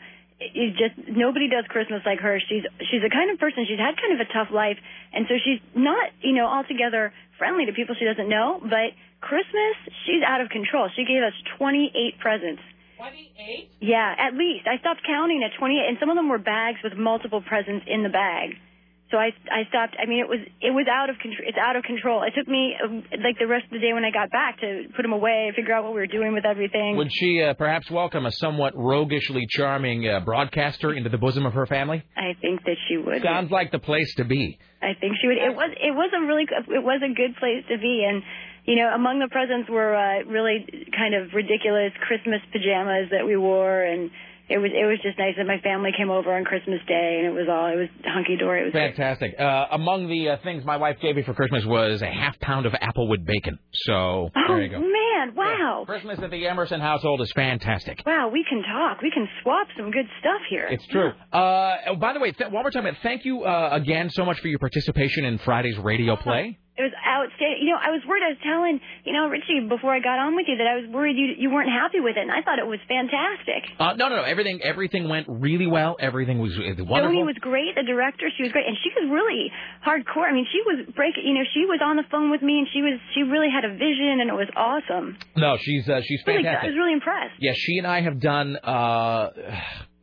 is just nobody does Christmas like her. She's she's the kind of person she's had kind of a tough life, and so she's not you know altogether friendly to people she doesn't know. But Christmas, she's out of control. She gave us 28 presents. 28? Yeah, at least. I stopped counting at 28, and some of them were bags with multiple presents in the bag. So I I stopped. I mean, it was it was out of control. It's out of control. It took me like the rest of the day when I got back to put them away, figure out what we were doing with everything. Would she uh, perhaps welcome a somewhat roguishly charming uh, broadcaster into the bosom of her family? I think that she would. Sounds like the place to be. I think she would. It was it was a really it was a good place to be, and you know among the presents were uh, really kind of ridiculous Christmas pajamas that we wore, and it was it was just nice that my family came over on Christmas Day, and it was all it was hunky dory. It was. Fantastic. Uh, among the uh, things my wife gave me for Christmas was a half pound of applewood bacon. So there you go. Oh man! Wow! Christmas at the Emerson household is fantastic. Wow, we can talk. We can swap some good stuff here. It's true. Uh, oh, by the way, th- while we're talking about, thank you uh, again so much for your participation in Friday's radio play. It was outstanding. You know, I was worried. I was telling, you know, Richie before I got on with you that I was worried you you weren't happy with it, and I thought it was fantastic. Uh, no, no, no. Everything, everything went really well. Everything was uh, wonderful. Joni was great. The director, she was great, and she was really hardcore. I mean, she was breaking. You know, she was on the phone with me, and she was she really had a vision, and it was awesome. no, she's uh, she's Really, fantastic. I was really impressed. Yeah, she and I have done uh,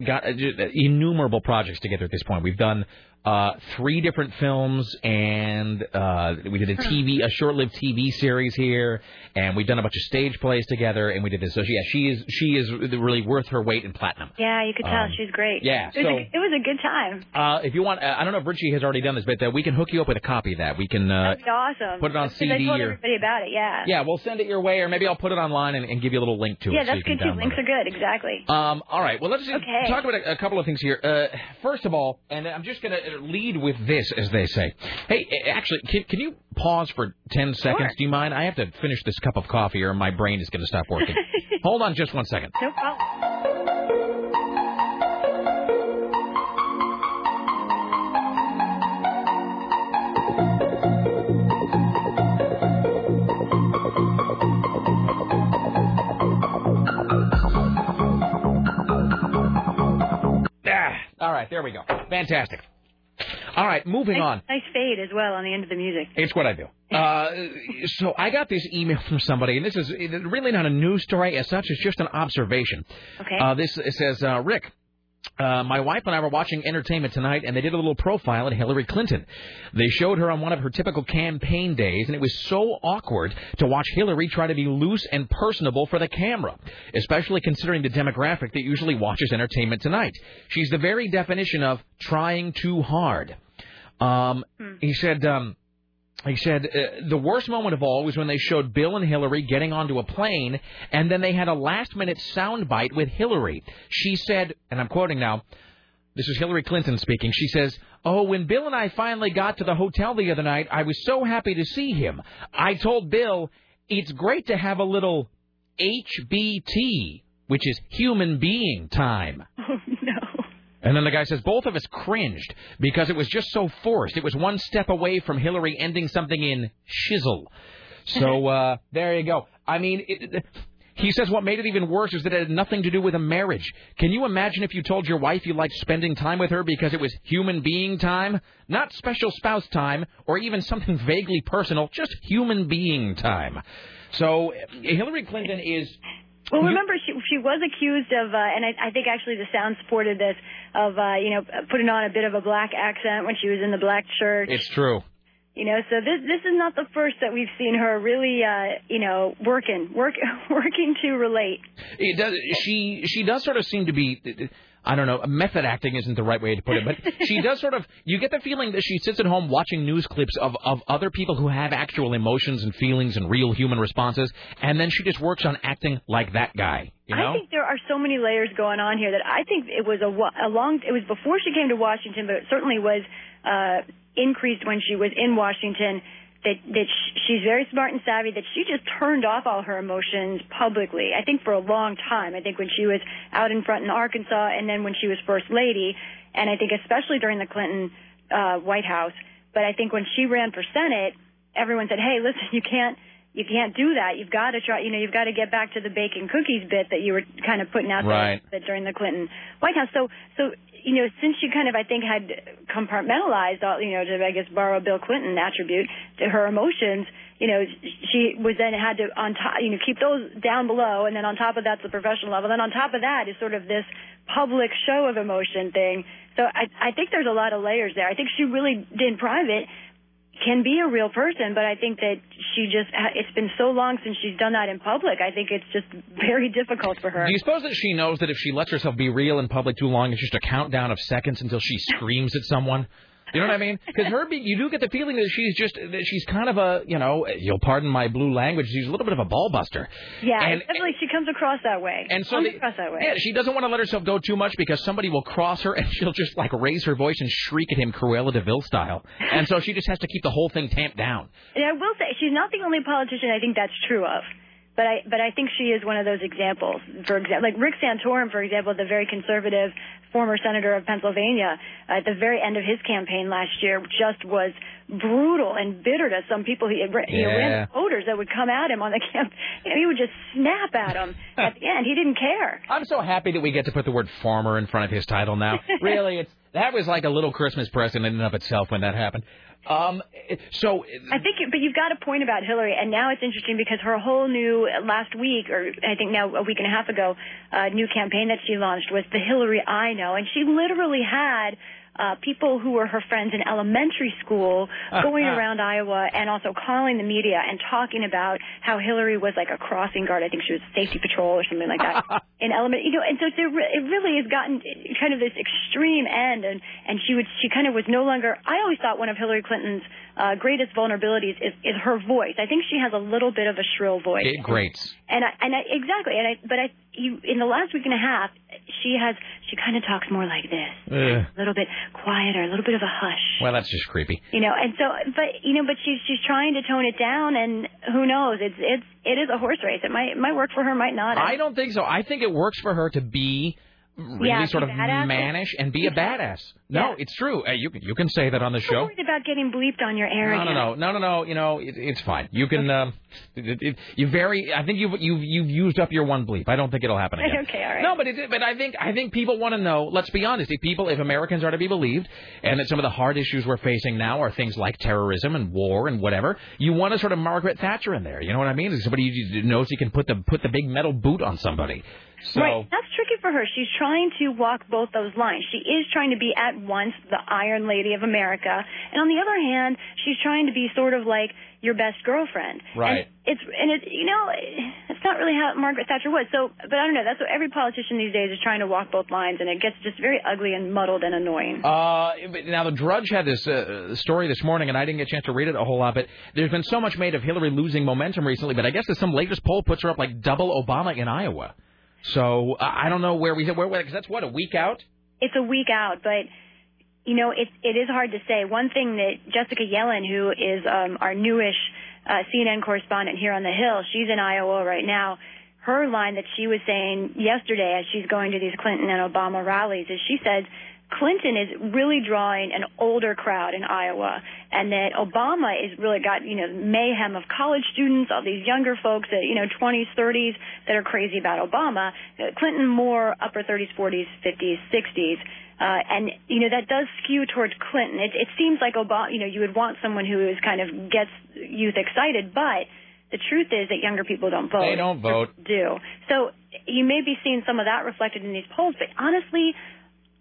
got uh, innumerable projects together at this point. We've done uh, three different films, and uh, we did a TV, a short-lived TV series here, and we've done a bunch of stage plays together, and we did this. So yeah, she is she is really worth her weight in platinum. Yeah, you could tell Um, she was great. yeah, it was, so- a, it was a good time. Uh, if you want, uh, I don't know if Richie has already done this, but uh, we can hook you up with a copy of that. We can. Uh, That'd be awesome. put it on Because I CD told or- everybody about it. Yeah. yeah, we'll send it your way, or maybe I'll put it online and, and give you a little link to Yeah, it. Yeah, that's can good too. Links it. are good. Exactly. Um, all right. Well, let's just Okay. talk about a, a couple of things here. Uh, first of all, and I'm just going to lead with this, as they say. Hey, actually, can, can you pause for 10 seconds? Do you mind? I have to finish this cup of coffee or my brain is going to stop working. Hold on just one second. No problem. Ah, all right, there we go. Fantastic. All right, moving nice, on. Nice fade as well on the end of the music. It's what I do. Uh, so I got this email from somebody, and this is really not a news story as such. It's just an observation. Okay. Uh, this it says, uh, Rick. Uh, my wife and I were watching Entertainment Tonight, and they did a little profile on Hillary Clinton. They showed her on one of her typical campaign days, and it was so awkward to watch Hillary try to be loose and personable for the camera, especially considering the demographic that usually watches Entertainment Tonight. She's the very definition of trying too hard. Um, He said. Um, he said uh, the worst moment of all was when they showed Bill and Hillary getting onto a plane, and then they had a last-minute soundbite with Hillary. She said, and I'm quoting now. This is Hillary Clinton speaking. She says, Oh, when Bill and I finally got to the hotel the other night, I was so happy to see him. I told Bill, it's great to have a little HBT, which is human being time. And then the guy says, both of us cringed because it was just so forced. It was one step away from Hillary ending something in shizzle. So uh, there you go. I mean, it, it- he says what made it even worse is that it had nothing to do with a marriage. Can you imagine if you told your wife you liked spending time with her because it was human being time? Not special spouse time or even something vaguely personal, just human being time. So Hillary Clinton is Well, remember she she was accused of, uh, and I, I think actually the sound supported this of, uh, you know, putting on a bit of a black accent when she was in the black church. It's true. You know, so this this is not the first that we've seen her really, uh, you know, working work working to relate. It does. She she does sort of seem to be. I don't know. Method acting isn't the right way to put it, but she does sort of. You get the feeling that she sits at home watching news clips of of other people who have actual emotions and feelings and real human responses, and then she just works on acting like that guy. You know? I think there are so many layers going on here that I think it was a, a long. It was before she came to Washington, but it certainly was uh, increased when she was in Washington. That that sh- she's very smart and savvy. That she just turned off all her emotions publicly. I think for a long time. I think when she was out in front in Arkansas, and then when she was first lady, and I think especially during the Clinton uh, White House. But I think when she ran for Senate, everyone said, "Hey, listen, you can't." You can't do that. You've got to try. You know, you've got to get back to the bacon cookies bit that you were kind of putting out Right. there during the Clinton White House. So, so you know, since she kind of, I think, had compartmentalized all, you know, to I guess borrow Bill Clinton attribute to her emotions. You know, she was then had to on top, you know, keep those down below, and then on top of that's the professional level. And then on top of that is sort of this public show of emotion thing. So I, I think there's a lot of layers there. I think she really in private can be a real person, but I think that she just it's been so long since she's done that in public. I think it's just very difficult for her. Do you suppose that she knows that if she lets herself be real in public too long, it's just a countdown of seconds until she screams at someone? You know what I mean? Because Herbie, you do get the feeling that she's just that she's kind of a, you know, you'll pardon my blue language, she's a little bit of a ball buster. Yeah, And- definitely she comes across that way. And so comes the- across that way. Yeah, she doesn't want to let herself go too much because somebody will cross her and she'll just like raise her voice and shriek at him Cruella de Vil style. And so she just has to keep the whole thing tamped down. And I will say she's not the only politician I think that's true of. But I but I think she is one of those examples. For example, like Rick Santorum, for example, the very conservative former senator of Pennsylvania, at the very end of his campaign last year, just was brutal and bitter to some people. He, he Yeah. ran voters that would come at him on the camp. You know, he would just snap at them at the end. He didn't care. I'm so happy that we get to put the word farmer in front of his title now. really, it's that was like a little Christmas present in and of itself when that happened. Um, so I think, but you've got a point about Hillary, and now it's interesting because her whole new last week, or I think now a week and a half ago, uh, new campaign that she launched was the Hillary I Know, and she literally had. Uh, people who were her friends in elementary school going around Iowa and also calling the media and talking about how Hillary was like a crossing guard. I think she was safety patrol or something like that in element. You know, and so there, it really has gotten kind of this extreme end, and and she would she kind of was no longer. I always thought one of Hillary Clinton's uh, greatest vulnerabilities is, is her voice. I think she has a little bit of a shrill voice. It grates. And I, and I, exactly, and I, but I, you, in the last week and a half, she has, she kind of talks more like this, Ugh. a little bit quieter, a little bit of a hush, Well, that's just creepy. you know. And so, but you know, but she's she's trying to tone it down, and who knows? It's it's it is a horse race. It might it might work for her, might not. I don't think so. I think it works for her to be really Yeah, sort of mannish and be a badass. No, it's true. Uh, you can you can say that on the I'm show. worried about getting bleeped on your air. No, arrogance. no, no, no, no, no. You know, it, it's fine. You can. Um, it, it, you very. I think you've you've you've used up your one bleep. I don't think it'll happen again. okay, all right. No, but it, but I think I think people want to know. Let's be honest. If people, if Americans are to be believed, and that some of the hard issues we're facing now are things like terrorism and war and whatever, you want to sort of Margaret Thatcher in there. You know what I mean? Somebody who knows he can put the put the big metal boot on somebody. So Right, that's tricky for her. She's trying to walk both those lines. She is trying to be at once the Iron Lady of America, and on the other hand, she's trying to be sort of like your best girlfriend. Right. And it's and it you know it's not really how Margaret Thatcher was. So, but I don't know. That's what every politician these days is trying to walk both lines, and it gets just very ugly and muddled and annoying. Uh, now the Drudge had this uh, story this morning, and I didn't get a chance to read it a whole lot. But there's been so much made of Hillary losing momentum recently. But I guess that some latest poll puts her up like double Obama in Iowa. So I don't know where we where because that's what a week out. it's a week out, but you know, it it is hard to say. One thing that Jessica Yellin, who is um, our newish uh, CNN correspondent here on the Hill, she's in Iowa right now. Her line that she was saying yesterday as she's going to these Clinton and Obama rallies is she said Clinton is really drawing an older crowd in Iowa, and that Obama is really got you know mayhem of college students, all these younger folks that you know 20s, 30s that are crazy about Obama. Clinton more upper 30s, 40s, 50s, 60s. Uh, and you know that does skew towards Clinton. It, it seems like Obama. You know, you would want someone who is kind of gets youth excited, but the truth is that younger people don't vote. They don't vote. Do so. You may be seeing some of that reflected in these polls, but honestly,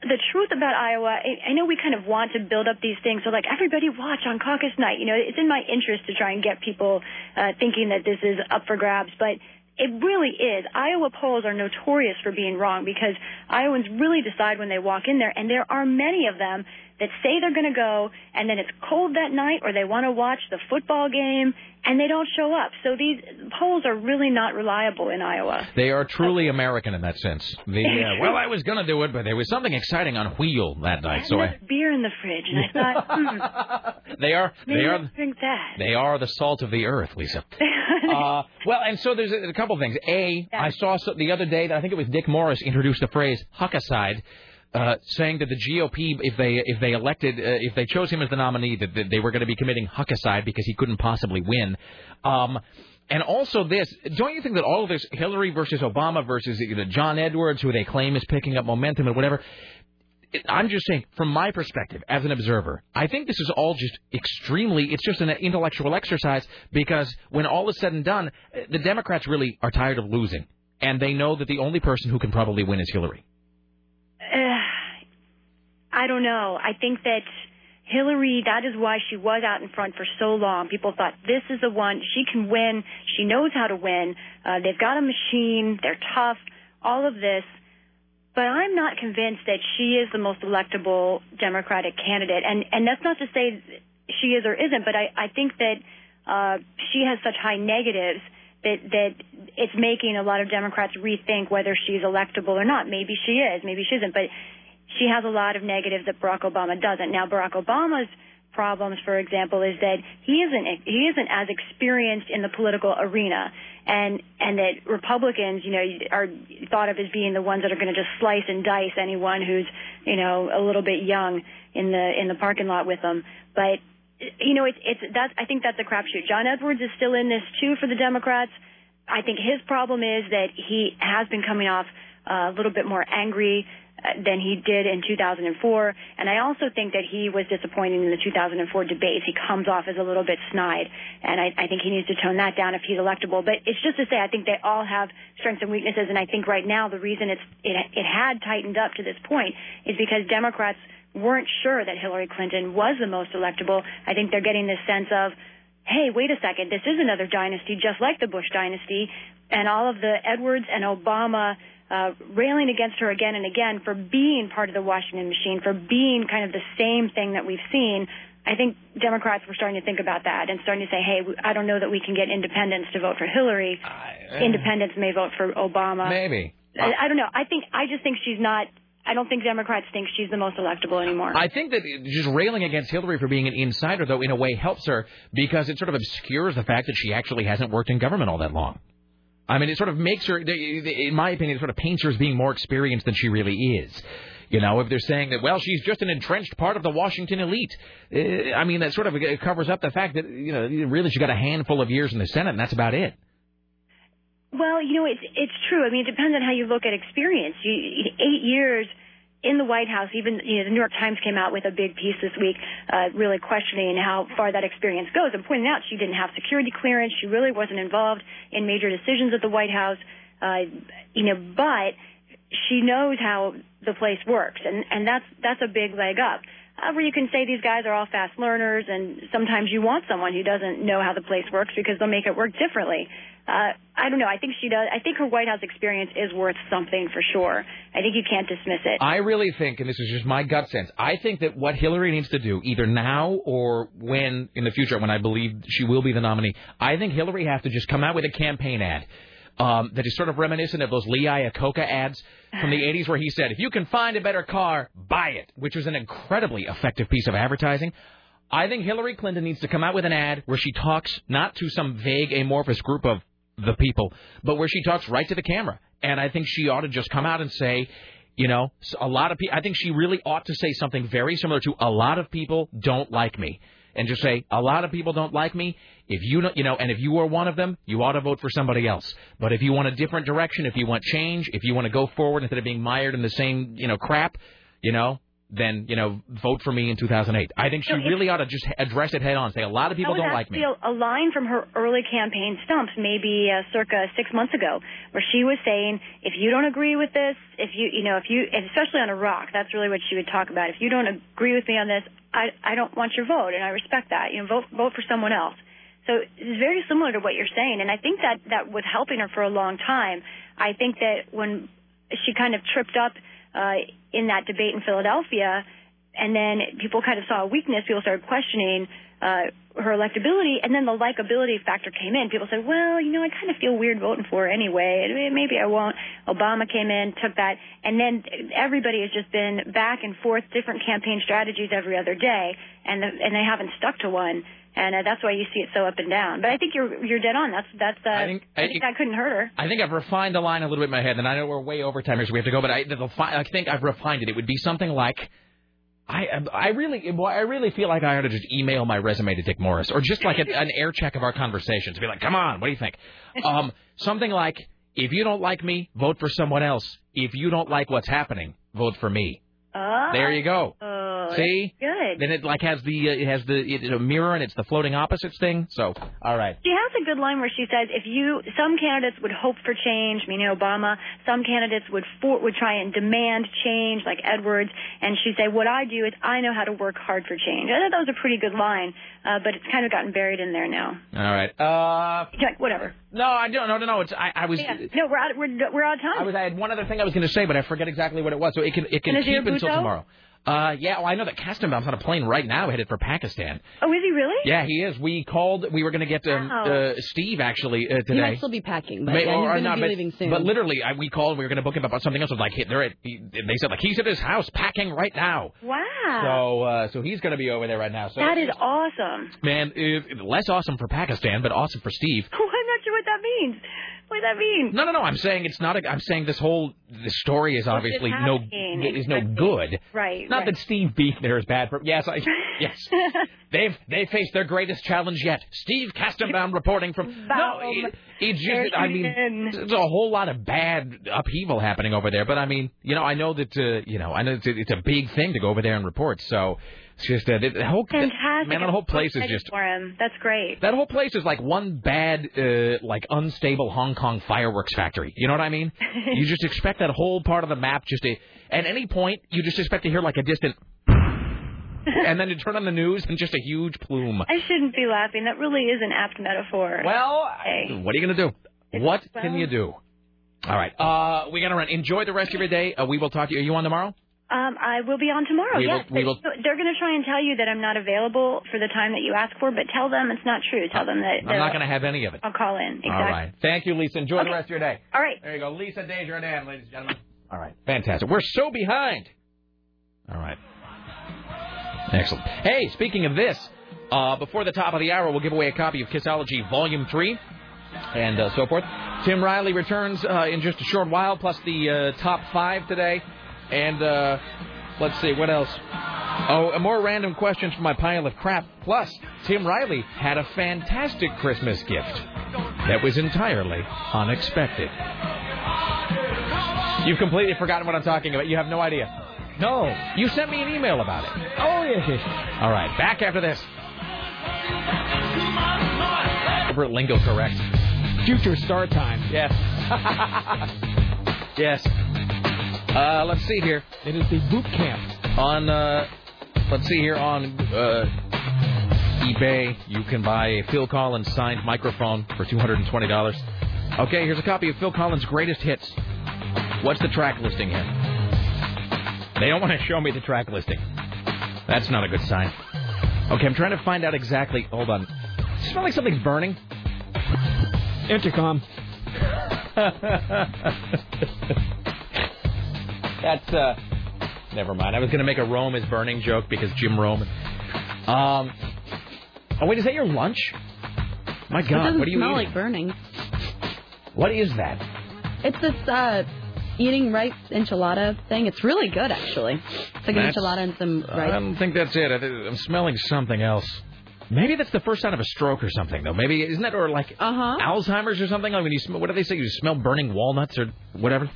the truth about Iowa, I, I know we kind of want to build up these things. So, like, everybody watch on caucus night. You know, it's in my interest to try and get people uh, thinking that this is up for grabs, but it really is. Iowa polls are notorious for being wrong because Iowans really decide when they walk in there, and there are many of them that say they're going to go, and then it's cold that night, or they want to watch the football game, and they don't show up. So these polls are really not reliable in Iowa. They are truly American in that sense. The uh, well, I was gonna do it, but there was something exciting on wheel that night, so I, beer in the fridge, and I thought, hmm, they are maybe they are drink that. They are the salt of the earth, Lisa. uh, well, and so there's a, a couple things. A, I saw so, the other day that I think it was Dick Morris introduced the phrase "huckaside," uh, saying that the GOP, if they if they elected, uh, if they chose him as the nominee, that, that they were going to be committing huckaside because he couldn't possibly win. Um, and also this, don't you think that all of this Hillary versus Obama versus you John Edwards, who they claim is picking up momentum and whatever, I'm just saying, from my perspective as an observer, I think this is all just extremely, it's just an intellectual exercise because when all is said and done, eh, the Democrats really are tired of losing. And they know that the only person who can probably win is Hillary. I don't know. I think that Hillary, that is why she was out in front for so long. People thought this is the one. She can win. She knows how to win. Uh, they've got a machine. They're tough. All of this. But I'm not convinced that she is the most electable Democratic candidate. And, and that's not to say she is or isn't, but I, I think that uh, she has such high negatives that that it's making a lot of Democrats rethink whether she's electable or not. Maybe she is, maybe she isn't, but she has a lot of negatives that Barack Obama doesn't. Now, Barack Obama's problems, for example, is that he isn't he isn't as experienced in the political arena, and and that Republicans, you know, are thought of as being the ones that are going to just slice and dice anyone who's you know a little bit young in the in the parking lot with them, but you know, it's it's that I think that's a crapshoot. John Edwards is still in this too for the Democrats. I think his problem is that he has been coming off uh, a little bit more angry than he did in 2004, and I also think that he was disappointing in the 2004 debates. He comes off as a little bit snide, and I, I think he needs to tone that down if he's electable. But it's just to say, I think they all have strengths and weaknesses, and I think right now the reason it's it, it had tightened up to this point is because Democrats weren't sure that Hillary Clinton was the most electable. I think they're getting this sense of, hey, wait a second, this is another dynasty just like the Bush dynasty, and all of the Edwards and Obama uh, railing against her again and again for being part of the Washington machine, for being kind of the same thing that we've seen. I think Democrats were starting to think about that and starting to say, hey, I don't know that we can get independents to vote for Hillary. independents may vote for Obama. Maybe. I, I don't know. I think I just think she's not. I don't think Democrats think she's the most electable anymore. I think that just railing against Hillary for being an insider, though, in a way helps her because it sort of obscures the fact that she actually hasn't worked in government all that long. I mean, it sort of makes her, in my opinion, it sort of paints her as being more experienced than she really is. You know, if they're saying that, well, she's just an entrenched part of the Washington elite, uh, I mean, that sort of uh, covers up the fact that, you know, really she's got a handful of years in the Senate, and that's about it. Well, you know, it's it's true. I mean, it depends on how you look at experience. You, eight years in the White House, even you know, the New York Times came out with a big piece this week, uh, really questioning how far that experience goes and pointing out she didn't have security clearance. She really wasn't involved in major decisions at the White House. Uh, you know, but she knows how the place works, and and that's that's a big leg up. However, you can say these guys are all fast learners, and sometimes you want someone who doesn't know how the place works because they'll make it work differently. Uh, I don't know. I think she does. I think her White House experience is worth something for sure. I think you can't dismiss it. I really think, and this is just my gut sense, I think that what Hillary needs to do, either now or when in the future, when I believe she will be the nominee, I think Hillary has to just come out with a campaign ad. Um, that is sort of reminiscent of those Lee Iacocca ads from the 80s where he said, if you can find a better car, buy it, which was an incredibly effective piece of advertising. I think Hillary Clinton needs to come out with an ad where she talks not to some vague, amorphous group of the people, but where she talks right to the camera. And I think she ought to just come out and say, you know, a lot of people, I think she really ought to say something very similar to a lot of people don't like me. And just say, a lot of people don't like me. If you know, you know, and if you are one of them, you ought to vote for somebody else. But if you want a different direction, if you want change, if you want to go forward instead of being mired in the same, you know, crap, you know, then you know vote for me in 2008. I think she it's- really ought to just address it head on. Say a lot of people don't like me. A line from her early campaign stumps, maybe uh, circa six months ago, where she was saying, "If you don't agree with this, if you, you know, if you, especially on Iraq, that's really what she would talk about. If you don't agree with me on this, I, I don't want your vote, and I respect that. You know, vote, vote for someone else." So it's very similar to what you're saying, and I think that that was helping her for a long time. I think that when she kind of tripped up uh, in that debate in Philadelphia, and then people kind of saw a weakness. People started questioning uh, her electability, and then the likability factor came in. People said, "Well, you know, I kind of feel weird voting for her anyway. Maybe I won't." Obama came in, took that, and then everybody has just been back and forth, different campaign strategies every other day, and the, and they haven't stuck to one. And uh, that's why you see it so up and down. But I think you're you're dead on. That's that's uh, I think- I think that couldn't hurt her. I think I've refined the line a little bit in my head, and I know we're way over time here, so we have to go. But I, the, fi- I think I've refined it. It would be something like, I, I really, well, I really feel like I ought to just email my resume to Dick Morris, or just like a, an air check of our conversations. To be like, come on, what do you think? Um, something like, if you don't like me, vote for someone else. If you don't like what's happening, vote for me. Oh, There you go. Oh, See? good. Then it like has the uh, it has the it, a mirror and it's the floating opposites thing. So all right. She has a good line where she says, "If you, some candidates would hope for change, meaning Obama. Some candidates would for, would try and demand change, like Edwards." And she said, "What I do is I know how to work hard for change." I thought that was a pretty good line, uh, but it's kind of gotten buried in there now. All right. Uh, Like, whatever. No, I don't. No, no, no. It's I, I was. Yeah. No, we're out. We're we're out of time. I was. I had one other thing I was going to say, but I forget exactly what it was. So it can it can keep until Bhutto? tomorrow. Uh, yeah. Well, I know that Kastenbaum's on a plane right now, headed for Pakistan. Oh, is he really? Yeah, he is. We called. We were going to get um, Wow. uh, Steve actually uh, today. He might still be packing, but May- yeah, or he's going not, to be but, leaving soon. But literally, I, we called. We were going to book him about something else. It was like they're at. He, they said like he's at his house packing right now. Wow. So uh, so he's going to be over there right now. So that is awesome. man, uh, less awesome for Pakistan, but awesome for Steve. I'm not sure what that means. What does that mean? No, no, no. I'm saying it's not. A, I'm saying this whole the story is obviously no is no good. Right. Not right. that Steve there is bad for. Yes, I. Yes. They've they faced their greatest challenge yet. Steve Kastenbaum reporting from. No, it, it just. I mean, there's a whole lot of bad upheaval happening over there. But I mean, you know, I know that. Uh, you know, I know it's it's a big thing to go over there and report. So it's just uh, the, the whole Fantastic. man. The whole place is just. for him. That's great. That whole place is like one bad, uh, like unstable Hong Kong fireworks factory. You know what I mean? you just expect that whole part of the map just to, at any point, you just expect to hear like a distant, and then you turn on the news and just a huge plume. I shouldn't be laughing. That really is an apt metaphor. Well, Hey. What are you gonna do? What can you do? All right, uh, we gotta run. Enjoy the rest of your day. Uh, we will talk to you. Are you on tomorrow? Um, I will be on tomorrow. We yes, will- But they're going to try and tell you that I'm not available for the time that you ask for, but tell them it's not true. Tell them that I'm not going to have any of it. I'll call in. Exactly. All right. Thank you, Lisa. Enjoy the rest of your day. All right. There you go. Lisa Desjardins, ladies and gentlemen. All right. Fantastic. We're so behind. All right. Excellent. Hey, speaking of this, uh, before the top of the hour, we'll give away a copy of Kissology Volume 3 and uh, so forth. Tim Riley returns uh, in just a short while, plus the uh, top five today. And uh, let's see, what else? Oh, a more random questions from my pile of crap. Plus, Tim Riley had a fantastic Christmas gift that was entirely unexpected. You've completely forgotten what I'm talking about. You have no idea. No. You sent me an email about it. Oh, yes. All right, back after this. Robert Lingo correct. Future star time. Yes. yes. Uh, let's see here. It is the boot camp. On, uh, let's see here on uh, eBay, you can buy a Phil Collins signed microphone for $220. Okay, here's a copy of Phil Collins' greatest hits. What's the track listing here? They don't want to show me the track listing. That's not a good sign. Okay, I'm trying to find out exactly. Hold on. Does it smell like something's burning? Entercom. That's uh never mind. I was gonna make a Rome is burning joke because Jim Rome. Um Oh wait, is that your lunch? My it God, doesn't what are you smell eating? like burning. What is that? It's this uh, eating rice enchilada thing. It's really good, actually. It's like That's- an enchilada and some rice. I don't think that's it. I think- I'm smelling something else. Maybe that's the first sign of a stroke or something, though. Maybe isn't that or like uh-huh. Alzheimer's or something? Like when you smell, what do they say? You smell burning walnuts or whatever.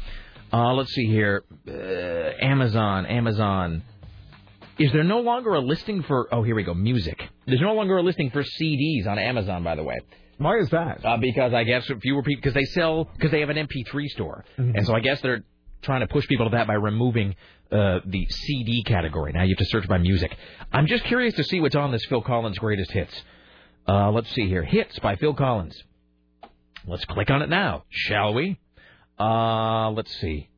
Uh, let's see here. Uh, Amazon, Amazon. Is there no longer a listing for? Oh, here we go. Music. There's no longer a listing for CDs on Amazon, by the way. Why is that? Uh, because I guess fewer people because they sell because they have an MP3 store, Mm-hmm. and so I guess they're trying to push people to that by removing uh, the CD category. Now you have to search by music. I'm just curious to see what's on this Phil Collins greatest hits. Uh, let's see here, hits by Phil Collins. Let's click on it now, shall we? Uh, let's see.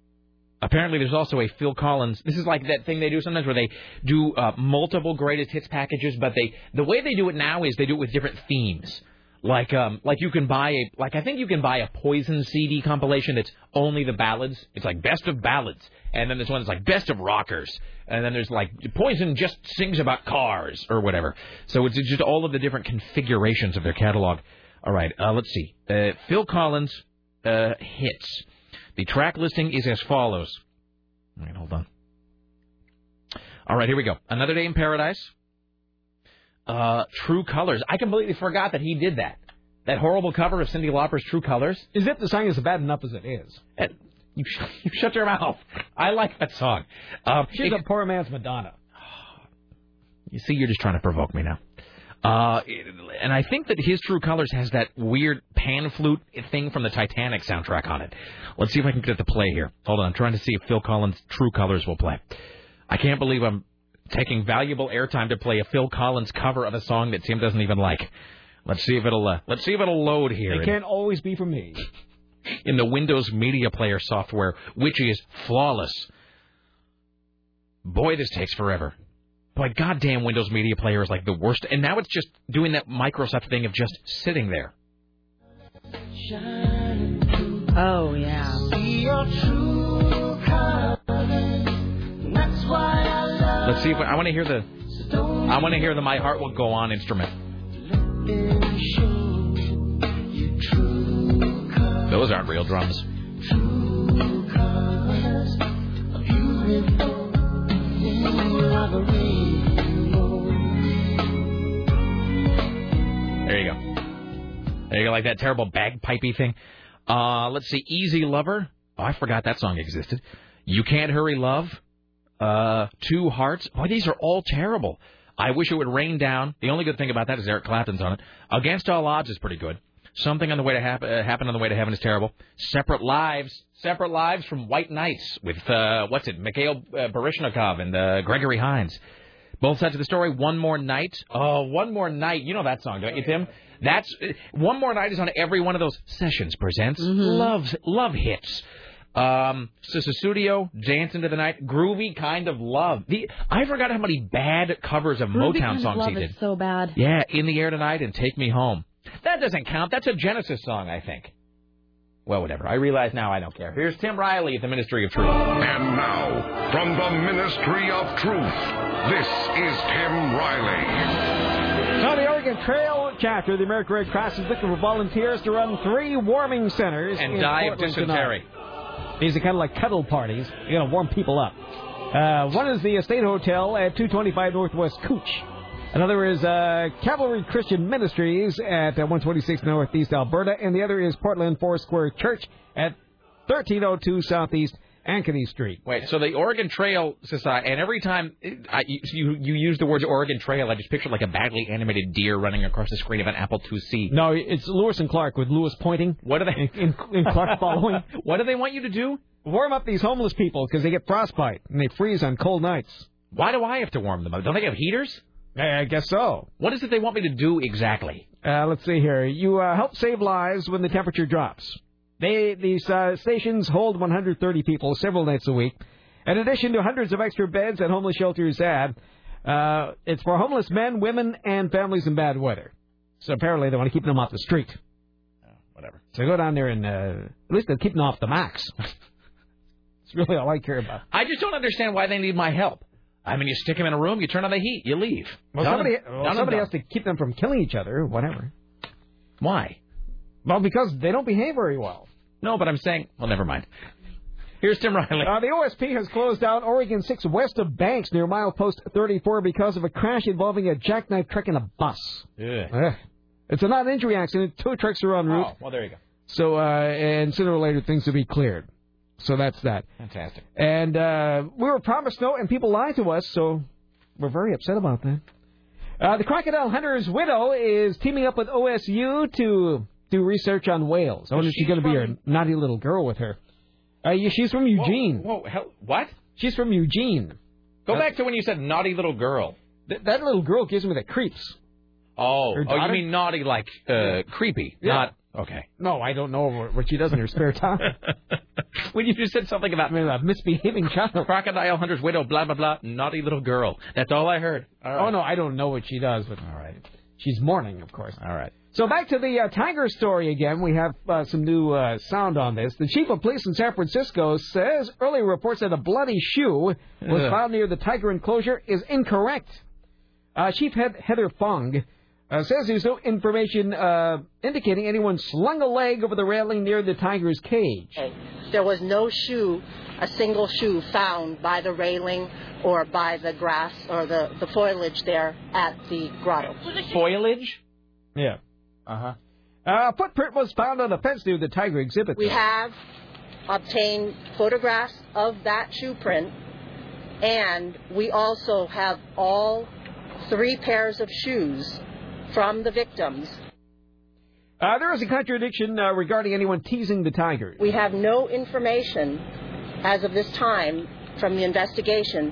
Apparently, there's also a Phil Collins. This is like that thing they do sometimes where they do uh, multiple greatest hits packages, but they the way they do it now is they do it with different themes. Like um like you can buy a like I think you can buy a Poison CD compilation that's only the ballads. It's like best of ballads, and then there's one that's like best of rockers, and then there's like Poison just sings about cars or whatever. So it's just all of the different configurations of their catalog. All right, uh, let's see. Uh, Phil Collins uh, hits. The track listing is as follows. All right, hold on. All right, here we go. Another Day in Paradise. Uh, True Colors. I completely forgot that he did that. That horrible cover of Cyndi Lauper's True Colors. Is it the song is bad enough as it is? Uh, You, sh- you shut your mouth. I like that song. Um, She's a poor man's Madonna. You see, you're just trying to provoke me now. Uh, and I think that his True Colors has that weird pan flute thing from the Titanic soundtrack on it. Let's see if I can get it to play here. Hold on, I'm trying to see if Phil Collins' True Colors will play. I can't believe I'm taking valuable airtime to play a Phil Collins cover of a song that Tim doesn't even like. Let's see if it'll uh, let's see if it'll load here. It can't always be for me. in the Windows Media Player software, which is flawless. Boy, this takes forever. Boy, goddamn Windows Media Player is like the worst. And now it's just doing that Microsoft thing of just sitting there. Oh yeah. Let's see if I, want to hear the. I want to hear the My Heart Will Go On instrument. Those aren't real drums. There you go. There you go, like that terrible bagpipey thing. Uh, let's see, Easy Lover. Oh, I forgot that song existed. You Can't Hurry Love. Uh, Two Hearts. Boy, these are all terrible. I Wish It Would Rain Down. The only good thing about that is Eric Clapton's on it. Against All Odds is pretty good. Something on the way to hap- uh, happen on the way to heaven is terrible. Separate Lives. Separate Lives from White Knights with, uh, what's it, Mikhail uh, Baryshnikov and uh, Gregory Hines. Both sides of the story. One more night. Oh, one more night. You know that song, don't you, Tim? That's one more night is on every one of those sessions. Presents loves love hits. Um, Sussudio, Dance into the Night, Groovy Kind of Love. The I forgot how many bad covers of Ruby Motown Kind of songs Love he did. is so bad. Yeah, In the Air Tonight and Take Me Home. That doesn't count. That's a Genesis song, I think. Well, whatever. I realize now I don't care. Here's Tim Riley at the Ministry of Truth. And now, from the Ministry of Truth, this is Tim Riley. So the Oregon Trail chapter of the American Red Cross is looking for volunteers to run three warming centers And in die of Portland dysentery. tonight. These are kind of like cuddle parties. You're gonna warm people up. Uh, one is the Estate Hotel at 225 Northwest Couch. Another is uh, Cavalry Christian Ministries at uh, 126 Northeast Alberta, and the other is Portland Foursquare Church at 1302 Southeast Ankeny Street. Wait, so the Oregon Trail Society, and every time I, you you use the words Oregon Trail, I just picture like a badly animated deer running across the screen of an Apple IIc. No, it's Lewis and Clark with Lewis pointing. What are they? In, in Clark following. what do they want you to do? Warm up these homeless people because they get frostbite and they freeze on cold nights. Why do I have to warm them up? Don't they have heaters? I guess so. What is it they want me to do exactly? Uh, let's see here. You uh, help save lives when the temperature drops. They these uh, stations hold 130 people several nights a week. In addition to hundreds of extra beds that homeless shelters add, uh, it's for homeless men, women, and families in bad weather. So apparently they want to keep them off the street. whatever. So go down there and uh, at least they'll keep them off the max. It's really all I care about. I just don't understand why they need my help. I mean, you stick them in a room, you turn on the heat, you leave. Well, Done. somebody, well, somebody has to keep them from killing each other, whatever. Why? Well, because they don't behave very well. No, but I'm saying, well, never mind. Here's Tim Riley. Uh, the OSP has closed down Oregon 6 west of Banks near milepost 34 because of a crash involving a jackknife truck and a bus. Yeah. It's a non-injury accident. Two trucks are en route. Oh, well, there you go. So, uh, and sooner or later things will be cleared. So that's that. Fantastic. And uh, we were promised no, and people lied to us, so we're very upset about that. Uh, the crocodile hunter's widow is teaming up with OSU to do research on whales. I wonder if she's going to be a naughty little girl with her. Uh, yeah, she's from Eugene. Whoa, hell, what? She's from Eugene. Go Uh, back to when you said naughty little girl. Th- that little girl gives me the creeps. Oh, oh, you mean naughty like uh, creepy, Yeah. not okay. No, I don't know what- what she does in her spare time. when you just said something about a misbehaving child, crocodile hunter's widow, blah blah blah, naughty little girl. That's all I heard. All right. Oh no, I don't know what she does, but all right. She's mourning, of course. All right. So back to the uh, tiger story again. We have uh, some new uh, sound on this. The chief of police in San Francisco says early reports that a bloody shoe was found near the tiger enclosure is incorrect. Uh, chief Heather Fong uh, says there's no information uh, indicating anyone slung a leg over the railing near the tiger's cage. There was no shoe, a single shoe found by the railing or by the grass or the, the foliage there at the grotto. Foliage? Yeah. Uh-huh. Uh, a footprint was found on a fence near the tiger exhibit. We have obtained photographs of that shoe print, and we also have all three pairs of shoes from the victims. Uh, there is a contradiction uh, regarding anyone teasing the Tigers. We have no information as of this time from the investigation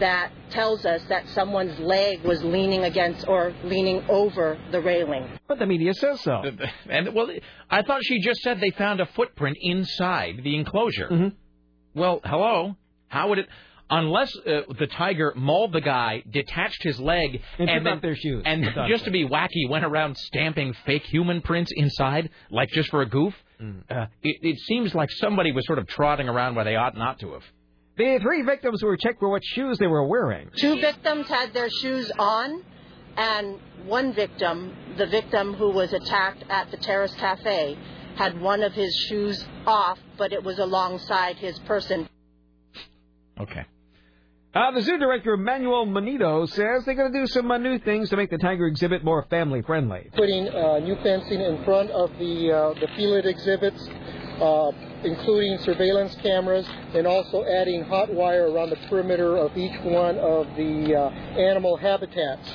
that tells us that someone's leg was leaning against or leaning over the railing. But the media says so. And well, I thought she just said they found a footprint inside the enclosure. Mm-hmm. Well, hello. How would it? Unless uh, the tiger mauled the guy, detached his leg, And took then, their shoes. and just to be wacky, went around stamping fake human prints inside, like just for a goof. Mm. Uh, it, it seems like somebody was sort of trotting around where they ought not to have. The three victims were checked for what shoes they were wearing. Two victims had their shoes on, and one victim, the victim who was attacked at the Terrace Cafe, had one of his shoes off, but it was alongside his person. Okay. Uh, the zoo director, Manuel Mollinedo, says they're going to do some uh, new things to make the tiger exhibit more family friendly. putting uh, new fencing in front of the uh, the field exhibits, uh, including surveillance cameras, and also adding hot wire around the perimeter of each one of the uh, animal habitats.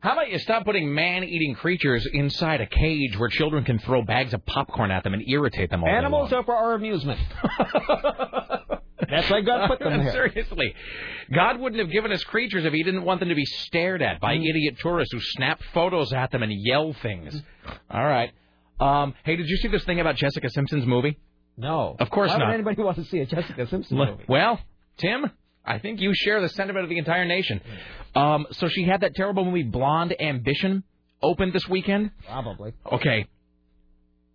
How about you stop putting man-eating creatures inside a cage where children can throw bags of popcorn at them and irritate them all day Animals long? are for our amusement. That's why God put them there. Seriously. God wouldn't have given us creatures if he didn't want them to be stared at by Mm. idiot tourists who snap photos at them and yell things. All right. Um, hey, did you see this thing about Jessica Simpson's movie? No. Of course Why not. would anybody want to see a Jessica Simpson movie? Well, Tim, I think you share the sentiment of the entire nation. Um, so she had that terrible movie Blonde Ambition opened this weekend. Probably. Okay.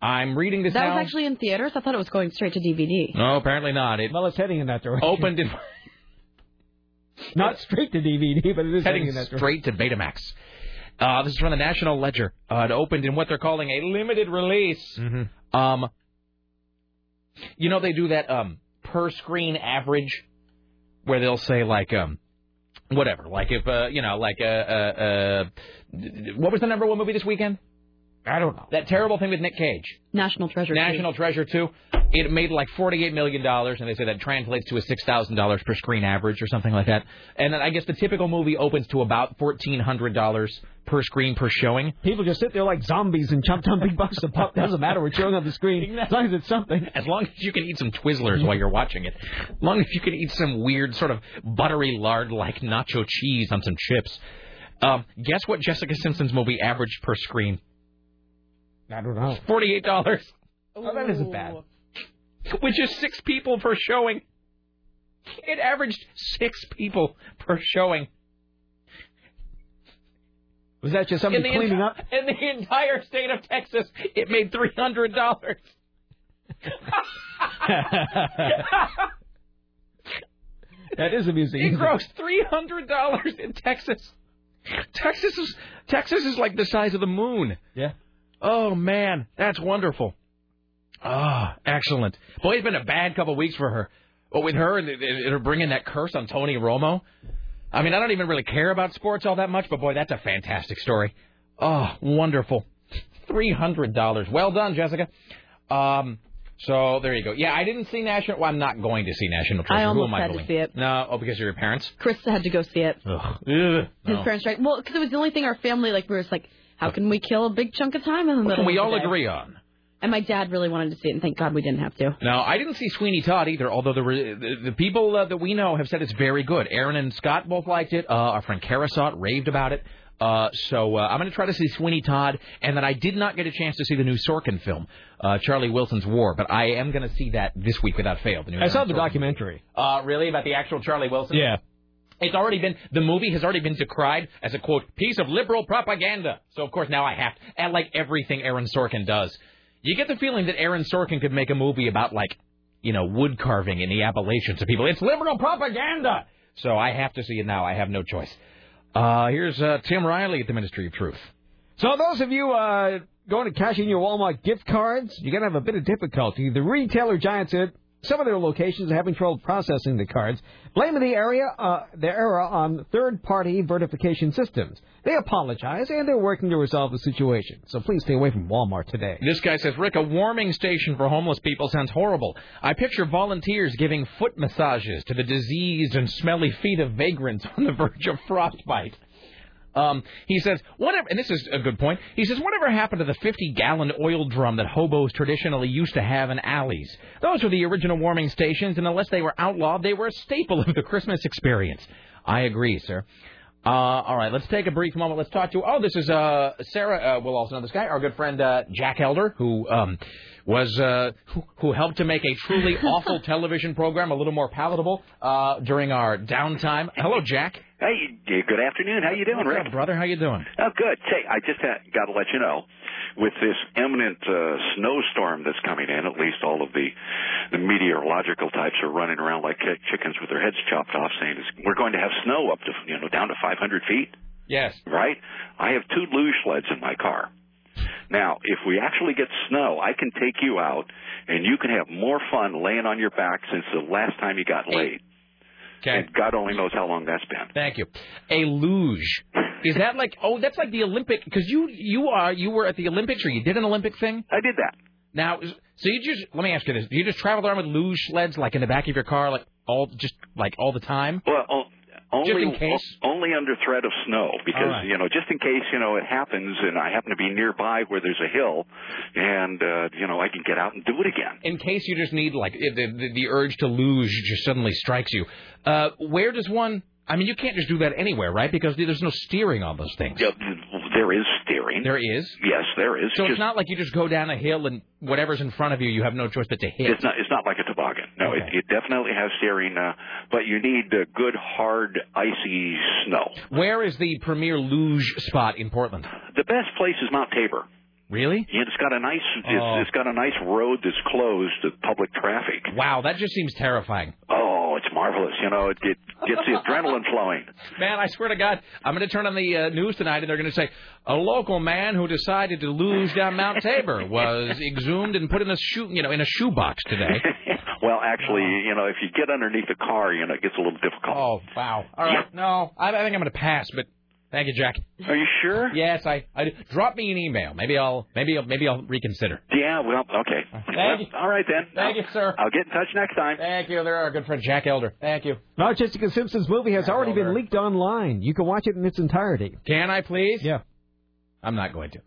I'm reading this That now. was actually in theaters. I thought it was going straight to DVD. No, apparently not. It well, it's heading in that direction. opened in Not straight to DVD, but it is heading heading in that direction. straight to Betamax. Uh, this is from the National Ledger. Uh, it opened in what they're calling a limited release. Mm-hmm. Um, you know they do that um per screen average, where they'll say like um whatever, like if uh you know like uh uh, uh what was the number one movie this weekend? I don't know. That terrible thing with Nick Cage. National Treasure. National Treasure 2. It made like $48 million, and they say that translates to a $6,000 per screen average or something like that. And then I guess the typical movie opens to about $1,400 per screen per showing. People just sit there like zombies and chomp down big bucks of pop. Doesn't matter. We're showing on the screen as long as it's something. As long as you can eat some Twizzlers while you're watching it. As long as you can eat some weird sort of buttery lard like nacho cheese on some chips. Um, guess what Jessica Simpson's movie averaged per screen? I don't know. $48. Oh, that isn't bad. which is six people per showing. It averaged six people per showing. Was that just somebody cleaning enti- up? in the entire state of Texas, it made three hundred dollars. That is amusing. It grossed three hundred dollars in Texas. Texas is Texas is like the size of the moon. Yeah. Oh man, that's wonderful. Ah, excellent. Boy, it's been a bad couple weeks for her. But with her and her bringing that curse on Tony Romo, I mean, I don't even really care about sports all that much, but boy, that's a fantastic story. Oh, wonderful. Three hundred dollars. Well done, Jessica. Um, so there you go. Yeah, I didn't see National. Well, I'm not going to see National Treasure. I Who almost am I had to see it. No, oh, because of your parents. Chris had to go see it. Ugh. Ugh. His No. parents right? Well, because it was the only thing our family like. We were just like, how can we kill a big chunk of time in the What middle? can we of all the day? agree on? And my dad really wanted to see it, and thank God we didn't have to. Now, I didn't see Sweeney Todd either. Although the the, the people uh, that we know have said it's very good. Aaron and Scott both liked it. Uh, our friend Kara saw it, raved about it. Uh, so uh, I'm going to try to see Sweeney Todd, and then I did not get a chance to see the new Sorkin film, uh, Charlie Wilson's War, but I am going to see that this week without fail. The new I saw the Sorkin. documentary. Uh, really about the actual Charlie Wilson? Yeah. It's already been the movie has already been decried as a quote piece of liberal propaganda. So of course now I have to, and like everything Aaron Sorkin does, you get the feeling that Aaron Sorkin could make a movie about like, you know, wood carving in the Appalachians to people. It's liberal propaganda. So I have to see it now. I have no choice. Uh, here's uh, Tim Riley at the Ministry of Truth. So those of you uh, going to cash in your Walmart gift cards, you're to have a bit of difficulty. The retailer giant said some of their locations are having trouble processing the cards, blaming the area uh, the error on third-party verification systems. They apologize and they're working to resolve the situation. So please stay away from Walmart today. This guy says, Rick, a warming station for homeless people sounds horrible. I picture volunteers giving foot massages to the diseased and smelly feet of vagrants on the verge of frostbite. Um, he says, whatever, and this is a good point. He says, whatever happened to the 50 gallon oil drum that hobos traditionally used to have in alleys? Those were the original warming stations, and unless they were outlawed, they were a staple of the Christmas experience. I agree, sir. Uh, all right, let's take a brief moment. Let's talk to. Oh, this is uh, Sarah. Uh, we'll also know this guy, our good friend uh, Jack Elder, who um, was uh, who, who helped to make a truly awful television program a little more palatable uh, during our downtime. Hello, Jack. Hey, good afternoon. How you doing, What's Rick? up, brother? How you doing? Oh, good. Say, I just got to let you know, with this imminent uh, snowstorm that's coming in, at least all of the the meteorological types are running around like chi- chickens with their heads chopped off, saying it's, we're going to have snow up to you know down to 500 feet. Yes. Right. I have two luge sleds in my car. Now, if we actually get snow, I can take you out, and you can have more fun laying on your back since the last time you got laid. Okay. And God only knows how long that's been. Thank you. A luge. Is that like? Oh, that's like the Olympic. Because you you are you were at the Olympics or you did an Olympic thing. I did that. Now, so you just let me ask you this: Do you just travel around with luge sleds, like in the back of your car, like all just like all the time? Well, o- only Just in case? o- only under threat of snow because right. you know just in case you know it happens and I happen to be nearby where there's a hill and uh, you know I can get out and do it again. In case you just need like the, the the urge to luge just suddenly strikes you. Uh, where does one? I mean, you can't just do that anywhere, right? Because there's no steering on those things. Yeah, There is steering. There is. Yes, there is. So Just- it's not like you just go down a hill and whatever's in front of you, you have no choice but to hit. It's not. It's not like a toboggan. No, it, it definitely has steering, uh, but you need uh, good, hard, icy snow. Where is the premier luge spot in Portland? The best place is Mount Tabor. Really? Yeah, it's got a nice. It's, Oh. it's got a nice road that's closed to public traffic. Wow, that just seems terrifying. Oh, it's marvelous. You know, it, it gets the adrenaline flowing. Man, I swear to God, I'm going to turn on the uh, news tonight and they're going to say a local man who decided to luge down Mount Tabor was exhumed and put in a shoe, you know, in a shoebox today. Well, actually, you know, if you get underneath the car, you know, it gets a little difficult. Oh, wow. All right. No, I, I think I'm going to pass, but thank you, Jack. Are you sure? Yes, I, I drop me an email. Maybe I'll maybe I'll, maybe I'll reconsider. Yeah. Well, okay. Thank you. All right then. Thank you, sir. I'll get in touch next time. Thank you. There, are our good friend Jack Elder. Thank you. Now, Jessica Simpson's movie has already been leaked online. You can watch it in its entirety. Can I please? Yeah. I'm not going to.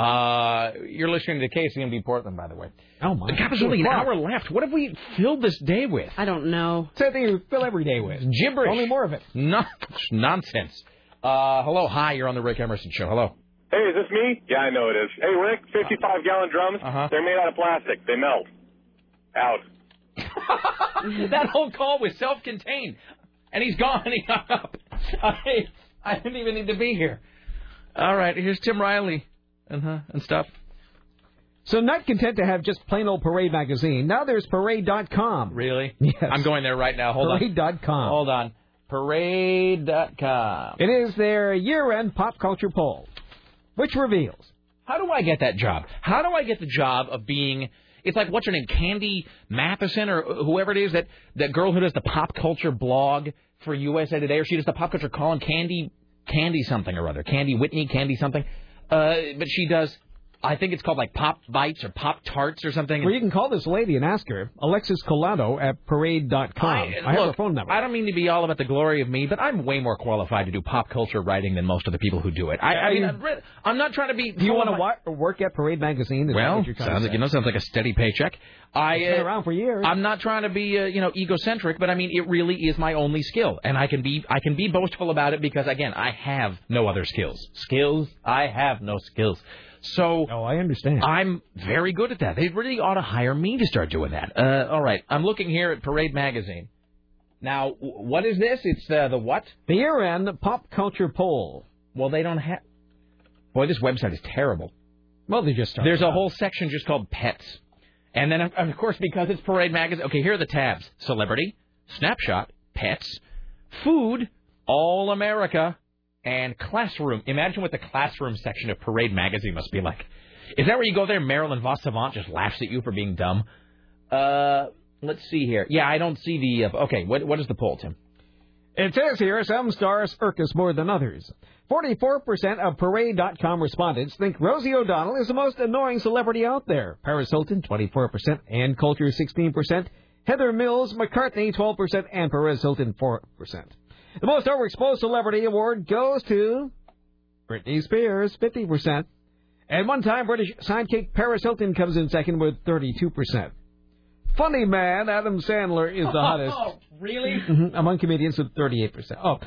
Uh, you're listening to KCMD Portland, by the way. Oh my! God, there's only an hour left. What have we filled this day with? I don't know. Same thing you fill every day with. Gibberish. Only more of it. No, nonsense. Uh, hello, hi. You're on the Rick Emerson show. Hello. Hey, is this me? Yeah, I know it is. Hey, Rick, 55 gallon drums. Uh-huh. They're made out of plastic. They melt. Out. that whole call was self-contained, and he's gone. He hung up. I, I didn't even need to be here. All right, here's Tim Riley and uh, and stuff. So not content to have just plain old Parade magazine, now there's Parade.com. Really? Yes. I'm going there right now. Hold on. Parade.com. Hold on. Parade.com. It is their year-end pop culture poll, which reveals How do I get that job? How do I get the job of being? It's like what's her name, Candy Matheson or whoever it is that that girl who does the pop culture blog for USA Today, or she does the pop culture column, Candy Candy something or other, Candy Whitney, Candy something. Uh, but she does. I think it's called like Pop Bites or Pop Tarts or something. Well, you can call this lady and ask her, Alexis Colado at Parade.com. I, have look, her phone number. I don't mean to be all about the glory of me, but I'm way more qualified to do pop culture writing than most of the people who do it. I, I mean, I'm I'm not trying to be. Do you want of to my- work at Parade Magazine? Is Well, what you're trying to sounds like you know, sounds like a steady paycheck. I It's been uh, around for years. I'm not trying to be uh, you know egocentric, but I mean it really is my only skill, and I can be I can be boastful about it because again I have no other skills. Skills? I have no skills. So oh, I understand. I'm very good at that. They really ought to hire me to start doing that. Uh, all right, I'm looking here at Parade magazine. Now, what is this? It's uh, the what? The year-end pop culture poll. Well, they don't have. Boy, this website is terrible. Well, they just started. There's a whole section just called pets. And then, of course, because it's Parade Magazine, okay, here are the tabs Celebrity, Snapshot, Pets, Food, All America, and Classroom. Imagine what the classroom section of Parade Magazine must be like. Is that where you go there? Marilyn vos Savant just laughs at you for being dumb. Uh, let's see here. Yeah, I don't see the. Uh, okay, what what is the poll, Tim? It says here some stars irk us more than others. 44% of Parade.com respondents think Rosie O'Donnell is the most annoying celebrity out there. Paris Hilton, 24%, Ann Coulter, 16%, Heather Mills McCartney, 12%, and Perez Hilton, 4%. The most overexposed celebrity award goes to Britney Spears, 50%. And one time British sidekick Paris Hilton comes in second with 32%. Funny man Adam Sandler is the hottest. really? Mhm, among comedians with 38%. Oh,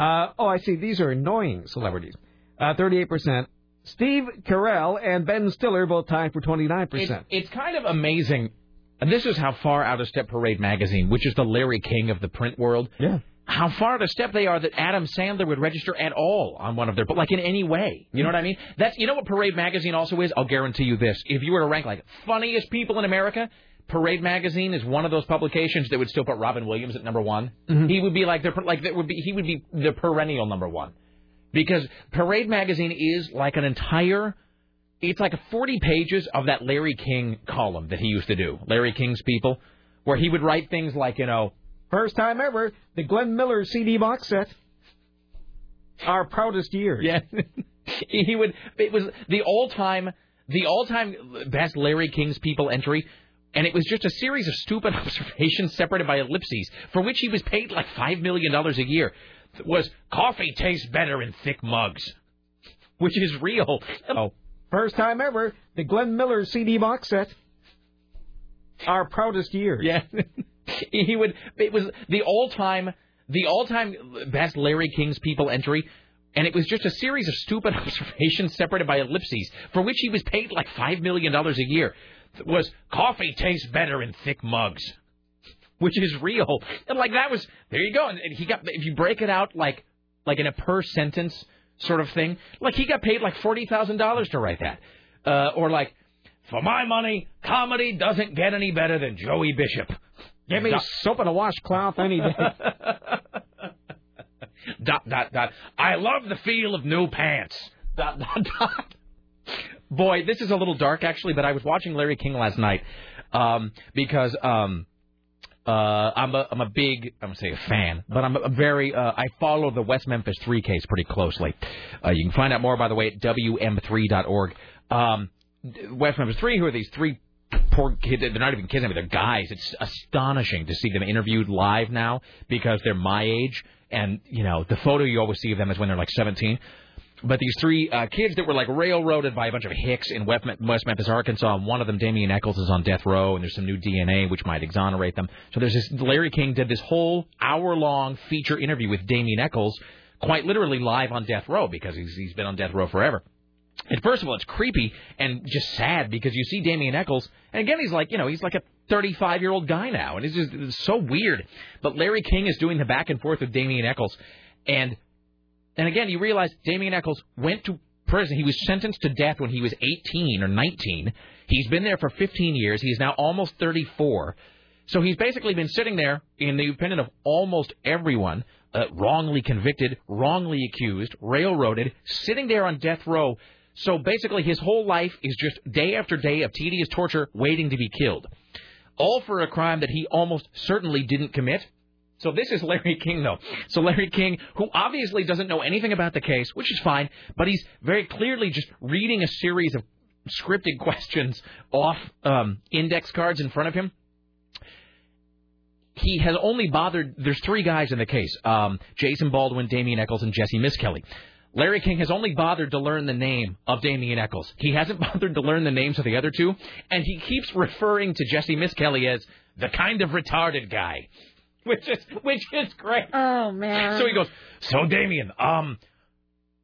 uh, oh, I see. These are annoying celebrities. Uh, 38%. Steve Carell and Ben Stiller both tied for 29%. It, it's kind of amazing. And this is how far out of step Parade Magazine, which is the Larry King of the print world. Yeah. How far of step they are that Adam Sandler would register at all on one of their, but like in any way. You know what I mean? That's you know what Parade Magazine also is. I'll guarantee you this: if you were to rank like funniest people in America, Parade Magazine is one of those publications that would still put Robin Williams at number one. Mm-hmm. He would be like the like that would be he would be the perennial number one because Parade Magazine is like an entire. It's like 40 pages of that Larry King column that he used to do, Larry King's People, where he would write things like, you know, First time ever, the Glenn Miller CD box set. Our proudest years. Yeah. he would. It was the all-time, the all-time best Larry King's People entry, and it was just a series of stupid observations separated by ellipses, for which he was paid like five million dollars a year. Was coffee tastes better in thick mugs, which is real. Oh, First time ever, the Glenn Miller CD box set. Our proudest years. Yeah. he would. It was the all-time, the all-time best Larry King's People entry, And it was just a series of stupid observations separated by ellipses, for which he was paid like $5 million a year. Was coffee tastes better in thick mugs, which is real. And like that was, there you go. And he got, if you break it out like, like in a per sentence sort of thing, like he got paid like $40,000 to write that. Uh, or like, for my money, comedy doesn't get any better than Joey Bishop. Give me Dot- soap and a washcloth any day. dot dot dot. I love the feel of new pants. Dot dot dot. Boy, this is a little dark actually, but I was watching Larry King last night um, because um, uh, I'm a I'm a big I'm gonna say a fan, but I'm a very uh, I follow the West Memphis Three case pretty closely. Uh, you can find out more by the way at wm3.org. Um, West Memphis Three, who are these three poor kids? They're not even kids, mean they're guys. It's astonishing to see them interviewed live now because they're my age, and you know the photo you always see of them is when they're like 17. But these three uh, kids that were like railroaded by a bunch of hicks in West Memphis, Arkansas, and one of them, Damien Echols, is on death row, and there's some new DNA which might exonerate them. So there's this. Larry King did this whole hour-long feature interview with Damien Echols, quite literally live on death row because he's he's been on death row forever. And first of all, it's creepy and just sad because you see Damien Echols, and again, he's like, you know, he's like a 35 year old guy now, and it's just it's so weird. But Larry King is doing the back and forth with Damien Echols, and and again, you realize Damien Echols went to prison. He was sentenced to death when he was 18 or 19. He's been there for 15 years. He's now almost 34. So he's basically been sitting there in the opinion of almost everyone, uh, wrongly convicted, wrongly accused, railroaded, sitting there on death row. So basically, his whole life is just day after day of tedious torture, waiting to be killed. All for a crime that he almost certainly didn't commit. So this is Larry King, though. So Larry King, who obviously doesn't know anything about the case, which is fine, but he's very clearly just reading a series of scripted questions off um, index cards in front of him. He has only bothered. There's three guys in the case: um, Jason Baldwin, Damien Echols, and Jessie Misskelley. Larry King has only bothered to learn the name of Damien Echols. He hasn't bothered to learn the names of the other two, and he keeps referring to Jessie Misskelley as the kind of retarded guy, which is which is great. Oh man. So he goes, "So Damien, um,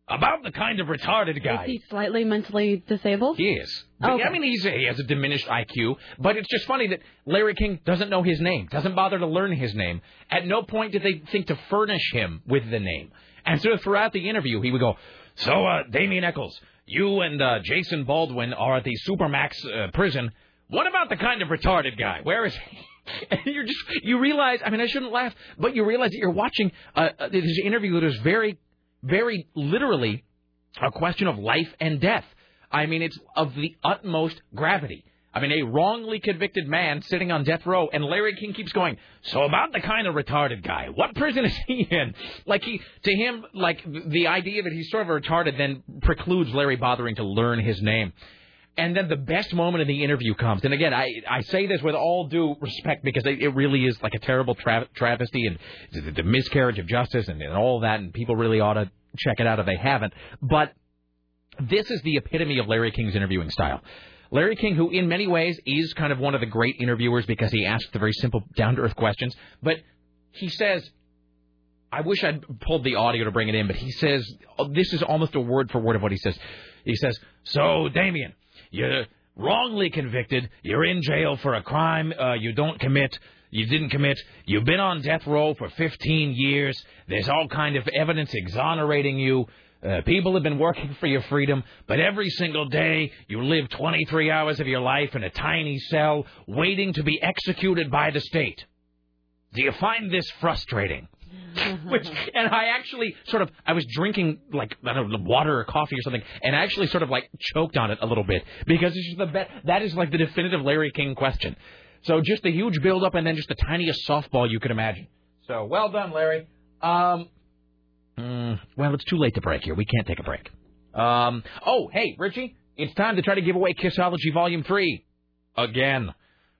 about the kind of retarded guy." Is he slightly mentally disabled? He is. Okay. I mean, he's he has a diminished IQ, but it's just funny that Larry King doesn't know his name, doesn't bother to learn his name. At no point did they think to furnish him with the name. And so throughout the interview, he would go, "So, uh, Damien Echols, you and uh, Jason Baldwin are at the Supermax uh, prison. What about the kind of retarded guy? Where is he?" And you're just you realize. I mean, I shouldn't laugh, but you realize that you're watching uh, uh, this interview that is very, very literally a question of life and death. I mean, it's of the utmost gravity. I mean, a wrongly convicted man sitting on death row, and Larry King keeps going. So about the kind of retarded guy, what prison is he in? Like he, to him, like the idea that he's sort of retarded then precludes Larry bothering to learn his name. And then the best moment in the interview comes, and again, I I say this with all due respect because it, it really is like a terrible tra- travesty and the, the miscarriage of justice and, and all that, and people really ought to check it out if they haven't. But this is the epitome of Larry King's interviewing style. Larry King, who in many ways is kind of one of the great interviewers because he asks the very simple, down to earth questions, but he says, I wish I'd pulled the audio to bring it in, but he says, this is almost a word for word of what he says. He says, So, Damien, you're wrongly convicted, you're in jail for a crime uh, you don't commit. You didn't commit. You've been on death row for 15 years. There's all kind of evidence exonerating you. Uh, people have been working for your freedom, but every single day you live 23 hours of your life in a tiny cell waiting to be executed by the state. Do you find this frustrating? Which, and I actually sort of, I was drinking like I don't know, water or coffee or something, and I actually sort of like choked on it a little bit because it's just the that is like the definitive Larry King question. So just the huge buildup and then just the tiniest softball you could imagine. So well done, Larry. Um, mm, well, it's too late to break here. We can't take a break. Um, oh, hey, Richie, it's time to try to give away Kissology Volume 3 again.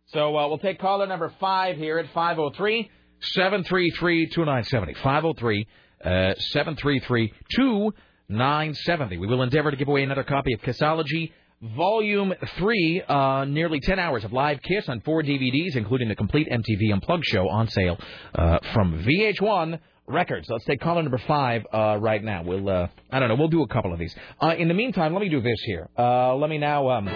So uh, we'll take caller number five here at 503 733 2970. 503 733 2970. We will endeavor to give away another copy of Kissology Volume 3, uh, nearly 10 hours of live Kiss on four DVDs, including the complete MTV Unplugged show on sale uh, from VH1 Records. Let's take caller number five uh, right now. We'll, uh, I don't know, we'll do a couple of these. Uh, in the meantime, let me do this here. Uh, let me now. Um...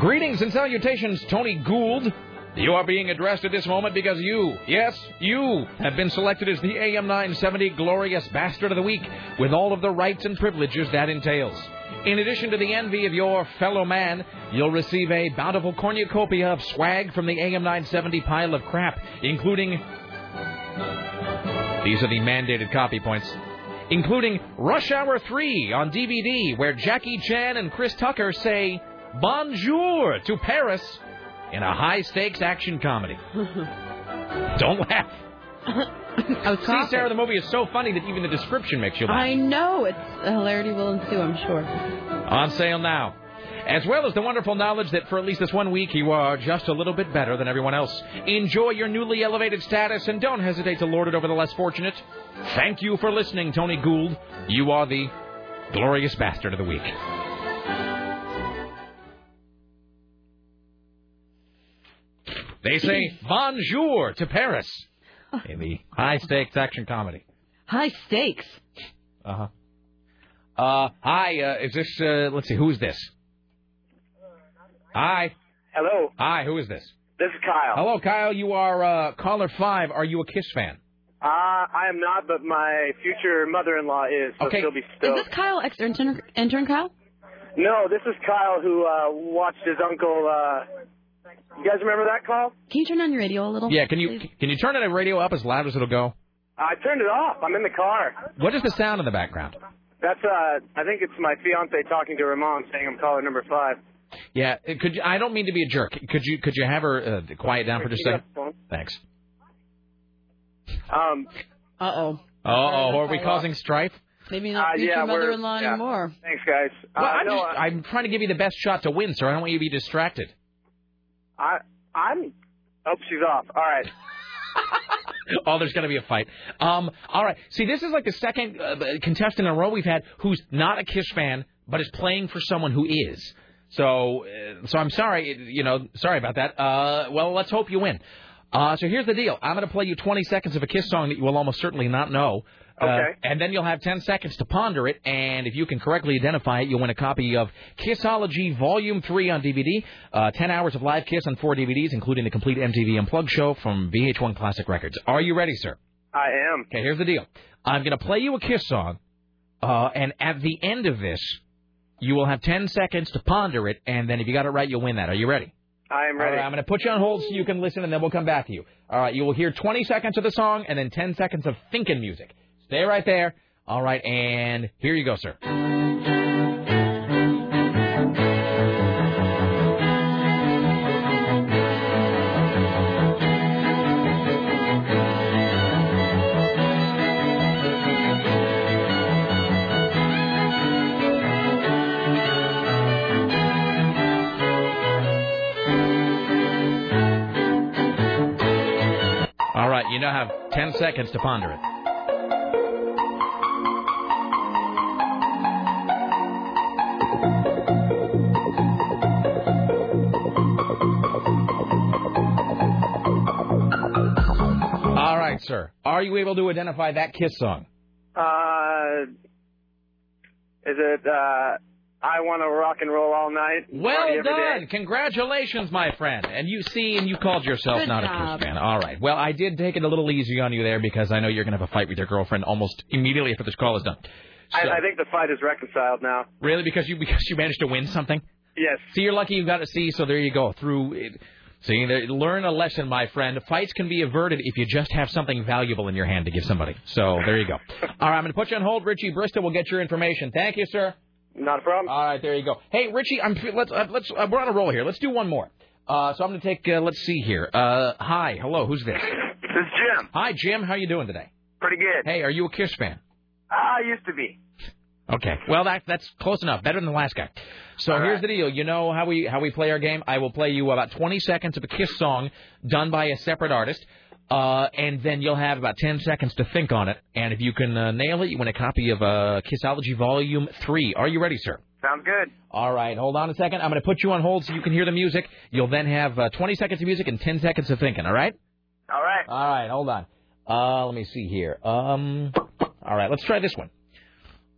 Greetings and salutations, Tony Gould. You are being addressed at this moment because you, yes, you, have been selected as the AM 970 Glorious Bastard of the Week with all of the rights and privileges that entails. In addition to the envy of your fellow man, you'll receive a bountiful cornucopia of swag from the AM 970 pile of crap, including. These are the mandated copy points. Including Rush Hour 3 on DVD, where Jackie Chan and Chris Tucker say bonjour to Paris in a high stakes action comedy. Don't laugh. I was See, coughing. Sarah, the movie is so funny that even the description makes you laugh. I know. It's hilarity will ensue, I'm sure. On sale now. As well as the wonderful knowledge that for at least this one week you are just a little bit better than everyone else. Enjoy your newly elevated status and don't hesitate to lord it over the less fortunate. Thank you for listening, Tony Gould. You are the glorious bastard of the week. They say bonjour to Paris in the high stakes action comedy. High stakes. Uh-huh. Uh Hi. Uh, is this? Uh, let's see. Who's this? Hi. Hello. Hi. Who is this? This is Kyle. Hello, Kyle. You are uh, caller five. Are you a Kiss fan? Uh, I am not, but my future mother-in-law is, so Okay. she'll be Is this Kyle, ex intern, intern Kyle? No, this is Kyle who uh, watched his uncle. Uh, you guys remember that call? Can you turn on your radio a little? Yeah. Can you can you turn the radio up as loud as it'll go? I turned it off. I'm in the car. What is the sound in the background? That's uh, I think it's my fiance talking to her mom, saying I'm caller number five. Yeah. uh, Could you, I don't mean to be a jerk. Could you could you have her uh, quiet down for just a second? Thanks. Um. Uh oh. Oh, oh, are we causing strife? Maybe not Uh, future yeah, we're- mother-in-law yeah. anymore. Thanks, guys. Well, uh, I'm, no, just, uh, I'm trying to give you the best shot to win, sir. I don't want you to be distracted. I I'm. Oh, she's off. All right. oh, there's going to be a fight. Um, all right. See, this is like the second uh, contestant in a row we've had who's not a Kiss fan, but is playing for someone who is. So, uh, so I'm sorry. You know, sorry about that. Uh, well, let's hope you win. Uh, so here's the deal. I'm going to play you 20 seconds of a Kiss song that you will almost certainly not know. Uh, and then you'll have 10 seconds to ponder it, and if you can correctly identify it, you'll win a copy of Kissology Volume 3 on DVD, uh, 10 hours of live Kiss on four DVDs, including the complete MTV Unplugged show from VH1 Classic Records. Are you ready, sir? I am. Okay, here's the deal. I'm going to play you a Kiss song, uh, and at the end of this, you will have 10 seconds to ponder it, and then if you got it right, you'll win that. Are you ready? I am ready. right, I'm going to put you on hold so you can listen, and then we'll come back to you. All right, you will hear 20 seconds of the song and then 10 seconds of thinking music. Stay right there. All right, and here you go, sir. All right, you now have 10 seconds to ponder it. All right, sir. Are you able to identify that Kiss song? Uh, is it uh, I want to rock and roll all night? Well done. Congratulations, my friend. And you see, and you called yourself Good not a job. Kiss fan. All right. Well, I did take it a little easy on you there because I know you're going to have a fight with your girlfriend almost immediately after this call is done. So, I, I think the fight is reconciled now. really, because you because you managed to win something? Yes. See, you're lucky you got to see. So there you go. Through it. See, learn a lesson, my friend. Fights can be averted if you just have something valuable in your hand to give somebody. So there you go. All right, I'm going to put you on hold. Richie Bristol will get your information. Thank you, sir. Not a problem. All right, there you go. Hey, Richie, I'm let's uh, let's uh, we're on a roll here. Let's do one more. Uh, so I'm going to take. Uh, let's see here. Uh, hi, hello, who's this? This is Jim. Hi, Jim. How are you doing today? Pretty good. Hey, are you a Kiss fan? I used to be. Okay. Well, that that's close enough. Better than the last guy. So here's the deal. You know how we how we play our game. I will play you about 20 seconds of a Kiss song done by a separate artist. Uh, and then you'll have about 10 seconds to think on it. And if you can uh, nail it, you win a copy of uh, Kissology Volume 3. Are you ready, sir? Sounds good. All right, hold on a second. I'm going to put you on hold so you can hear the music. You'll then have uh, 20 seconds of music and 10 seconds of thinking, all right? All right. All right, hold on. Uh, let me see here. Um, all right, let's try this one.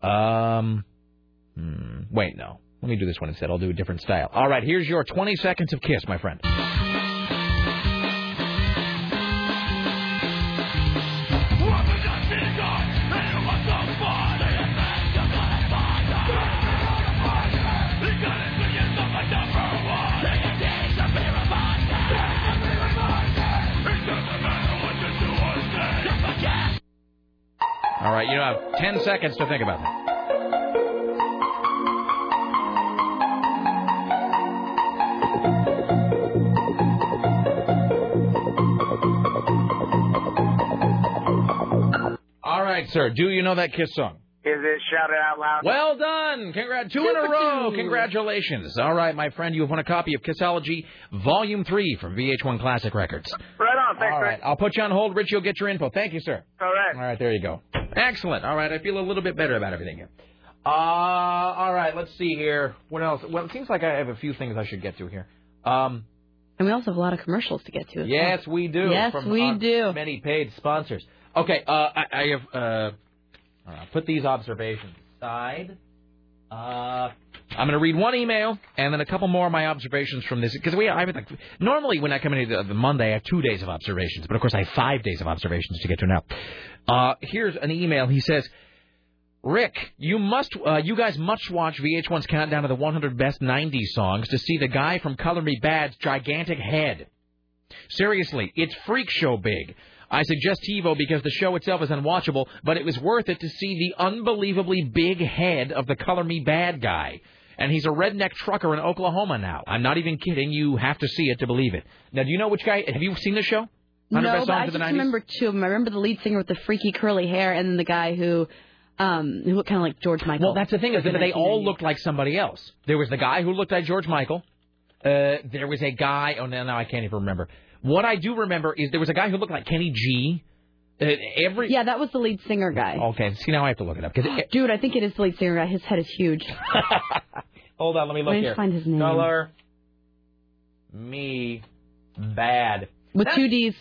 Um, hmm, wait, no. Let me do this one instead. I'll do a different style. All right, here's your 20 seconds of Kiss, my friend. Right, you have 10 seconds to think about that. All right, sir. Do you know that Kiss song? Is it Shout It Out Loud? Well done. Congrats. Two in a row. Congratulations. All right, my friend. You have won a copy of Kissology Volume 3 from VH1 Classic Records. Right on. Thanks, All right. Rick. I'll put you on hold. Rich, you'll get your info. Thank you, sir. All right. All right, there you go. Excellent. All right, I feel a little bit better about everything here. Uh, all right, let's see here. What else? Well, it seems like I have a few things I should get to here. Um, And we also have a lot of commercials to get to. yes, well. we do. Yes, from we do. Many paid sponsors. Okay, uh, I, I have uh, uh, put these observations aside. Uh, I'm going to read one email and then a couple more of my observations from this because we I like normally when I come in the, the Monday I have two days of observations, but of course I have five days of observations to get to now. Uh, here's an email. He says. Rick, you must, uh, you guys must watch VH1's countdown of the 100 best 90s songs to see the guy from Color Me Badd's gigantic head. Seriously, it's freak show big. I suggest TiVo because the show itself is unwatchable, but it was worth it to see the unbelievably big head of the Color Me Badd guy. And he's a redneck trucker in Oklahoma now. I'm not even kidding. You have to see it to believe it. Now, do you know which guy? Have you seen the show? No, but I just remember two of them. I remember the lead singer with the freaky curly hair, and then the guy who, um, who looked kind of like George Michael. Well, that's the thing is that they all looked like somebody else. There was the guy who looked like George Michael. Uh, there was a guy. Oh, now, now I can't even remember. What I do remember is there was a guy who looked like Kenny G. Uh, every Yeah, that was the lead singer guy. okay. See now I have to look it up because Dude, I think it is the lead singer guy. His head is huge. hold on, let me look here. find his name. Color Me Badd. With two D's.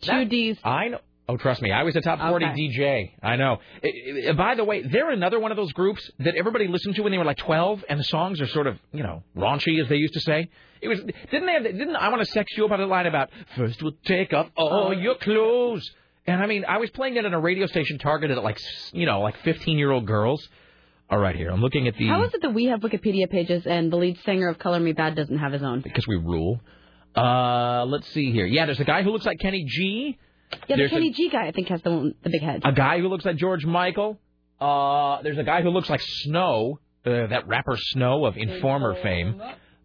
Two D's. I know. Oh, trust me, I was a top 40 Okay. DJ. I know. I- I- by the way, they're another one of those groups that everybody listened to when they were like 12, and the songs are sort of, you know, raunchy, as they used to say. It was didn't they have didn't I want to sex you up on the line about first we'll take off all your clothes. And I mean, I was playing it on a radio station targeted at like you know like 15 year old girls. All right, here I'm looking at the How is it that we have Wikipedia pages and the lead singer of Color Me Badd doesn't have his own? because we rule. Uh, let's see here. Yeah, there's a guy who looks like Kenny G. Yeah, the There's Kenny G guy I think has the one, the big head. a guy who looks like George Michael. Uh, there's a guy who looks like Snow, uh, that rapper Snow of Informer fame.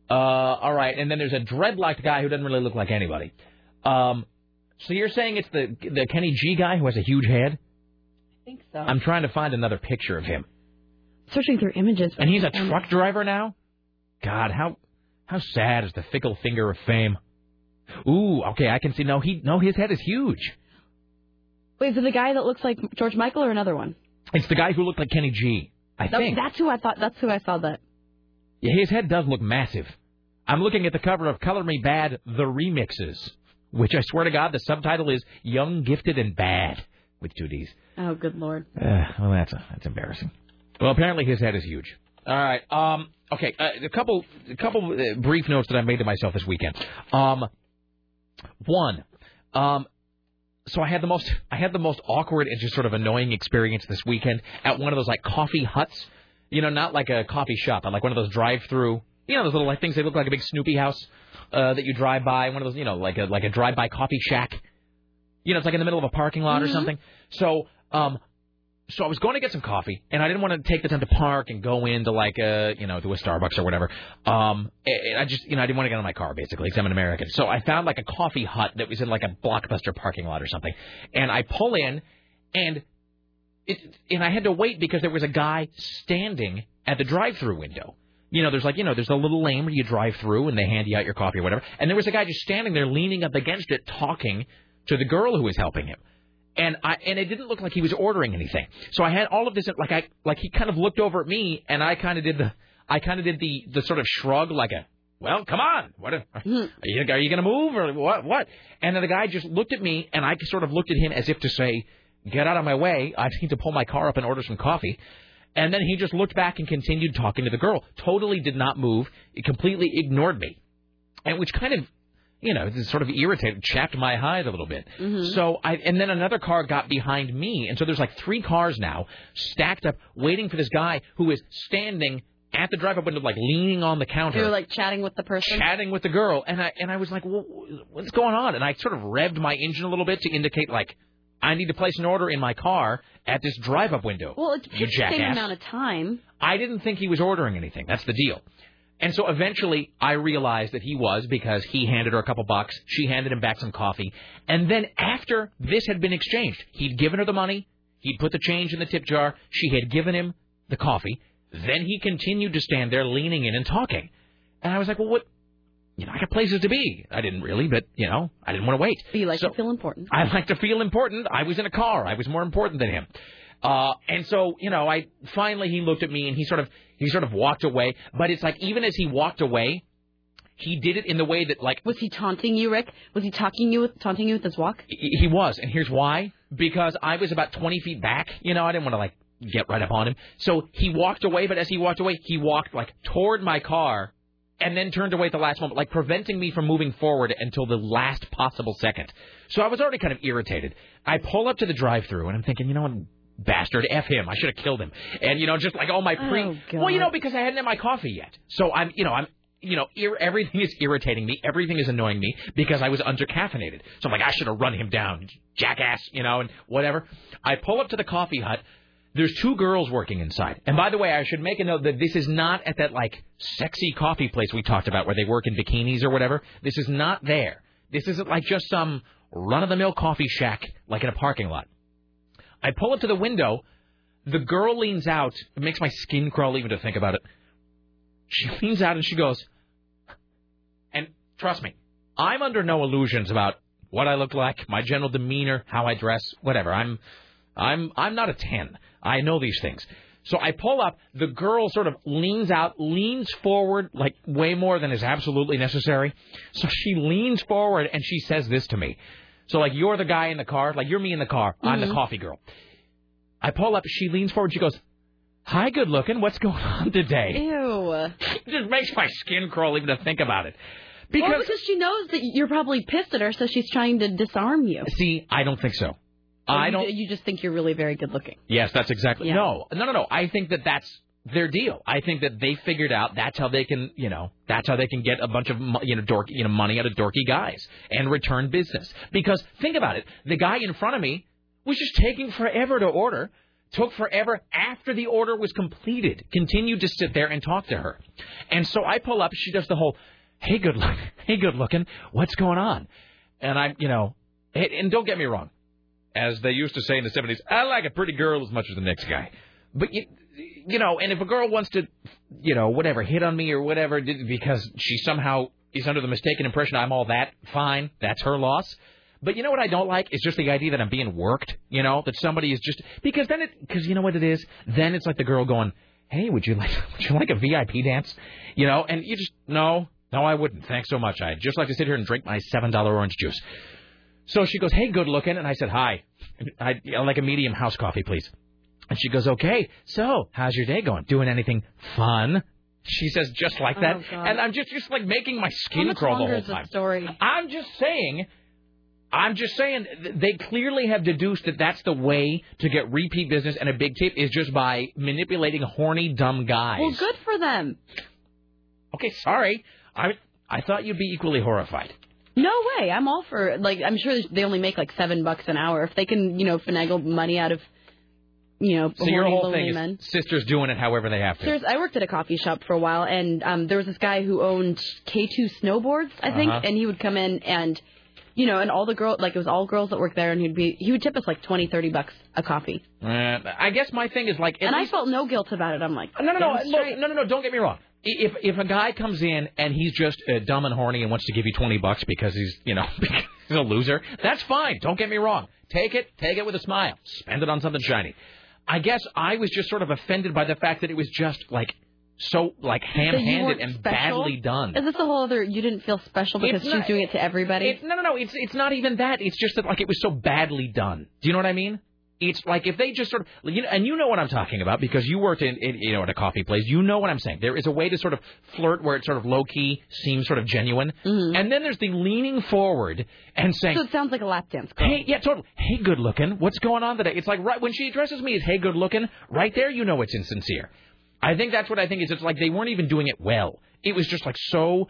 Uh, all right, and then there's a dreadlocked guy who doesn't really look like anybody. Um, so you're saying it's the the Kenny G guy who has a huge head? I think so. I'm trying to find another picture of him. searching through images. And he's a truck driver now. God, how how sad is the fickle finger of fame? Ooh, okay, I can see. No, he no, his head is huge. Wait, is it the guy that looks like George Michael or another one? It's the guy who looked like Kenny G. I That- think. that's who I thought. That's who I saw that. Yeah, his head does look massive. I'm looking at the cover of Color Me Badd: The Remixes, which I swear to God, the subtitle is "Young, Gifted, and Badd" with two D's. Oh, good lord. Uh, well, that's that's embarrassing. Well, apparently his head is huge. All right. Um. Okay. Uh, a couple, a couple uh, brief notes that I made to myself this weekend. Um. One. Um. So I had the most, I had the most awkward and just sort of annoying experience this weekend at one of those like coffee huts. You know, not like a coffee shop, but like one of those drive-through. You know, those little like things that look like a big Snoopy house uh, that you drive by. One of those, you know, like a like a drive-by coffee shack. You know, it's like in the middle of a parking lot or something. So, um, so I was going to get some coffee, and I didn't want to take the time to park and go into like a, you know, to a Starbucks or whatever. Um, I just, you know, I didn't want to get in my car basically because I'm an American. So I found like a coffee hut that was in like a blockbuster parking lot or something, and I pull in, and it, and I had to wait because there was a guy standing at the drive-through window. You know, there's like, you know, there's a little lane where you drive through and they hand you out your coffee or whatever. And there was a guy just standing there leaning up against it talking to the girl who was helping him. And I and it didn't look like he was ordering anything. So I had all of this like I like he kind of looked over at me and I kind of did the I kind of did the the sort of shrug like a well, come on. What are, hmm. are you, are you going to move or what? What? And then the guy just looked at me, and I sort of looked at him as if to say, "Get out of my way. I need to pull my car up and order some coffee." And then he just looked back and continued talking to the girl. Totally did not move. He completely ignored me, and which kind of, you know, sort of irritated, chapped my hide a little bit. Mm-hmm. So I, and then another car got behind me, and so there's like three cars now stacked up, waiting for this guy who is standing at the drive-up window, like leaning on the counter You were like chatting with the person. chatting with the girl, and I and I was like, well, "What's going on?" And I sort of revved my engine a little bit to indicate like I need to place an order in my car at this drive-up window. Well, it you takes the same amount of time. I didn't think he was ordering anything. That's the deal. And so eventually I realized that he was because he handed her a couple bucks. She handed him back some coffee. And then after this had been exchanged, he'd given her the money. He'd put the change in the tip jar. She had given him the coffee. Then he continued to stand there leaning in and talking. And I was like, well, what? You know, I got places to be. I didn't really, but, you know, I didn't want to wait. But you like So- to feel important. I like to feel important. I was in a car. I was more important than him. Uh, and so, you know, I finally he looked at me and he sort of he sort of walked away. But it's like even as he walked away, he did it in the way that like Was he taunting you, Rick? Was he talking you with taunting you with his walk? he was. And here's why: because I was about 20 feet back. You know, I didn't want to like get right up on him. So he walked away. But as he walked away, he walked like toward my car. And then turned away at the last moment, like preventing me from moving forward until the last possible second. So I was already kind of irritated. I pull up to the drive-through, and I'm thinking, you know what, bastard, f him. I should have killed him. And you know, just like all my pre. Oh, well, you know, because I hadn't had my coffee yet. So I'm, you know, I'm. You know, ir- everything is irritating me. Everything is annoying me because I was undercaffeinated. So I'm like, I should have run him down, jackass, you know, and whatever. I pull up to the coffee hut. There's two girls working inside. And by the way, I should make a note that this is not at that like sexy coffee place we talked about where they work in bikinis or whatever. This is not there. This isn't like just some run of the mill coffee shack like in a parking lot. I pull up to the window. The girl leans out. It makes my skin crawl even to think about it. She leans out and she goes, and trust me, I'm under no illusions about what I look like, my general demeanor, how I dress, whatever. I'm, I'm, I'm not a ten. I know these things. So I pull up. The girl sort of leans out, leans forward like way more than is absolutely necessary. So she leans forward and she says this to me. So like you're the guy in the car, like you're me in the car. I'm the Mhm. coffee girl. I pull up. She leans forward. She goes, "Hi, good looking. What's going on today?" Ew. It just makes my skin crawl even to think about it. Because, Because because she knows that you're probably pissed at her, so she's trying to disarm you. see, I don't think so. I don't. You just think you're really very good looking. Yes, that's exactly. Yeah. No, no, no, no. I think that that's their deal. I think that they figured out that's how they can, you know, that's how they can get a bunch of you know dork, you know, money out of dorky guys and return business. Because think about it, the guy in front of me was just taking forever to order. Took forever after the order was completed. Continued to sit there and talk to her. And so I pull up. She does the whole, "Hey, good look, hey, good looking. What's going on?" And I'm, you know, and don't get me wrong as they used to say in the 70s, I like a pretty girl as much as the next guy. But you, you know, and if a girl wants to, you know, whatever, hit on me or whatever because she somehow is under the mistaken impression I'm all that, fine, that's her loss. But you know what I don't like is just the idea that I'm being worked. You know, that somebody is just because then it because you know what it is. Then it's like the girl going, "Hey, would you like would you like a VIP dance?" You know, and you just no, no, I wouldn't. Thanks so much. I'd just like to sit here and drink my seven dollar orange juice. So she goes, "Hey, good looking," and I said, "Hi, I I'd like a medium house coffee, please." And she goes, "Okay, so how's your day going? Doing anything fun?" She says just like that, Oh, and I'm just just like making my skin crawl the whole time. story? I'm just saying. I'm just saying they clearly have deduced that that's the way to get repeat business and a big tip is just by manipulating horny dumb guys. Well, good for them. Okay, sorry. I I thought you'd be equally horrified. No way. I'm all for like. I'm sure they only make like seven bucks an hour. If they can, you know, finagle money out of, you know, So your whole thing is sisters doing it however they have to. There's, I worked at a coffee shop for a while, and um, there was this guy who owned K2 snowboards, I think, Uh-huh. and he would come in and, you know, and all the girls, like it was all girls that worked there, and he'd be, he would tip us like twenty, thirty bucks a coffee, Uh, I guess my thing is like. and I felt no guilt about it. I'm like, No, no, no, look, no, no, no. Don't get me wrong. If if a guy comes in and he's just uh, dumb and horny and wants to give you twenty bucks because he's you know He's a loser. That's fine. Don't get me wrong. Take it, take it with a smile. Spend it on something shiny. I guess I was just sort of offended by the fact that it was just like so like That you ham-handed and special? badly done. Is this a whole other? You didn't feel special because It's she's doing it to everybody. It, no, no, no. It's it's not even that. It's just that like it was so badly done. Do you know what I mean? It's like if they just sort of, you know, and you know what I'm talking about because you worked in, in, you know, at a coffee place. You know what I'm saying. There is a way to sort of flirt where it's sort of low key, seems sort of genuine, and then there's the leaning forward and saying, Mm-hmm. so it sounds like a lap dance. Hey, yeah, totally. Hey, good looking. What's going on today? It's like right when she addresses me as "Hey, good looking," right there, you know it's insincere. I think that's what I think is. It's like they weren't even doing it well. It was just like so.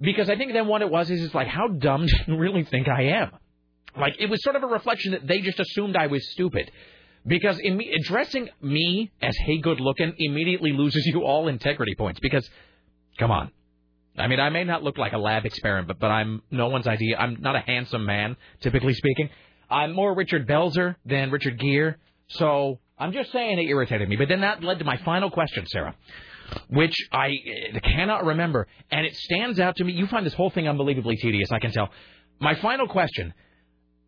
Because I think then what it was is it's like how dumb do you really think I am? Like it was sort of a reflection that they just assumed I was stupid. Because in me, addressing me as "Hey, good looking" immediately loses you all integrity points. Because, come on, I mean, I may not look like a lab experiment, but, but I'm no one's idea. I'm not a handsome man, typically speaking. I'm more Richard Belzer than Richard Gere. So I'm just saying it irritated me. But then that led to my final question, Sarah, which I uh, cannot remember. And it stands out to me. You find this whole thing unbelievably tedious, I can tell. My final question,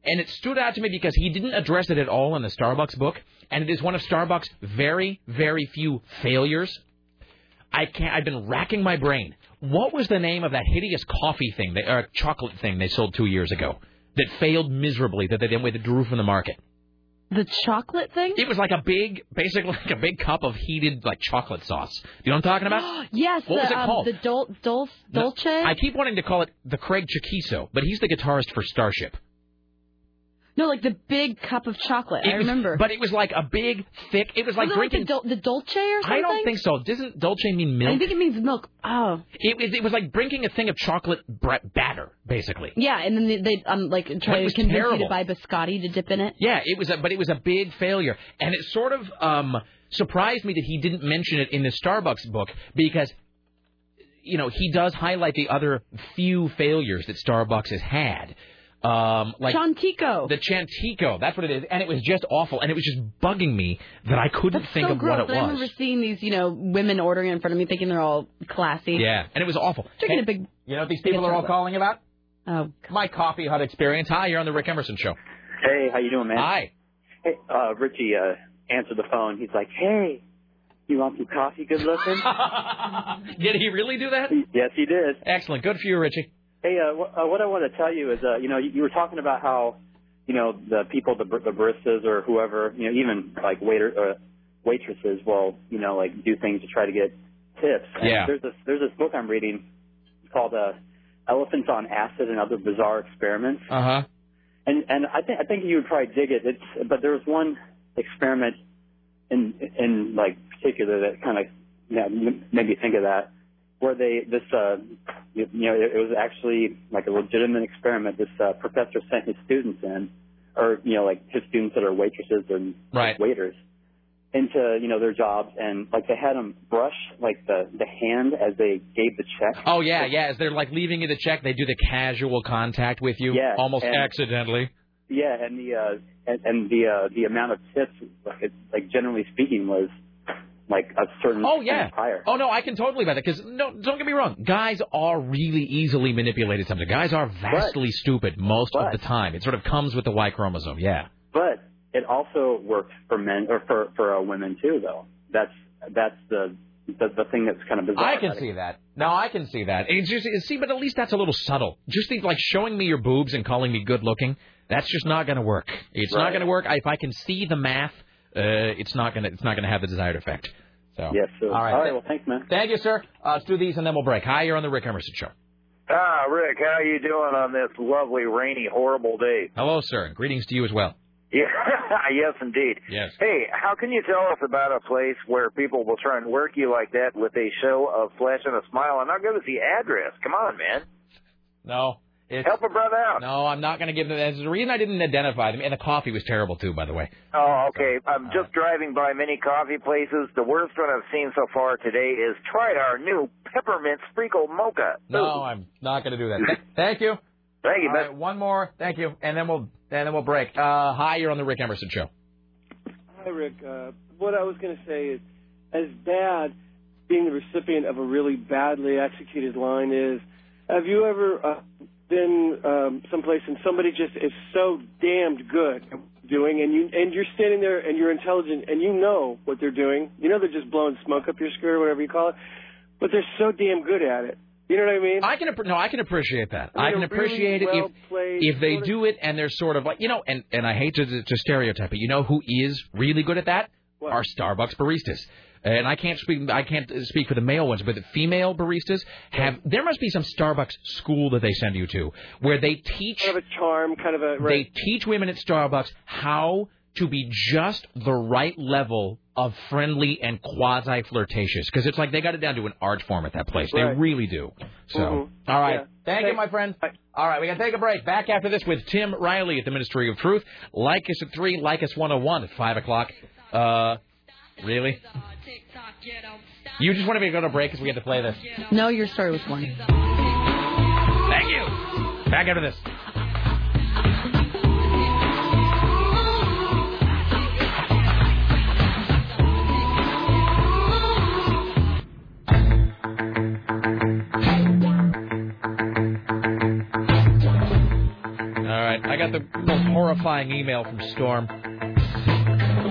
and it stood out to me because he didn't address it at all in the Starbucks book, and it is one of Starbucks' very, very few failures. I can't. I've been racking my brain. What was the name of that hideous coffee thing, they, or chocolate thing they sold two years ago that failed miserably that they then withdrew from the market? The chocolate thing? It was like a big, basically like a big cup of heated like chocolate sauce. You know what I'm talking about? yes. What was it um, called? The dol- dol- Dolce. I keep wanting to call it the Craig Chaquico, but he's the guitarist for Starship. No, like the big cup of chocolate. It I was- remember. but it was like a big, thick. It was like Was drinking. the, dol- the Dolce or something? I don't think so. Doesn't Dolce mean milk? I think it means milk. Oh. It, it, it was like drinking a thing of chocolate batter, basically. Yeah, and then they, they um like try to was convince you terrible. to buy biscotti to dip in it. Yeah, it was, a, but it was a big failure, and it sort of um, surprised me that he didn't mention it in the Starbucks book because, you know, he does highlight the other few failures that Starbucks has had. Um, like Chantico. the Chantico, that's what it is, and it was just awful, and it was just bugging me that I couldn't That's think so of gross. what it was. I was. remember seeing these, you know, women ordering in front of me, thinking they're all classy. Yeah, and it was awful. Drinking Hey, a big. You know what these people are all calling about? Oh, my coffee hut experience. Hi, you're on the Rick Emerson show. Hey, how you doing, man? Hi. Hey, uh, Richie uh, answered the phone. He's like, "Hey, you want some coffee? Good looking." Did he really do that? yes, he did. Excellent. Good for you, Richie. Hey, uh, wh- uh, what I want to tell you is, uh, you know, you, you were talking about how, you know, the people, the, the baristas or whoever, you know, even like waiter, uh, waitresses will, you know, like do things to try to get tips. And Yeah. There's this, there's this book I'm reading called uh, "Elephants on Acid and Other Bizarre Experiments." Uh huh. and and I think I think you would probably dig it. It's but there was one experiment in in like particular that kind of you know, made me think of that, where they this uh you, you know it, it was actually like a legitimate experiment. This uh, professor sent his students in, or you know like his students that are waitresses and Right. waiters into you know their jobs and like they had them brush like the the hand as they gave the check Oh yeah, yeah. As they're like leaving you the check, they do the casual contact with you, Yeah, almost and- accidentally. Yeah, and the uh, and, and the uh, the amount of tips, like, it, like generally speaking, was like a certain Oh yeah. higher. Oh no, I can totally buy that because no, don't get me wrong. Guys are really easily manipulated. Sometimes guys are vastly stupid most of the time. It sort of comes with the Y chromosome. Yeah. But it also works for men or for for uh, women too, though. That's that's the the, the thing that's kind of bizarre. I can about it. see that. No, I can see that. It's just see, but at least that's a little subtle. Just the, like showing me your boobs and calling me good looking. That's just not going to work. It's not going to work. If I can see the math, it's not going to. It's not going to have the desired effect. So. Yes. So, All right. All right. Well, thanks, man. Thank you, sir. Uh, let's do these and then we'll break. Hi, you're on the Rick Emerson Show. Ah, Rick, how are you doing on this lovely, rainy, horrible day? Hello, sir. Greetings to you as well. Yeah, yes, indeed. Yes. Hey, how can you tell us about a place where people will try and work you like that with a show of flesh and a smile and not give us the address? Come on, man. No. It's, Help a brother out. No, I'm not going to give them. There's the reason I didn't identify them. And the coffee was terrible too, by the way. Oh, okay. I'm just driving by many coffee places. The worst one I've seen so far today is try our new peppermint sprinkle mocha. No, I'm not going to do that. Th- Thank you. Thank you, All right, one more. Thank you, and then we'll and then we'll break. Uh, hi, you're on the Rick Emerson Show. Hi, Rick. Uh, what I was going to say is, as bad being the recipient of a really badly executed line is, have you ever uh, been um, someplace and somebody just is so damned good at doing, and you and you're standing there and you're intelligent and you know what they're doing. You know they're just blowing smoke up your skirt or whatever you call it, but they're so damn good at it. You know what I mean? I can appre- no, I can appreciate that. I mean, I can a really appreciate it if well-played if they do it and they're sort of like you know, and and I hate to to stereotype it. You know who is really good at that? Are Starbucks baristas. And I can't speak. I can't speak for the male ones, but the female baristas have. There must be some Starbucks school that they send you to, where they teach. Kind of a charm, kind of a. They teach women at Starbucks how to be just the right level of friendly and quasi flirtatious, because it's like they got it down to an art form at that place. They really do. So, Mhm. all right. Yeah. Thank you, my friend. All right, we got to take a break. Back after this with Tim Riley at the Ministry of Truth. Like us at 3, like us 101 at 5 o'clock. Uh, really? You just wanted me to go to break because we had to play this. No, your story was one. Thank you. Back after this. All right, I got the most horrifying email from Storm.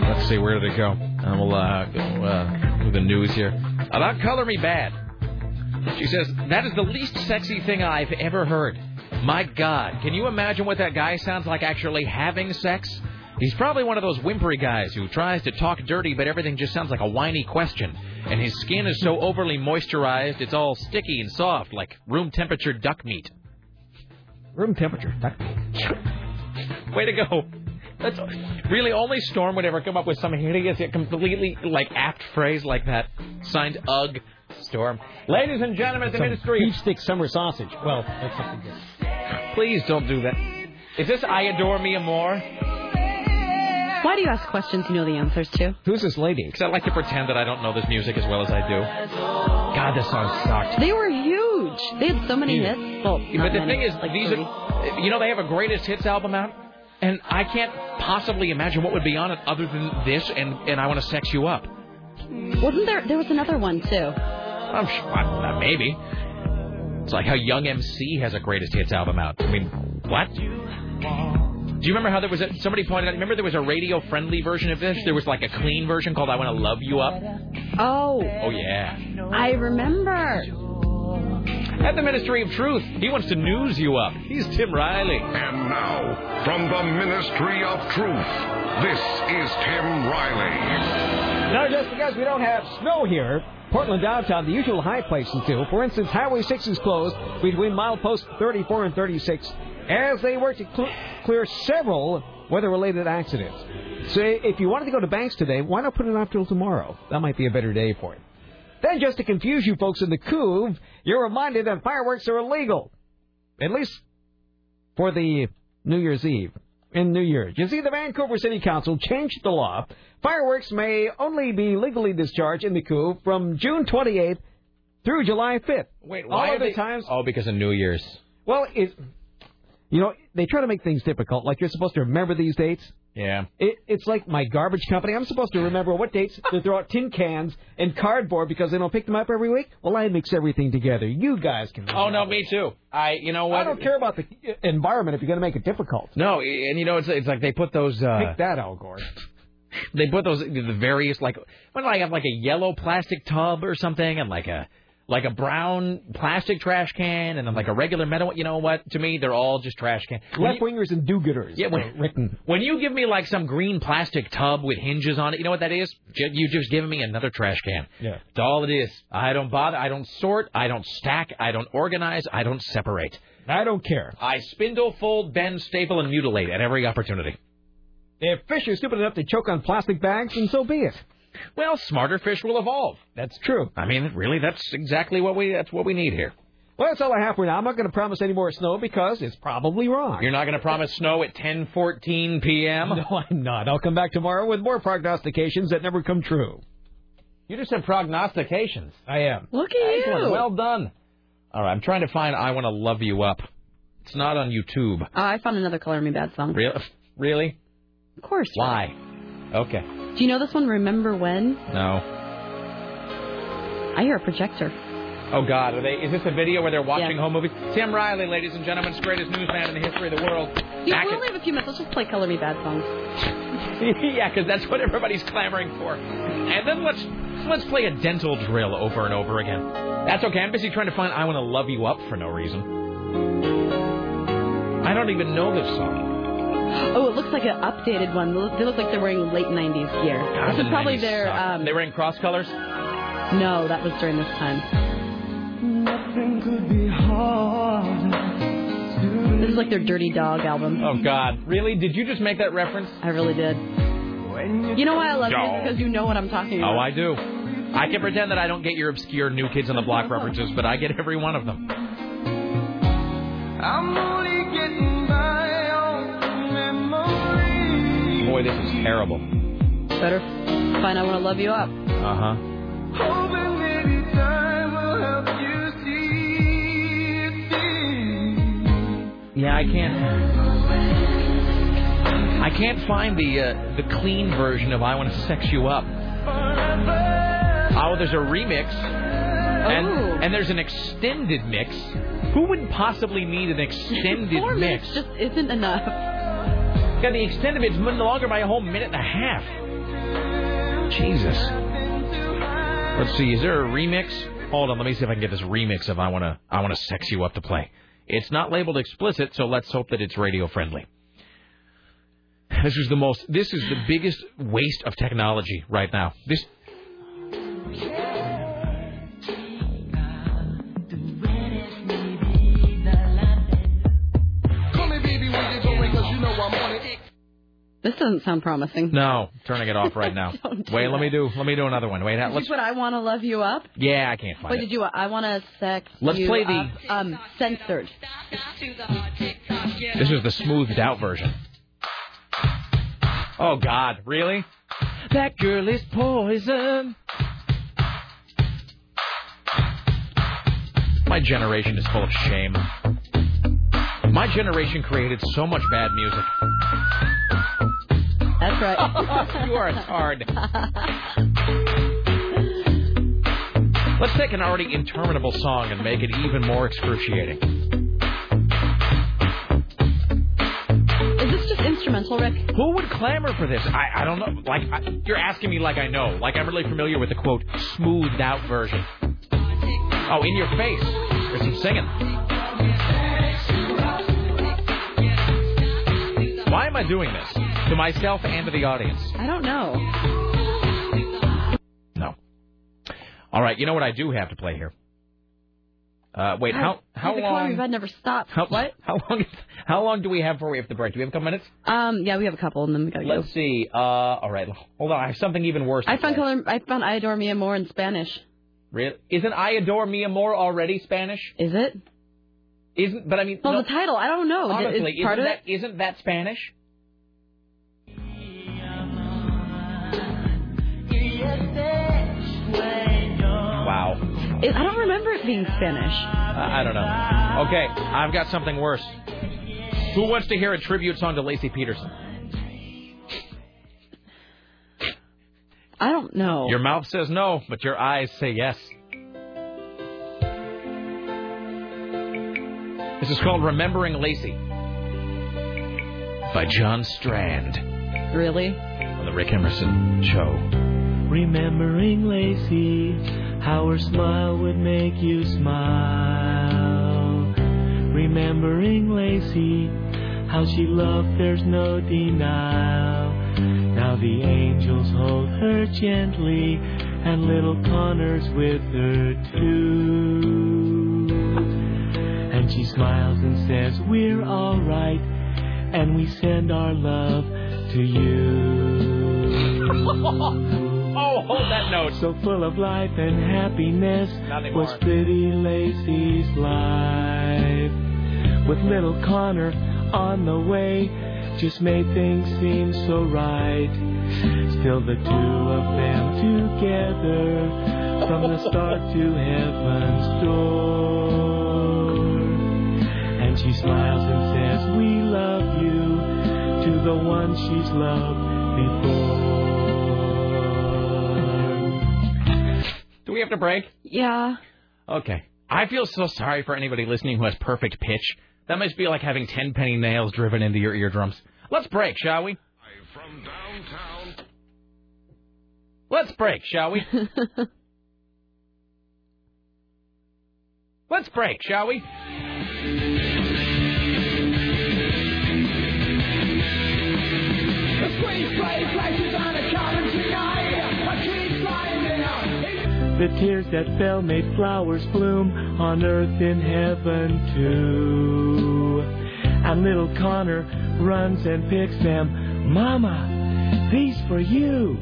Let's see, where did it go? And we'll uh, go uh, to the news here. About Color Me Badd. She says, That is the least sexy thing I've ever heard. My God, can you imagine what that guy sounds like actually having sex? He's probably one of those whimpery guys who tries to talk dirty, but everything just sounds like a whiny question. And his skin is so overly moisturized, it's all sticky and soft, like room temperature duck meat. Room temperature. duck meat. Way to go. That's really only Storm would ever come up with some hideous, yet completely like apt phrase like that. Signed Ugh Storm. Ladies and gentlemen, the Ministry beef stick summer sausage. Well, that's something good. Please don't do that. Is this I Adore Mi Amor? Why do you ask questions you know the answers to? Who's this lady? Because I like to pretend that I don't know this music as well as I do. God, this song sucked. They were huge. They had so many Yeah. hits. Well, but the many, thing is, like these are, you know, they have a greatest hits album out, and I can't possibly imagine what would be on it other than this and and I want to sex you up. Wasn't there? There was another one too. I'm sure, uh, maybe. It's like how Young MC has a greatest hits album out. I mean, what? Do you remember how there was a, somebody pointed out? Remember there was a radio friendly version of this? There was like a clean version called "I Want to Love You Up." Oh, Oh yeah. I remember. At the Ministry of Truth, he wants to news you up. He's Tim Riley. And now, from the Ministry of Truth, this is Tim Riley. Now, just because we don't have snow here, Portland downtown, the usual high places do. For instance, Highway 6 is closed between mileposts 34 and 36 as they work to cl- clear several weather-related accidents. So if you wanted to go to Banks today, why not put it off till tomorrow? That might be a better day for it. Then, just to confuse you folks in the Couve, you're reminded that fireworks are illegal. At least for the New Year's Eve. In New Year's. You see, the Vancouver City Council changed the law. Fireworks may only be legally discharged in the Couve from June 28th through July 5th. Wait, All why are other they- times. Oh, because of New Year's. Well, it, you know, they try to make things difficult. Like you're supposed to remember these dates. Yeah. It, it's like my garbage company. I'm supposed to remember what dates to throw out tin cans and cardboard because they don't pick them up every week. Well, I mix everything together. You guys can. Oh no, me too. I, you know what? I don't care about the environment if you're going to make it difficult. No, and you know it's it's like they put those. Uh, Take that, Al Gore. They put those the various like what do I have like a yellow plastic tub or something and like a like a brown plastic trash can and then like a regular metal. You know what? To me, they're all just trash cans. Left wingers and do-gooders. Yeah, when- written. When you give me like some green plastic tub with hinges on it, you know what that is? You just giving me another trash can. Yeah. That's all it is. I don't bother. I don't sort. I don't stack. I don't organize. I don't separate. I don't care. I spindle, fold, bend, staple, and mutilate at every opportunity. If fish are stupid enough to choke on plastic bags, then so be it. Well, smarter fish will evolve. That's true. I mean, really, that's exactly what we that's what we need here. Well, that's all I have for now. I'm not going to promise any more snow because it's probably wrong. You're not going to promise snow at 10:14 p.m. No, I'm not. I'll come back tomorrow with more prognostications that never come true. You just said prognostications. I am. Look at Excellent. you. Well done. All right, I'm trying to find "I Want to Love You Up." It's not on YouTube. Oh, I found another Color Me Badd song. Really? Really? Of course. Why? Okay. Do you know this one? Remember when? No. I hear a projector. Oh God, are they? Is this a video where they're watching Yeah. home movies? Tim Riley, ladies and gentlemen, is greatest newsman in the history of the world. Yeah, we only have a few minutes. Let's just play Color Me Badd songs. yeah, because that's what everybody's clamoring for. And then let's let's play a dental drill over and over again. That's okay. I'm busy trying to find "I Want to Love You Up" for no reason. I don't even know this song. Oh, it looks like an updated one. They look- They look like they're wearing late 90s gear. God, this is probably their. Um, They were in cross colors. no, that was during this time. Nothing could be harder. This is like their Dirty Dog album. Oh God, really? Did you just make that reference? I really did. You know why I love you? Because you know what I'm talking about. Oh, I do. I can pretend that I don't get your obscure New Kids on the Block references, but I get every one of them. I'm only getting Boy, this is terrible. Better find I Want to Love You Up. Uh huh. Hoping maybe time will help you see it. Yeah, I can't. I can't find the uh, the clean version of "I Want to Sex You Up." Oh, there's a remix, and and there's an extended mix. Who would possibly need an extended Four mix? just isn't enough. Yeah, the extended it's longer by a whole minute and a half. Jesus. Let's see. Is there a remix? Hold on. Let me see if I can get this remix of "I Wanna I Wanna Sex You Up" to play. It's not labeled explicit, so let's hope that it's radio friendly. This is the most. This is the biggest waste of technology right now. This. This doesn't sound promising. No, turning it off right now. Do Wait, let me do. Let me do another one. Wait, Did let's. you put I Want to Love You Up? Yeah, I can't find it. Wait, it. did you? I Want to Sex Let's play the- Up. Um, censored. This is the smoothed out version. Oh God, really? That girl is poison. My generation is full of shame. My generation created so much bad music. That's right. you are a tard. Let's take an already interminable song and make it even more excruciating. Is this just instrumental, Rick? Who would clamor for this? I, I don't know. Like I, you're asking me like I know. Like I'm really familiar with the quote smoothed out version. Oh, in your face. There's some singing. Why am I doing this to myself and to the audience? I don't know. No. All right. You know what I do have to play here. Uh, wait. How how the long? Bad never stops. How, what? How long? How long do we have before we have to break? Do we have a couple minutes? Um, yeah, we have a couple, and then we gotta go. Let's see. Uh, all right. Hold on. I have something even worse. I found color. I found I Adore Mi Amor in Spanish. Really? Isn't I Adore Mi Amor already Spanish? Is it? Isn't but I mean Well, no, the title. I don't know. honestly, is part isn't of that isn't that Spanish? Wow. it? I don't remember it being Spanish. I I don't know. Okay, I've got something worse. Who wants to hear a tribute song to Laci Peterson? I don't know. Your mouth says no, but your eyes say yes. This is called Remembering Laci by John Strand Really? on the Rick Emerson Show. Remembering Laci, how her smile would make you smile. Remembering Laci, how she loved, there's no denial. Now the angels hold her gently, and little Conner's with her too. And she smiles and says, We're alright, and we send our love to you. oh, hold that note. So full of life and happiness was pretty Laci's life. With little Conner on the way, just made things seem so right. Still the two of them together from the start to heaven's door. And she smiles and says, We love you to the one she's loved before. We have to break? Yeah. Okay. I feel so sorry for anybody listening who has perfect pitch. That must be like having ten penny nails driven into your eardrums. Let's break, shall we? From downtown. Let's break, shall we? Let's break, shall we? The tears that fell made flowers bloom on earth in heaven too. And little Conner runs and picks them. Mama, these for you.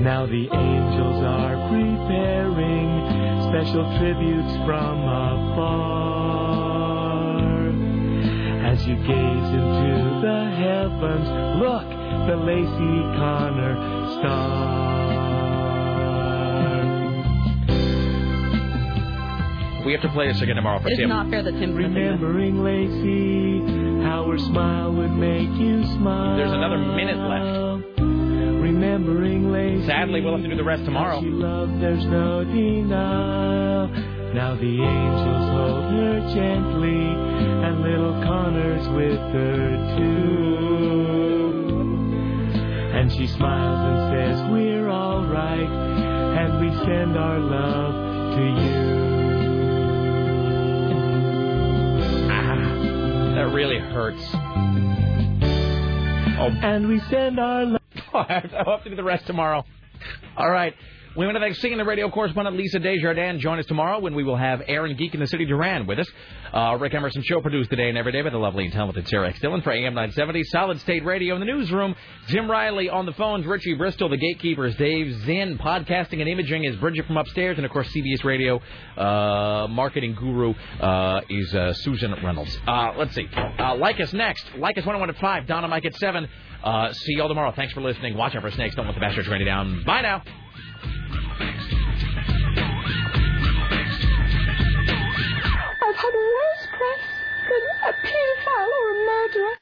Now the angels are preparing special tributes from afar. As you gaze into the heavens, look, the Laci Conner star. We have to play this again tomorrow for It's Tim. not fair that Tim's missing this. Remembering Laci, how her smile would make you smile. There's another minute left. Remembering Laci. Sadly, we'll have to do the rest tomorrow. She loved, there's no denial. Now the angels hold her gently, and little Conner's with her too. And she smiles and says, We're all right, and we send our love to you. That really hurts. Oh. And we send our love. I'll have to do the rest tomorrow. All right. We want to thank singing the radio correspondent Lisa Desjardins. Join us tomorrow when we will have Aaron Geek in the City Duran with us. Uh, Rick Emerson Show produced today and every day by the lovely and talented Sarah. Dillon for AM 970. Solid State Radio in the newsroom. Tim Riley on the phones. Richie Bristol, the gatekeepers. Dave Zinn. Podcasting and imaging is Bridget from upstairs. And of course, CBS Radio uh, marketing guru uh, is uh, Susan Reynolds. Uh, let's see. Uh, like us next. Like us 101 at 5. Donna Mike at 7. Uh, see y'all tomorrow. Thanks for listening. Watch out for snakes. Don't let the bastards rain you down. Bye now. I've had a press than a paedophile, or a murderer.